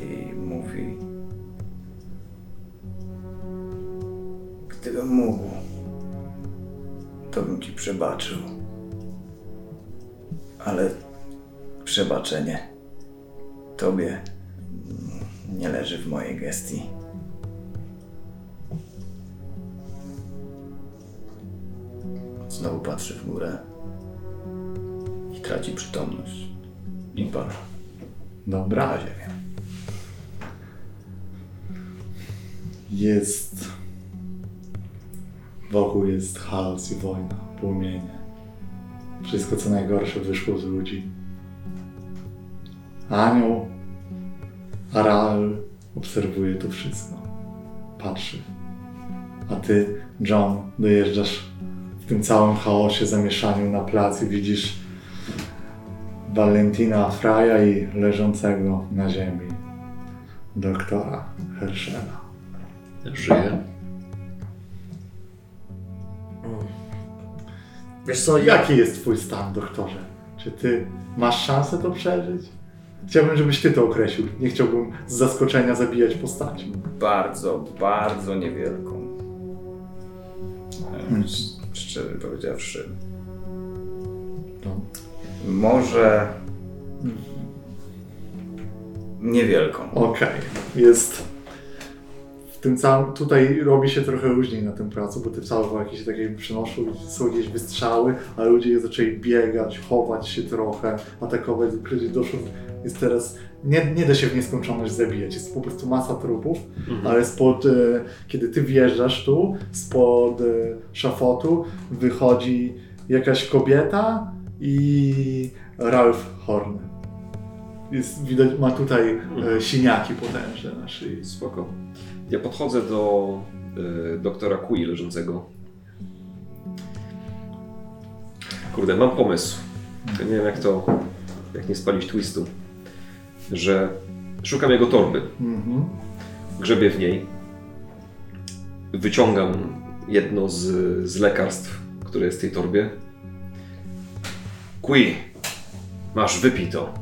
Speaker 4: I mówi: Gdybym mógł, to bym ci przebaczył. Ale przebaczenie tobie nie leży w mojej gestii. Znowu patrzy w górę i traci przytomność. I pada
Speaker 1: Dobra.
Speaker 4: na ziemię.
Speaker 1: Jest. Wokół jest chaos i wojna, płomienie. Wszystko co najgorsze wyszło z ludzi. Anioł, Aral obserwuje to wszystko. Patrzy. A ty, John, dojeżdżasz w tym całym chaosie, zamieszaniu na plac i widzisz Valentina Fraja i leżącego na ziemi doktora Herschela.
Speaker 3: Żyje.
Speaker 2: Wiesz co, ja...
Speaker 1: Jaki jest twój stan, doktorze? Czy ty masz szansę to przeżyć? Chciałbym, żebyś ty to określił. Nie chciałbym z zaskoczenia zabijać postaci.
Speaker 4: Bardzo, bardzo niewielką. E,
Speaker 1: Hmm.
Speaker 4: Szczerze powiedziawszy.
Speaker 1: No.
Speaker 4: Może niewielką.
Speaker 1: Okej, jest. Tym całym, tutaj robi się trochę różniej na tym pracu, bo te psalwo jakieś takie przynoszą, są jakieś wystrzały, a ludzie zaczęli biegać, chować się trochę, atakować, doszło, jest teraz, nie, nie da się w nieskończoność zabijać, jest po prostu masa trupów,
Speaker 3: Mhm.
Speaker 1: ale spod, e, kiedy ty wjeżdżasz tu, spod e, szafotu wychodzi jakaś kobieta i Ralph Horn. Jest, widać, ma tutaj
Speaker 3: Mhm.
Speaker 1: e, siniaki potężne na szyi.
Speaker 3: Spoko. Ja podchodzę do y, doktora Kui leżącego. Kurde, mam pomysł. Ja nie wiem jak to, jak nie spalić twistu. Że szukam jego torby.
Speaker 1: Mhm.
Speaker 3: grzebię w niej, wyciągam jedno z, z lekarstw, które jest w tej torbie. Qui, masz, wypij to.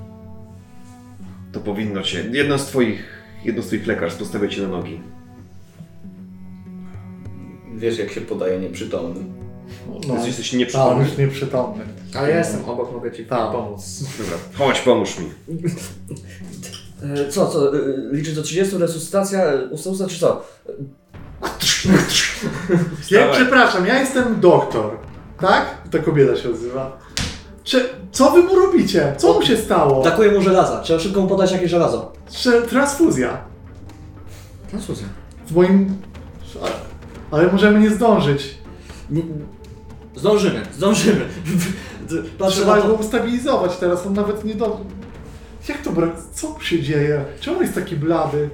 Speaker 3: To powinno cię, jedno z twoich, jedno z twoich lekarstw postawia cię na nogi.
Speaker 4: Wiesz, jak się podaje nieprzytomny.
Speaker 1: No,
Speaker 3: Jesteś
Speaker 1: tak,
Speaker 3: nieprzytomny.
Speaker 1: już nieprzytomny.
Speaker 2: Ale ja jestem obok, mogę ci
Speaker 1: Tak.
Speaker 2: pomóc.
Speaker 3: Dobra, chodź, pomóż mi.
Speaker 2: E, Co, co, e, liczyć do 30, resuscytacja, e, usta, usta, czy co?
Speaker 1: Ja,
Speaker 3: Wstawaj.
Speaker 1: przepraszam, ja jestem doktor. Tak? Ta kobieta się odzywa. Czy, co wy mu robicie? Co mu się stało?
Speaker 2: Brakuje mu żelaza, trzeba szybko mu podać jakieś żelazo.
Speaker 1: Że transfuzja.
Speaker 2: Transfuzja.
Speaker 1: W moim... Ale możemy nie zdążyć.
Speaker 2: Nie, zdążymy, zdążymy. Patrzę
Speaker 1: Trzeba go
Speaker 2: to.
Speaker 1: ustabilizować teraz, on nawet nie do... Jak to brak... Co mu się dzieje? Czemu jest taki blady?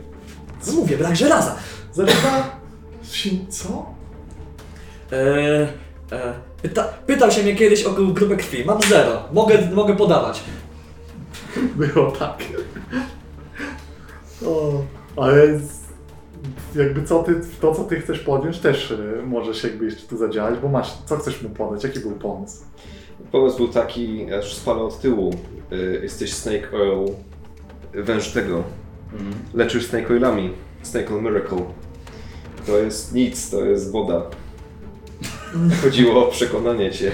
Speaker 2: No mówię, brak żelaza.
Speaker 1: Zaczyna... Co?
Speaker 2: E, e, pyta, pytał się mnie kiedyś o grupę krwi. Mam zero. Mogę, mogę podawać.
Speaker 1: Było tak. O, ale z- jakby co ty, to co ty chcesz podjąć też y, możesz jakby jeszcze tu zadziałać, bo masz, co chcesz mu podać, jaki był pomysł?
Speaker 3: Pomysł był taki, aż spalę od tyłu. Y, jesteś Snake Oil węż tego. Leczysz Snake Oilami. Snake Oil Miracle. To jest nic, to jest woda. Chodziło o przekonanie cię,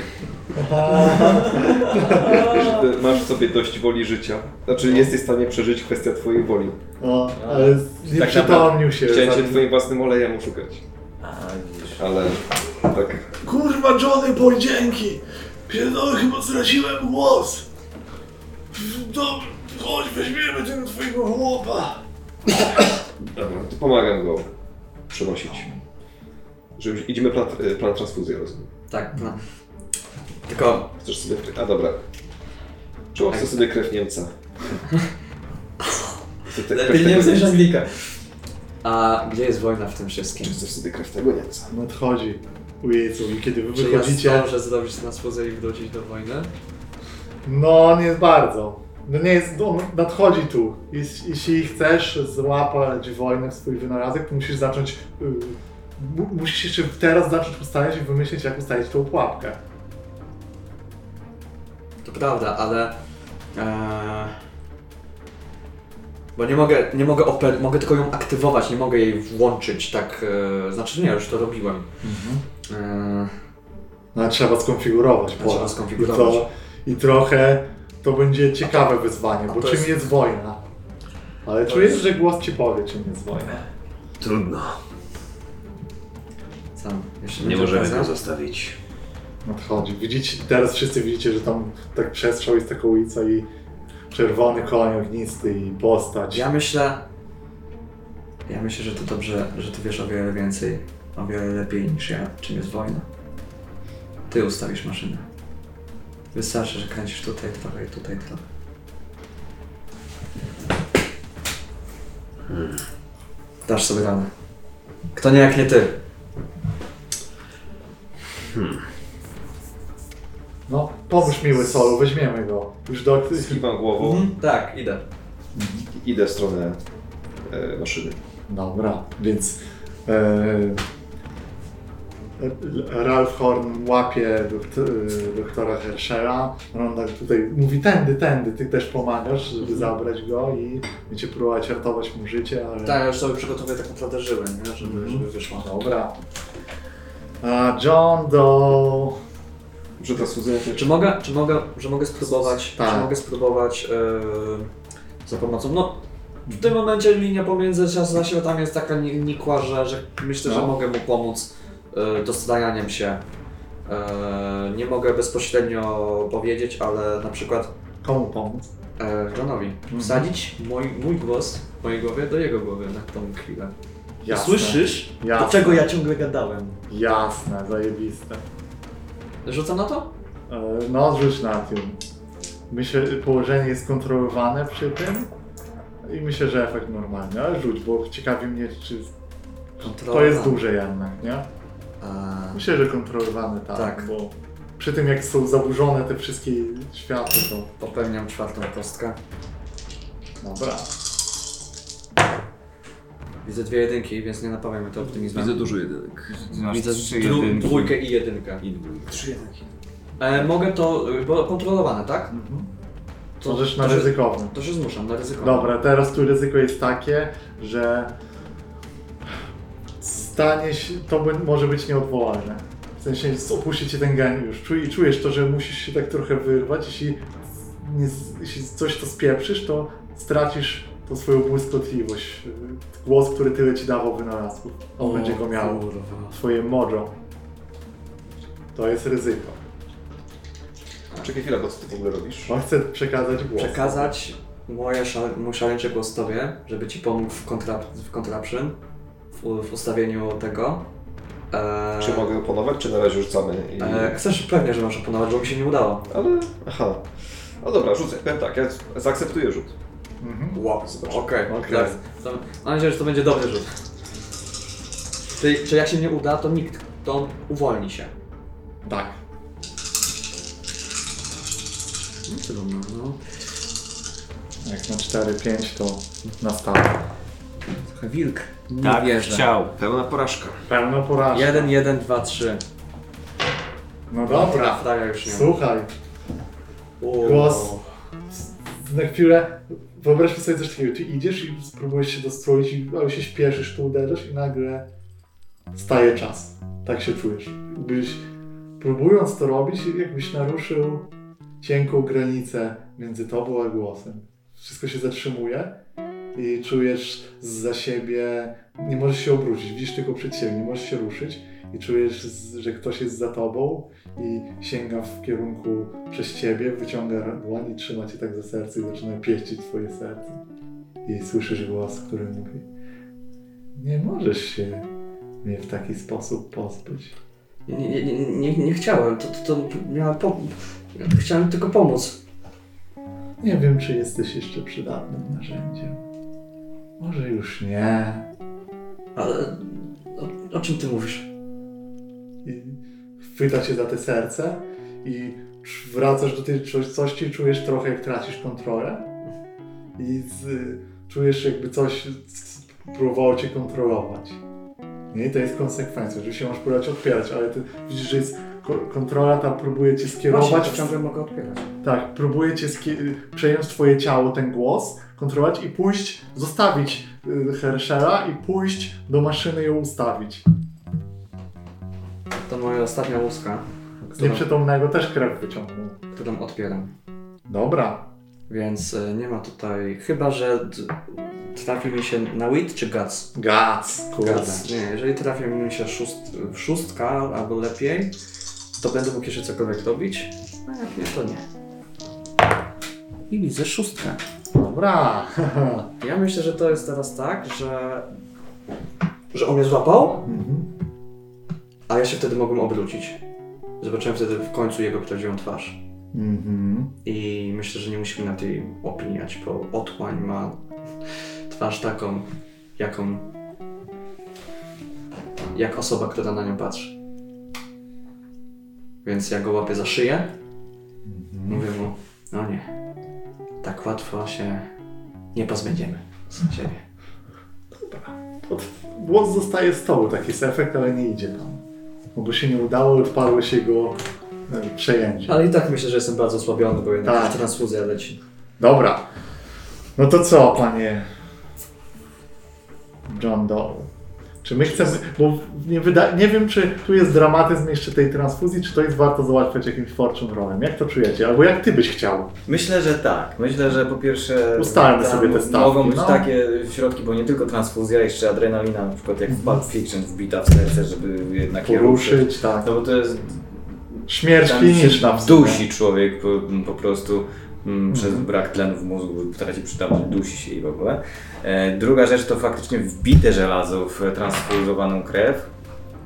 Speaker 3: że ty masz w sobie dość woli życia. Znaczy jesteś w stanie przeżyć kwestia twojej woli.
Speaker 1: O, ale nie
Speaker 3: Tak
Speaker 1: przytomnił się.
Speaker 3: Chciałem cię twoim własnym olejem oszukać.
Speaker 4: A, widzisz.
Speaker 3: Ale tak
Speaker 1: Kurwa Johnny Boy, dzięki! Pierdolę, chyba straciłem głos! Dobrze, chodź, weźmiemy tego twojego chłopa!
Speaker 3: Dobra, to pomagam go przenosić. Że idziemy plan, y, plan transfuzji, rozumiem.
Speaker 2: Tak, no. Tylko
Speaker 3: Chcesz sobie... A dobra. Czemu chcę sobie krew Niemca?
Speaker 2: Lepiej
Speaker 3: Niemca.
Speaker 2: Anglika. A gdzie jest wojna w tym wszystkim?
Speaker 3: Czy chcesz sobie krew tego Niemca?
Speaker 1: Nadchodzi u Jezu i kiedy wy
Speaker 2: Czy
Speaker 1: wychodzicie...
Speaker 2: ja zdążę zrobić transfuzję i wrócić do wojny?
Speaker 1: No, nie bardzo. No nie jest, on nadchodzi tu. Jeśli, jeśli chcesz złapać wojnę w swój wynalazek, to musisz zacząć, y, musisz jeszcze teraz zacząć ustalić i wymyślić, jak ustalić tą pułapkę.
Speaker 2: To prawda, ale... E, bo nie mogę, nie mogę oper- mogę tylko ją aktywować, nie mogę jej włączyć, tak... E, znaczy nie, już to robiłem. E,
Speaker 1: No, ale trzeba skonfigurować
Speaker 2: Trzeba
Speaker 1: pole.
Speaker 2: skonfigurować.
Speaker 1: I, to, I trochę to będzie ciekawe wyzwanie, bo czym
Speaker 2: jest-
Speaker 1: jest wojna? Ale
Speaker 2: To
Speaker 1: czujesz,
Speaker 2: jest-
Speaker 1: że głos ci powie, czym jest wojna.
Speaker 3: Trudno.
Speaker 2: Sam, jeszcze
Speaker 3: Nie
Speaker 2: będzie
Speaker 3: możemy
Speaker 2: okazja?
Speaker 3: go zostawić.
Speaker 1: Nadchodzi. Widzicie, teraz wszyscy widzicie, że tam tak przestrzał jest taka ulica i czerwony koń ognisty i postać.
Speaker 2: Ja myślę... Ja myślę, że to dobrze, że ty wiesz o wiele więcej, o wiele lepiej niż ja, czym jest wojna. Ty ustawisz maszynę. Wystarczy, że kręcisz tutaj trochę i tutaj trochę. Dasz sobie radę. Kto nie jak nie ty.
Speaker 1: No, pomóż miły Solu, weźmiemy go. Już do...
Speaker 3: Skiwam głową,
Speaker 2: Tak, idę.
Speaker 3: idę w stronę e, maszyny.
Speaker 1: Dobra, więc e, Ralph Horn łapie doktor, doktora Herschela. On tak tutaj mówi tędy, tędy, ty też pomagasz, żeby zabrać go i będziecie próbować ratować mu życie, ale...
Speaker 2: Tak, ja już sobie przygotowuję tak naprawdę żyły, nie? Żeby,
Speaker 1: Mhm.
Speaker 2: żeby wyszło.
Speaker 1: Dobra. A John Doe...
Speaker 3: Że transfuzja
Speaker 2: Czy mogę, czy mogę, że mogę spróbować,
Speaker 1: Tak.
Speaker 2: czy mogę spróbować e, za pomocą, no w tym momencie linia pomiędzy czas a światami jest taka ni- nikła, że, że myślę, że
Speaker 1: No.
Speaker 2: mogę mu pomóc e, dostajaniem się. E, nie mogę bezpośrednio powiedzieć, ale na przykład
Speaker 1: Komu pomóc?
Speaker 2: e, Johnowi wsadzić mój, mój głos w mojej głowie do jego głowy na tą chwilę.
Speaker 1: Jasne.
Speaker 2: Słyszysz?
Speaker 1: Jasne.
Speaker 2: Do czego ja ciągle gadałem?
Speaker 1: Jasne, zajebiste.
Speaker 2: Rzucam na to?
Speaker 1: E, No, rzuć na tym. Myślę, położenie jest kontrolowane przy tym i myślę, że efekt normalny, ale rzuć, bo ciekawi mnie, czy to jest duże jednak, nie?
Speaker 2: A,
Speaker 1: Myślę, że kontrolowane tak,
Speaker 2: Tak.
Speaker 1: bo przy tym jak są zaburzone te wszystkie światy, to
Speaker 2: popełniam czwartą kostkę.
Speaker 1: dobra.
Speaker 2: Widzę dwie jedynki, więc nie napawiamy to optymizmem.
Speaker 3: Widzę dużo jedynek.
Speaker 4: Masz
Speaker 2: Widzę
Speaker 4: trzy
Speaker 2: dru-
Speaker 4: jedynki.
Speaker 2: dwójkę i jedynkę.
Speaker 4: I dwójkę.
Speaker 3: Trzy jedynki.
Speaker 2: E, mogę to, y, bo kontrolowane, tak? To,
Speaker 1: Możesz na
Speaker 2: to się-
Speaker 1: ryzykownym.
Speaker 2: To się zmuszam, na ryzyko.
Speaker 1: Dobra, teraz tu ryzyko jest takie, że stanie się, to by, może być nieodwołalne. W sensie opuści cię ten geniusz. Czuj, czujesz to, że musisz się tak trochę wyrwać. Jeśli, nie, jeśli coś to spieprzysz, to stracisz tą swoją błyskotliwość. Głos, który tyle ci dawał wynalazków. On
Speaker 2: O,
Speaker 1: będzie go miał.
Speaker 2: kurwa.
Speaker 1: Swoje mojo. To jest ryzyko.
Speaker 3: Czekaj chwilę, bo co ty w ogóle robisz?
Speaker 1: On chce przekazać głos.
Speaker 2: Przekazać moje szale, mój szaleńczy głos tobie, żeby ci pomógł w, kontra, w contraption, w, w ustawieniu tego. E,
Speaker 3: Czy mogę oponować, czy na razie rzucamy? I...
Speaker 2: E, chcesz pewnie, że masz oponować, bo mi się nie udało.
Speaker 3: Ale, aha. No dobra, rzucę. Powiem tak, ja zaakceptuję rzut.
Speaker 1: Mhm.
Speaker 2: Wow, okej,
Speaker 1: Okej.
Speaker 2: okay. Mam nadzieję, że to będzie dobry rzut. Czyli, czy jak się nie uda, to nikt, to on uwolni się.
Speaker 1: Tak.
Speaker 2: No, trudno, no.
Speaker 1: Jak na 4-5 to na stałe.
Speaker 2: Trochę wilk. Nie
Speaker 4: Tak,
Speaker 2: wierzę.
Speaker 4: chciał.
Speaker 3: Pełna porażka.
Speaker 1: Pełna porażka.
Speaker 2: Jeden, jeden, dwa, trzy.
Speaker 1: No dobra.
Speaker 2: Fraga już nie ma.
Speaker 1: Słuchaj,
Speaker 2: O.
Speaker 1: Głos. na chwilę wyobraźmy sobie coś takiego. Ty idziesz i spróbujesz się dostroić, i- ale się śpieszysz, tu uderzasz i nagle staje czas. Tak się czujesz. Byś, próbując to robić, jakbyś naruszył cienką granicę między tobą a głosem. Wszystko się zatrzymuje i czujesz za siebie, nie możesz się obrócić, widzisz tylko przed siebie, nie możesz się ruszyć i czujesz, że ktoś jest za tobą i sięga w kierunku przez ciebie, wyciąga dłoń i trzyma cię tak za serce i zaczyna pieścić twoje serce. I słyszysz głos, który mówi nie możesz się mnie w taki sposób pozbyć.
Speaker 2: Nie, nie, nie, nie, nie chciałem, to, to, to miała po... Chciałem tylko pomóc.
Speaker 1: Nie wiem, czy jesteś jeszcze przydatnym narzędziem. Może już nie.
Speaker 2: Ale o, o czym ty mówisz?
Speaker 1: I chwyta cię za te serce i wracasz do tej czułości, czujesz trochę jak tracisz kontrolę i z, czujesz jakby coś próbowało cię kontrolować. Nie, I to jest konsekwencja. Oczywiście masz próbować odpierać, ale ty widzisz, że jest ko- kontrola ta próbuje cię skierować.
Speaker 2: Właśnie,
Speaker 1: w-
Speaker 2: ciągle mogę odpierać.
Speaker 1: tak, próbuje cię przejąć twoje ciało, ten głos, kontrolować i pójść, zostawić y, Herschela i pójść do maszyny i ją ustawić.
Speaker 2: To moja ostatnia łuska, którą,
Speaker 1: Nieprzytomnego też krew wyciągnął.
Speaker 2: którą odpieram.
Speaker 1: Dobra.
Speaker 2: Więc e, nie ma tutaj... Chyba, że d- trafi mi się na wit czy guts?
Speaker 1: Gac, kurde.
Speaker 2: Guts. Nie, jeżeli trafi mi się szóst, szóstka albo lepiej, to będę mógł jeszcze cokolwiek robić. A jak nie, to nie. I widzę szóstkę.
Speaker 1: Dobra.
Speaker 2: Ja myślę, że to jest teraz tak, że... Że on mnie złapał,
Speaker 1: Mhm.
Speaker 2: A ja się wtedy mogłem obrócić. Zobaczyłem wtedy w końcu jego prawdziwą twarz.
Speaker 1: Mhm.
Speaker 2: I myślę, że nie musimy na tej opiniać, bo otchłań ma twarz taką, jaką. jak osoba, która na nią patrzy. Więc ja go łapię za szyję. Mówię mu, no nie, tak łatwo się nie pozbędziemy z siebie.
Speaker 1: Dobra. Głos zostaje z tobą, taki jest efekt, ale nie idzie tam. No bo się nie udało, odparłeś jego e, przejęcie.
Speaker 2: Ale i tak myślę, że jestem bardzo osłabiony, bo jednak
Speaker 1: Tak.
Speaker 2: transfuzja leci.
Speaker 1: Dobra. No to co, panie John Doe? Czy my chcemy, bo nie, wyda, nie wiem, czy tu jest dramatyzm jeszcze tej transfuzji, czy to jest warto załatwiać jakimś fortune rolem. Jak to czujecie? Albo jak ty byś chciał?
Speaker 4: Myślę, że tak. Myślę, że po pierwsze
Speaker 1: Ustalmy sobie te stawki,
Speaker 4: mogą być
Speaker 1: no.
Speaker 4: takie środki, bo nie tylko transfuzja, jeszcze adrenalina, na przykład jak w Pulp Fiction wbita w serce, żeby jednak je ruszyć.
Speaker 1: Poruszyć, tak.
Speaker 4: No bo to jest
Speaker 1: Śmierć kliniczna
Speaker 4: dusi człowiek po, po prostu mm, przez
Speaker 1: Mhm.
Speaker 4: brak tlenu w mózgu, traci przytomność, dusi się i w ogóle. E, druga rzecz to faktycznie wbite żelazo w transfuzowaną krew.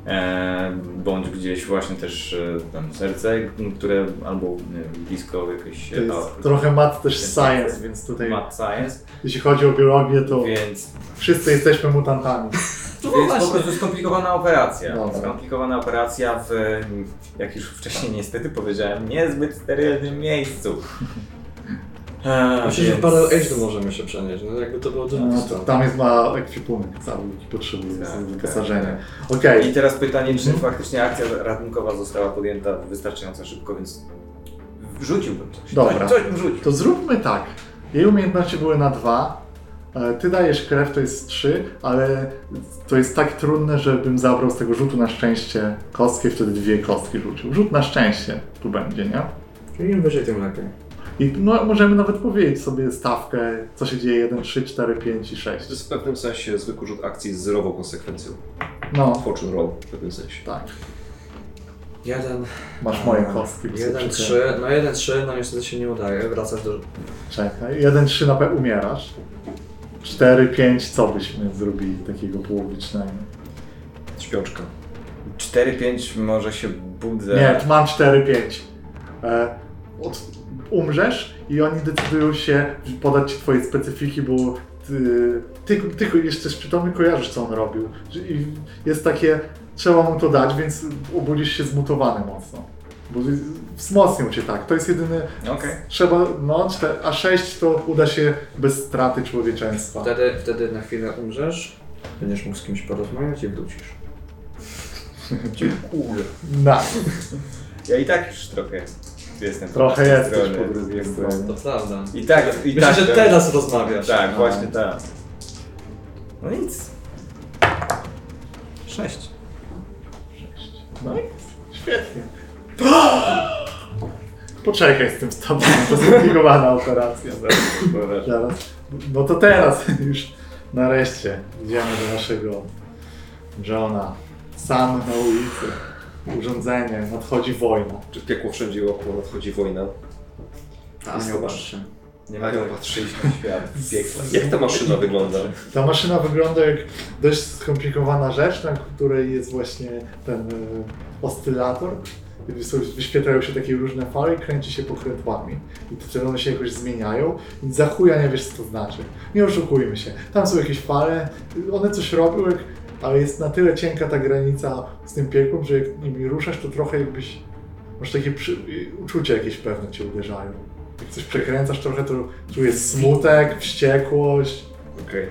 Speaker 4: E, bądź gdzieś właśnie też e, tam serce, które albo wiem, blisko jakieś
Speaker 1: To jest
Speaker 4: a,
Speaker 1: trochę mat też science, więc tutaj
Speaker 4: Mad Science,
Speaker 1: jeśli chodzi o biologię, to
Speaker 4: więc,
Speaker 1: wszyscy jesteśmy mutantami.
Speaker 2: No
Speaker 4: więc
Speaker 2: właśnie.
Speaker 4: po prostu skomplikowana operacja.
Speaker 1: Dobra.
Speaker 4: Skomplikowana operacja w, jak już wcześniej niestety powiedziałem, niezbyt sterylnym miejscu. E,
Speaker 2: Myślę, że w Age to możemy się przenieść, no jakby to było
Speaker 1: No,
Speaker 2: dużo
Speaker 1: to tam jest ma ekwipunek cały, jaki potrzebuje
Speaker 4: Tak,
Speaker 1: tak,
Speaker 4: tak,
Speaker 1: wyposażenia.
Speaker 4: tak.
Speaker 1: Okej,
Speaker 4: I teraz pytanie, czy
Speaker 1: Mhm.
Speaker 4: faktycznie akcja ratunkowa została podjęta wystarczająco szybko, więc wrzuciłbym coś.
Speaker 1: Dobra.
Speaker 4: Coś, wrzucił.
Speaker 1: to zróbmy tak. Jej umiejętności były na dwa. e, Ty dajesz krew, to jest trzy, ale to jest tak trudne, żebym zabrał z tego rzutu na szczęście kostkę i wtedy dwie kostki rzucił. Rzut na szczęście tu będzie, nie?
Speaker 2: Czyli im wyżej, tym lepiej.
Speaker 1: I no, możemy nawet powiedzieć sobie stawkę, co się dzieje 1, 3, 4, 5 i 6.
Speaker 3: To jest w pewnym sensie zwykły rzut akcji z zerową konsekwencją.
Speaker 1: No,
Speaker 3: Fortune roll w pewnym sensie.
Speaker 1: tak.
Speaker 2: Jeden,
Speaker 1: Masz moje kostki.
Speaker 2: jeden, trzy, no jeden, trzy, no niestety się nie udaje, wracasz do...
Speaker 1: Czekaj, 1, 3 na pewno umierasz. 4, 5, co byśmy zrobili takiego połowicznego?
Speaker 3: Śpiączka.
Speaker 4: 4-5 może się budzę.
Speaker 1: Nie, mam 4, 5. E, od, umrzesz i oni decydują się podać ci twoje specyfiki, bo ty, ty, ty jeszcze z przytomny kojarzysz, co on robił. I jest takie, trzeba mu to dać, więc obudzisz się zmutowany mocno. Bo wzmocnił cię tak. To jest jedyny.
Speaker 4: Okej.
Speaker 1: Trzeba, no, a 6 to uda się bez straty człowieczeństwa.
Speaker 2: Wtedy, wtedy na chwilę umrzesz, będziesz mógł z kimś porozmawiać i wrócisz.
Speaker 4: Dziękuję.
Speaker 1: Na,
Speaker 4: Ja i tak już trochę jestem
Speaker 1: trochę
Speaker 4: po tej
Speaker 1: jesteś
Speaker 4: stronie,
Speaker 1: po drugiej stronie.
Speaker 2: To prawda.
Speaker 4: I tak, i
Speaker 2: Myślę,
Speaker 4: tak.
Speaker 2: że
Speaker 4: to-
Speaker 2: teraz rozmawiasz.
Speaker 4: Tak,
Speaker 1: No.
Speaker 4: właśnie tak. No nic. 6.
Speaker 1: No i świetnie. Poczekaj z tym stopniem, to skomplikowana operacja. Zaraz. No to teraz już nareszcie idziemy do naszego Johna. Sam na ulicy. Urządzenie, nadchodzi wojna.
Speaker 3: Czy piekło wszędzie wokół, nadchodzi wojna.
Speaker 2: A nie patrzę.
Speaker 4: Nie
Speaker 3: ja
Speaker 4: patrzeć na świat w piekle.
Speaker 3: Jak ta maszyna wygląda?
Speaker 1: Ta maszyna wygląda jak dość skomplikowana rzecz, na której jest właśnie ten e, oscylator. Wyświetlają się takie różne fale i kręci się pokrętłami. I to wtedy one się jakoś zmieniają i za chuja nie wiesz co to znaczy. Nie oszukujmy się. Tam są jakieś fale, one coś robią, jak, ale jest na tyle cienka ta granica z tym piekłem, że jak nimi ruszasz, to trochę jakbyś... Masz takie przy, uczucia jakieś pewne cię uderzają. Jak coś przekręcasz trochę, to czujesz smutek, wściekłość.
Speaker 3: Okej.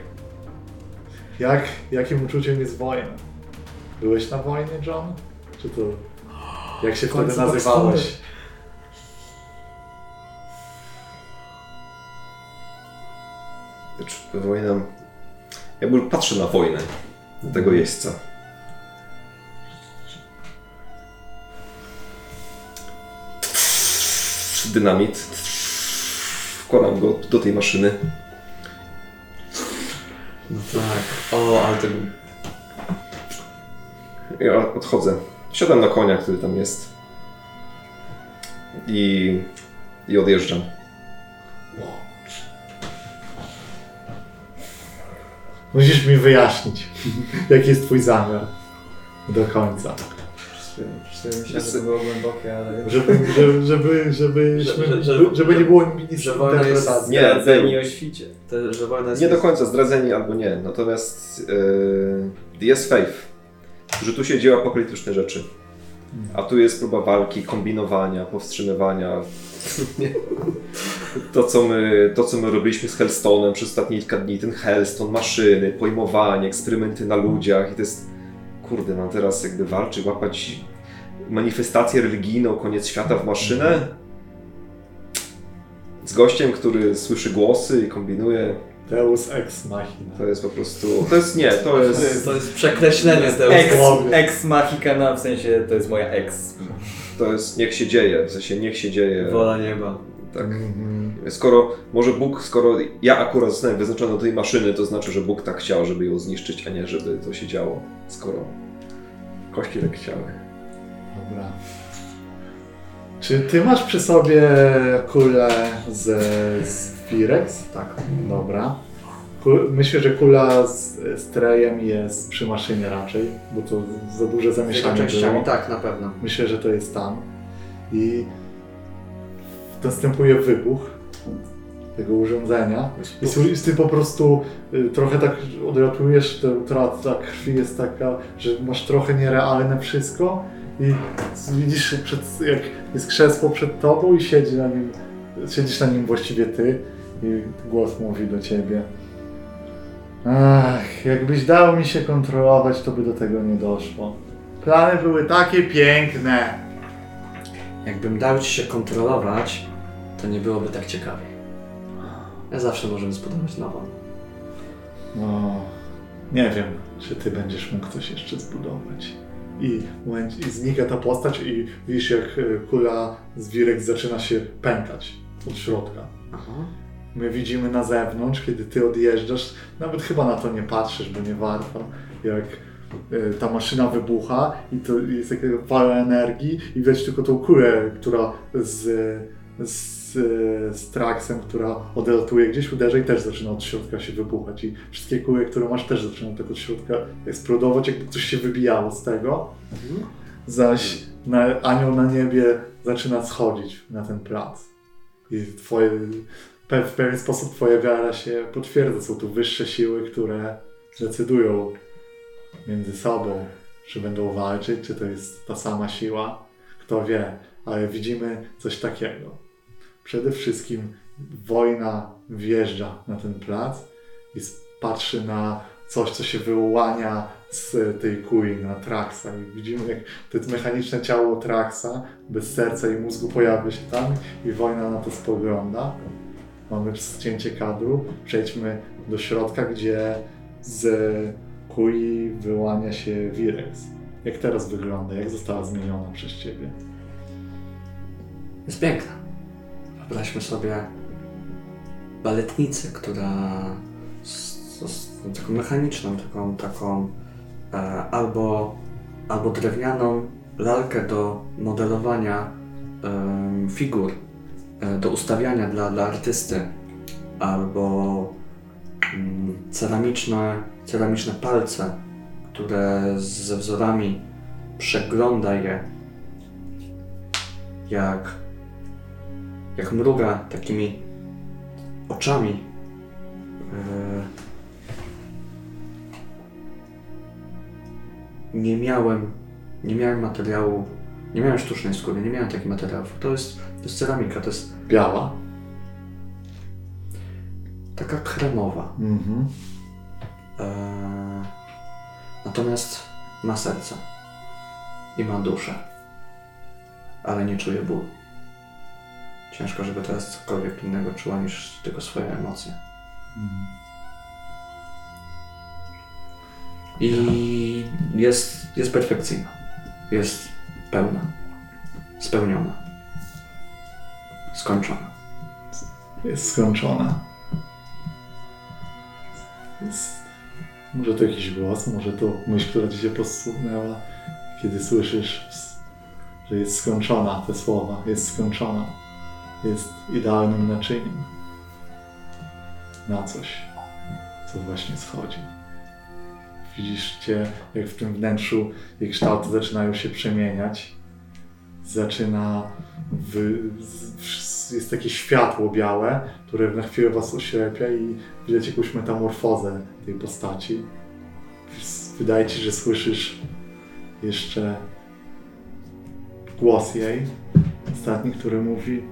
Speaker 1: Jak, jakim uczuciem jest wojna? Byłeś na wojnie, John? Czy to... Jak się wtedy nazywałeś?
Speaker 2: backstory.
Speaker 3: Znaczy, wojna... Ja bym patrzę na wojnę tego jeźdźca. Dynamit. Wkładam go do tej maszyny.
Speaker 2: No tak. O, ale tego...
Speaker 3: Ja odchodzę. Siadam na konia, który tam jest. I, i odjeżdżam.
Speaker 1: Musisz mi wyjaśnić, jaki jest twój zamiar do końca.
Speaker 4: Myślę, że to było głębokie, ale...
Speaker 1: Żeby, żeby, żeby, żeby,
Speaker 2: Że- że-
Speaker 1: żeby nie było
Speaker 2: że wojna jest-.
Speaker 3: Nie,
Speaker 4: Zdradzeni o świcie.
Speaker 2: Te, że wojna jest...
Speaker 3: Nie do końca zdradzeni albo nie. Natomiast yy, jest faith, że tu się dzieją apokaliptyczne rzeczy. A tu jest próba walki, kombinowania, powstrzymywania. To co, my, to, co my robiliśmy z Hellstone'em przez ostatnie kilka dni, ten Hellstone, maszyny, pojmowanie, eksperymenty na ludziach i to jest, kurde, mam teraz jakby walczyć, łapać manifestację religijną, koniec świata w maszynę z gościem, który słyszy głosy i kombinuje.
Speaker 1: Deus ex machina.
Speaker 3: To jest po prostu... To jest nie, to jest...
Speaker 2: To jest przekreślenie tego.
Speaker 4: Ex,
Speaker 1: Słowie.
Speaker 4: ex machikana, w sensie to jest moja ex.
Speaker 3: To jest niech się dzieje, w sensie niech się dzieje.
Speaker 2: Wola nieba.
Speaker 3: Tak.
Speaker 1: Mhm.
Speaker 3: Skoro, może Bóg, skoro ja akurat zostałem wyznaczony do tej maszyny, to znaczy, że Bóg tak chciał, żeby ją zniszczyć, a nie żeby to się działo. Skoro kości tak chciały.
Speaker 1: Dobra. Czy ty masz przy sobie kulę z, z?
Speaker 2: Tak.
Speaker 1: Dobra. Myślę, że kula z, z trejem jest przy maszynie raczej, bo to za duże zamieszanie
Speaker 2: częściami,
Speaker 1: było.
Speaker 2: tak, na pewno.
Speaker 1: Myślę, że to jest tam. I następuje wybuch tego urządzenia. I ty po prostu y, trochę tak odratujesz, ta utrata krwi jest taka, że masz trochę nierealne wszystko i widzisz, przed, jak jest krzesło przed tobą i siedzi na nim, siedzisz na nim właściwie ty i głos mówi do ciebie. Ach, jakbyś dał mi się kontrolować, to by do tego nie doszło. Plany były takie piękne.
Speaker 2: Jakbym dał ci się kontrolować, to nie byłoby tak ciekawie. Ja zawsze możemy zbudować nową.
Speaker 1: No, nie wiem, czy ty będziesz mógł coś jeszcze zbudować. I, w momencie, I znika ta postać i widzisz jak e, kula z wirek zaczyna się pękać od środka.
Speaker 2: Aha.
Speaker 1: My widzimy na zewnątrz, kiedy ty odjeżdżasz, nawet chyba na to nie patrzysz, bo nie warto, jak e, ta maszyna wybucha i to jest taka fala energii i widać tylko tą kulę, która z, z, z traksem, która odlatuje gdzieś, uderza i też zaczyna od środka się wybuchać i wszystkie kule, które masz też zaczynają tak od środka eksplodować, jakby coś się wybijało z tego, zaś na, anioł na niebie zaczyna schodzić na ten plac. I twoje, w pewien sposób twoja wiara się potwierdza. Są tu wyższe siły, które decydują między sobą, czy będą walczyć, czy to jest ta sama siła. Kto wie, ale widzimy coś takiego. Przede wszystkim wojna wjeżdża na ten plac i patrzy na coś, co się wyłania z tej kuli na Traxa i widzimy, jak to mechaniczne ciało Traxa bez serca i mózgu pojawia się tam i wojna na to spogląda. Mamy cięcie kadru. Przejdźmy do środka, gdzie z kuli wyłania się Virex. Jak teraz wygląda? Jak została zmieniona przez Ciebie?
Speaker 2: Jest piękna. Wyobraźmy sobie baletnicę, która z, taką mechaniczną, taką, taką e, albo, albo drewnianą lalkę do modelowania em, figur, e, do ustawiania dla, dla artysty, albo mm, ceramiczne, ceramiczne palce, które ze wzorami przegląda je jak jak mruga takimi oczami. Yy, Nie miałem, nie miałem materiału, nie miałem sztucznej skóry, nie miałem takich materiałów. To jest, to jest ceramika, to jest
Speaker 1: Biała.
Speaker 2: taka kremowa.
Speaker 1: Mhm.
Speaker 2: Yy, Natomiast ma serce i ma duszę, ale nie czuje bólu. Ciężko, żeby teraz cokolwiek innego czuła niż tylko swoje emocje. I jest, jest perfekcyjna. Jest pełna. Spełniona. Skończona.
Speaker 1: Jest skończona. Jest... Może to jakiś głos, może to myśl, która ci się posunęła, kiedy słyszysz, że jest skończona, te słowa, jest skończona. Jest idealnym naczyniem na coś, co właśnie schodzi. Widzisz jak w tym wnętrzu jej kształty zaczynają się przemieniać. Zaczyna z- jest takie światło białe, które na chwilę was oślepia i widać jakąś metamorfozę tej postaci. Wydaje ci, że słyszysz jeszcze głos jej, ostatni, który mówi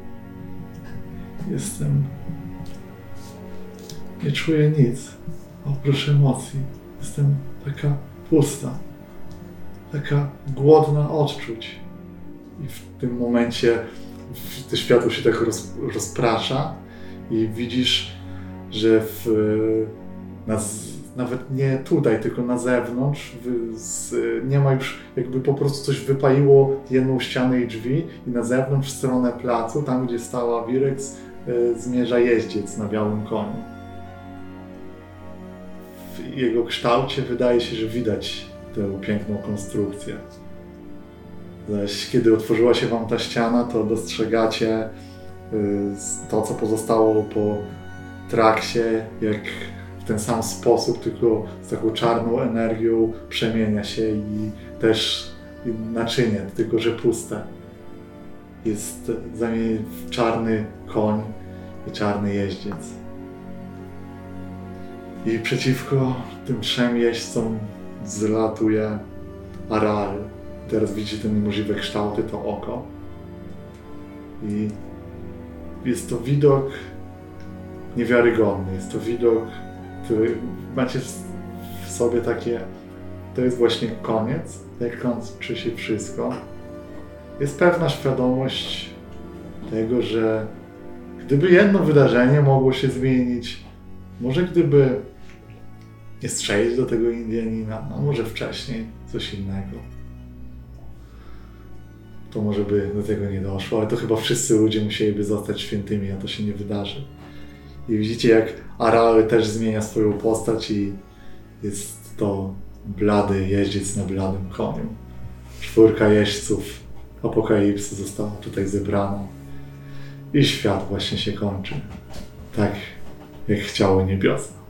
Speaker 1: Jestem... Nie czuję nic oprócz emocji. Jestem taka pusta, taka głodna odczuć. I w tym momencie to światło się tak roz, rozprasza i widzisz, że w, na, nawet nie tutaj, tylko na zewnątrz w, z, nie ma już, jakby po prostu coś wypaliło jedną ścianę i drzwi i na zewnątrz w stronę placu, tam gdzie stała Wirex, zmierza jeździec na białym koniu. W jego kształcie wydaje się, że widać tę piękną konstrukcję. Zaś kiedy otworzyła się wam ta ściana, to dostrzegacie y, to, co pozostało po traksie, jak w ten sam sposób, tylko z taką czarną energią przemienia się i też naczynie, tylko że puste. Jest zamieniony w czarny koń i czarny jeździec. I przeciwko tym trzem jeźdźcom zlatuje Aral. Teraz widzicie te niemożliwe kształty, to oko. I jest to widok niewiarygodny. Jest to widok, który macie w- sobie takie. To jest właśnie koniec, jak kończy się wszystko. Jest pewna świadomość tego, że gdyby jedno wydarzenie mogło się zmienić, może gdyby nie strzelić do tego Indianina, a może wcześniej coś innego, to może by do tego nie doszło, ale to chyba wszyscy ludzie musieliby zostać świętymi, a to się nie wydarzy. I widzicie, jak Arały też zmienia swoją postać i jest to blady jeździec na bladym koniu. Czwórka jeźdźców apokalipsy została tutaj zebrana i świat właśnie się kończy. Tak, jak chciały niebiosa.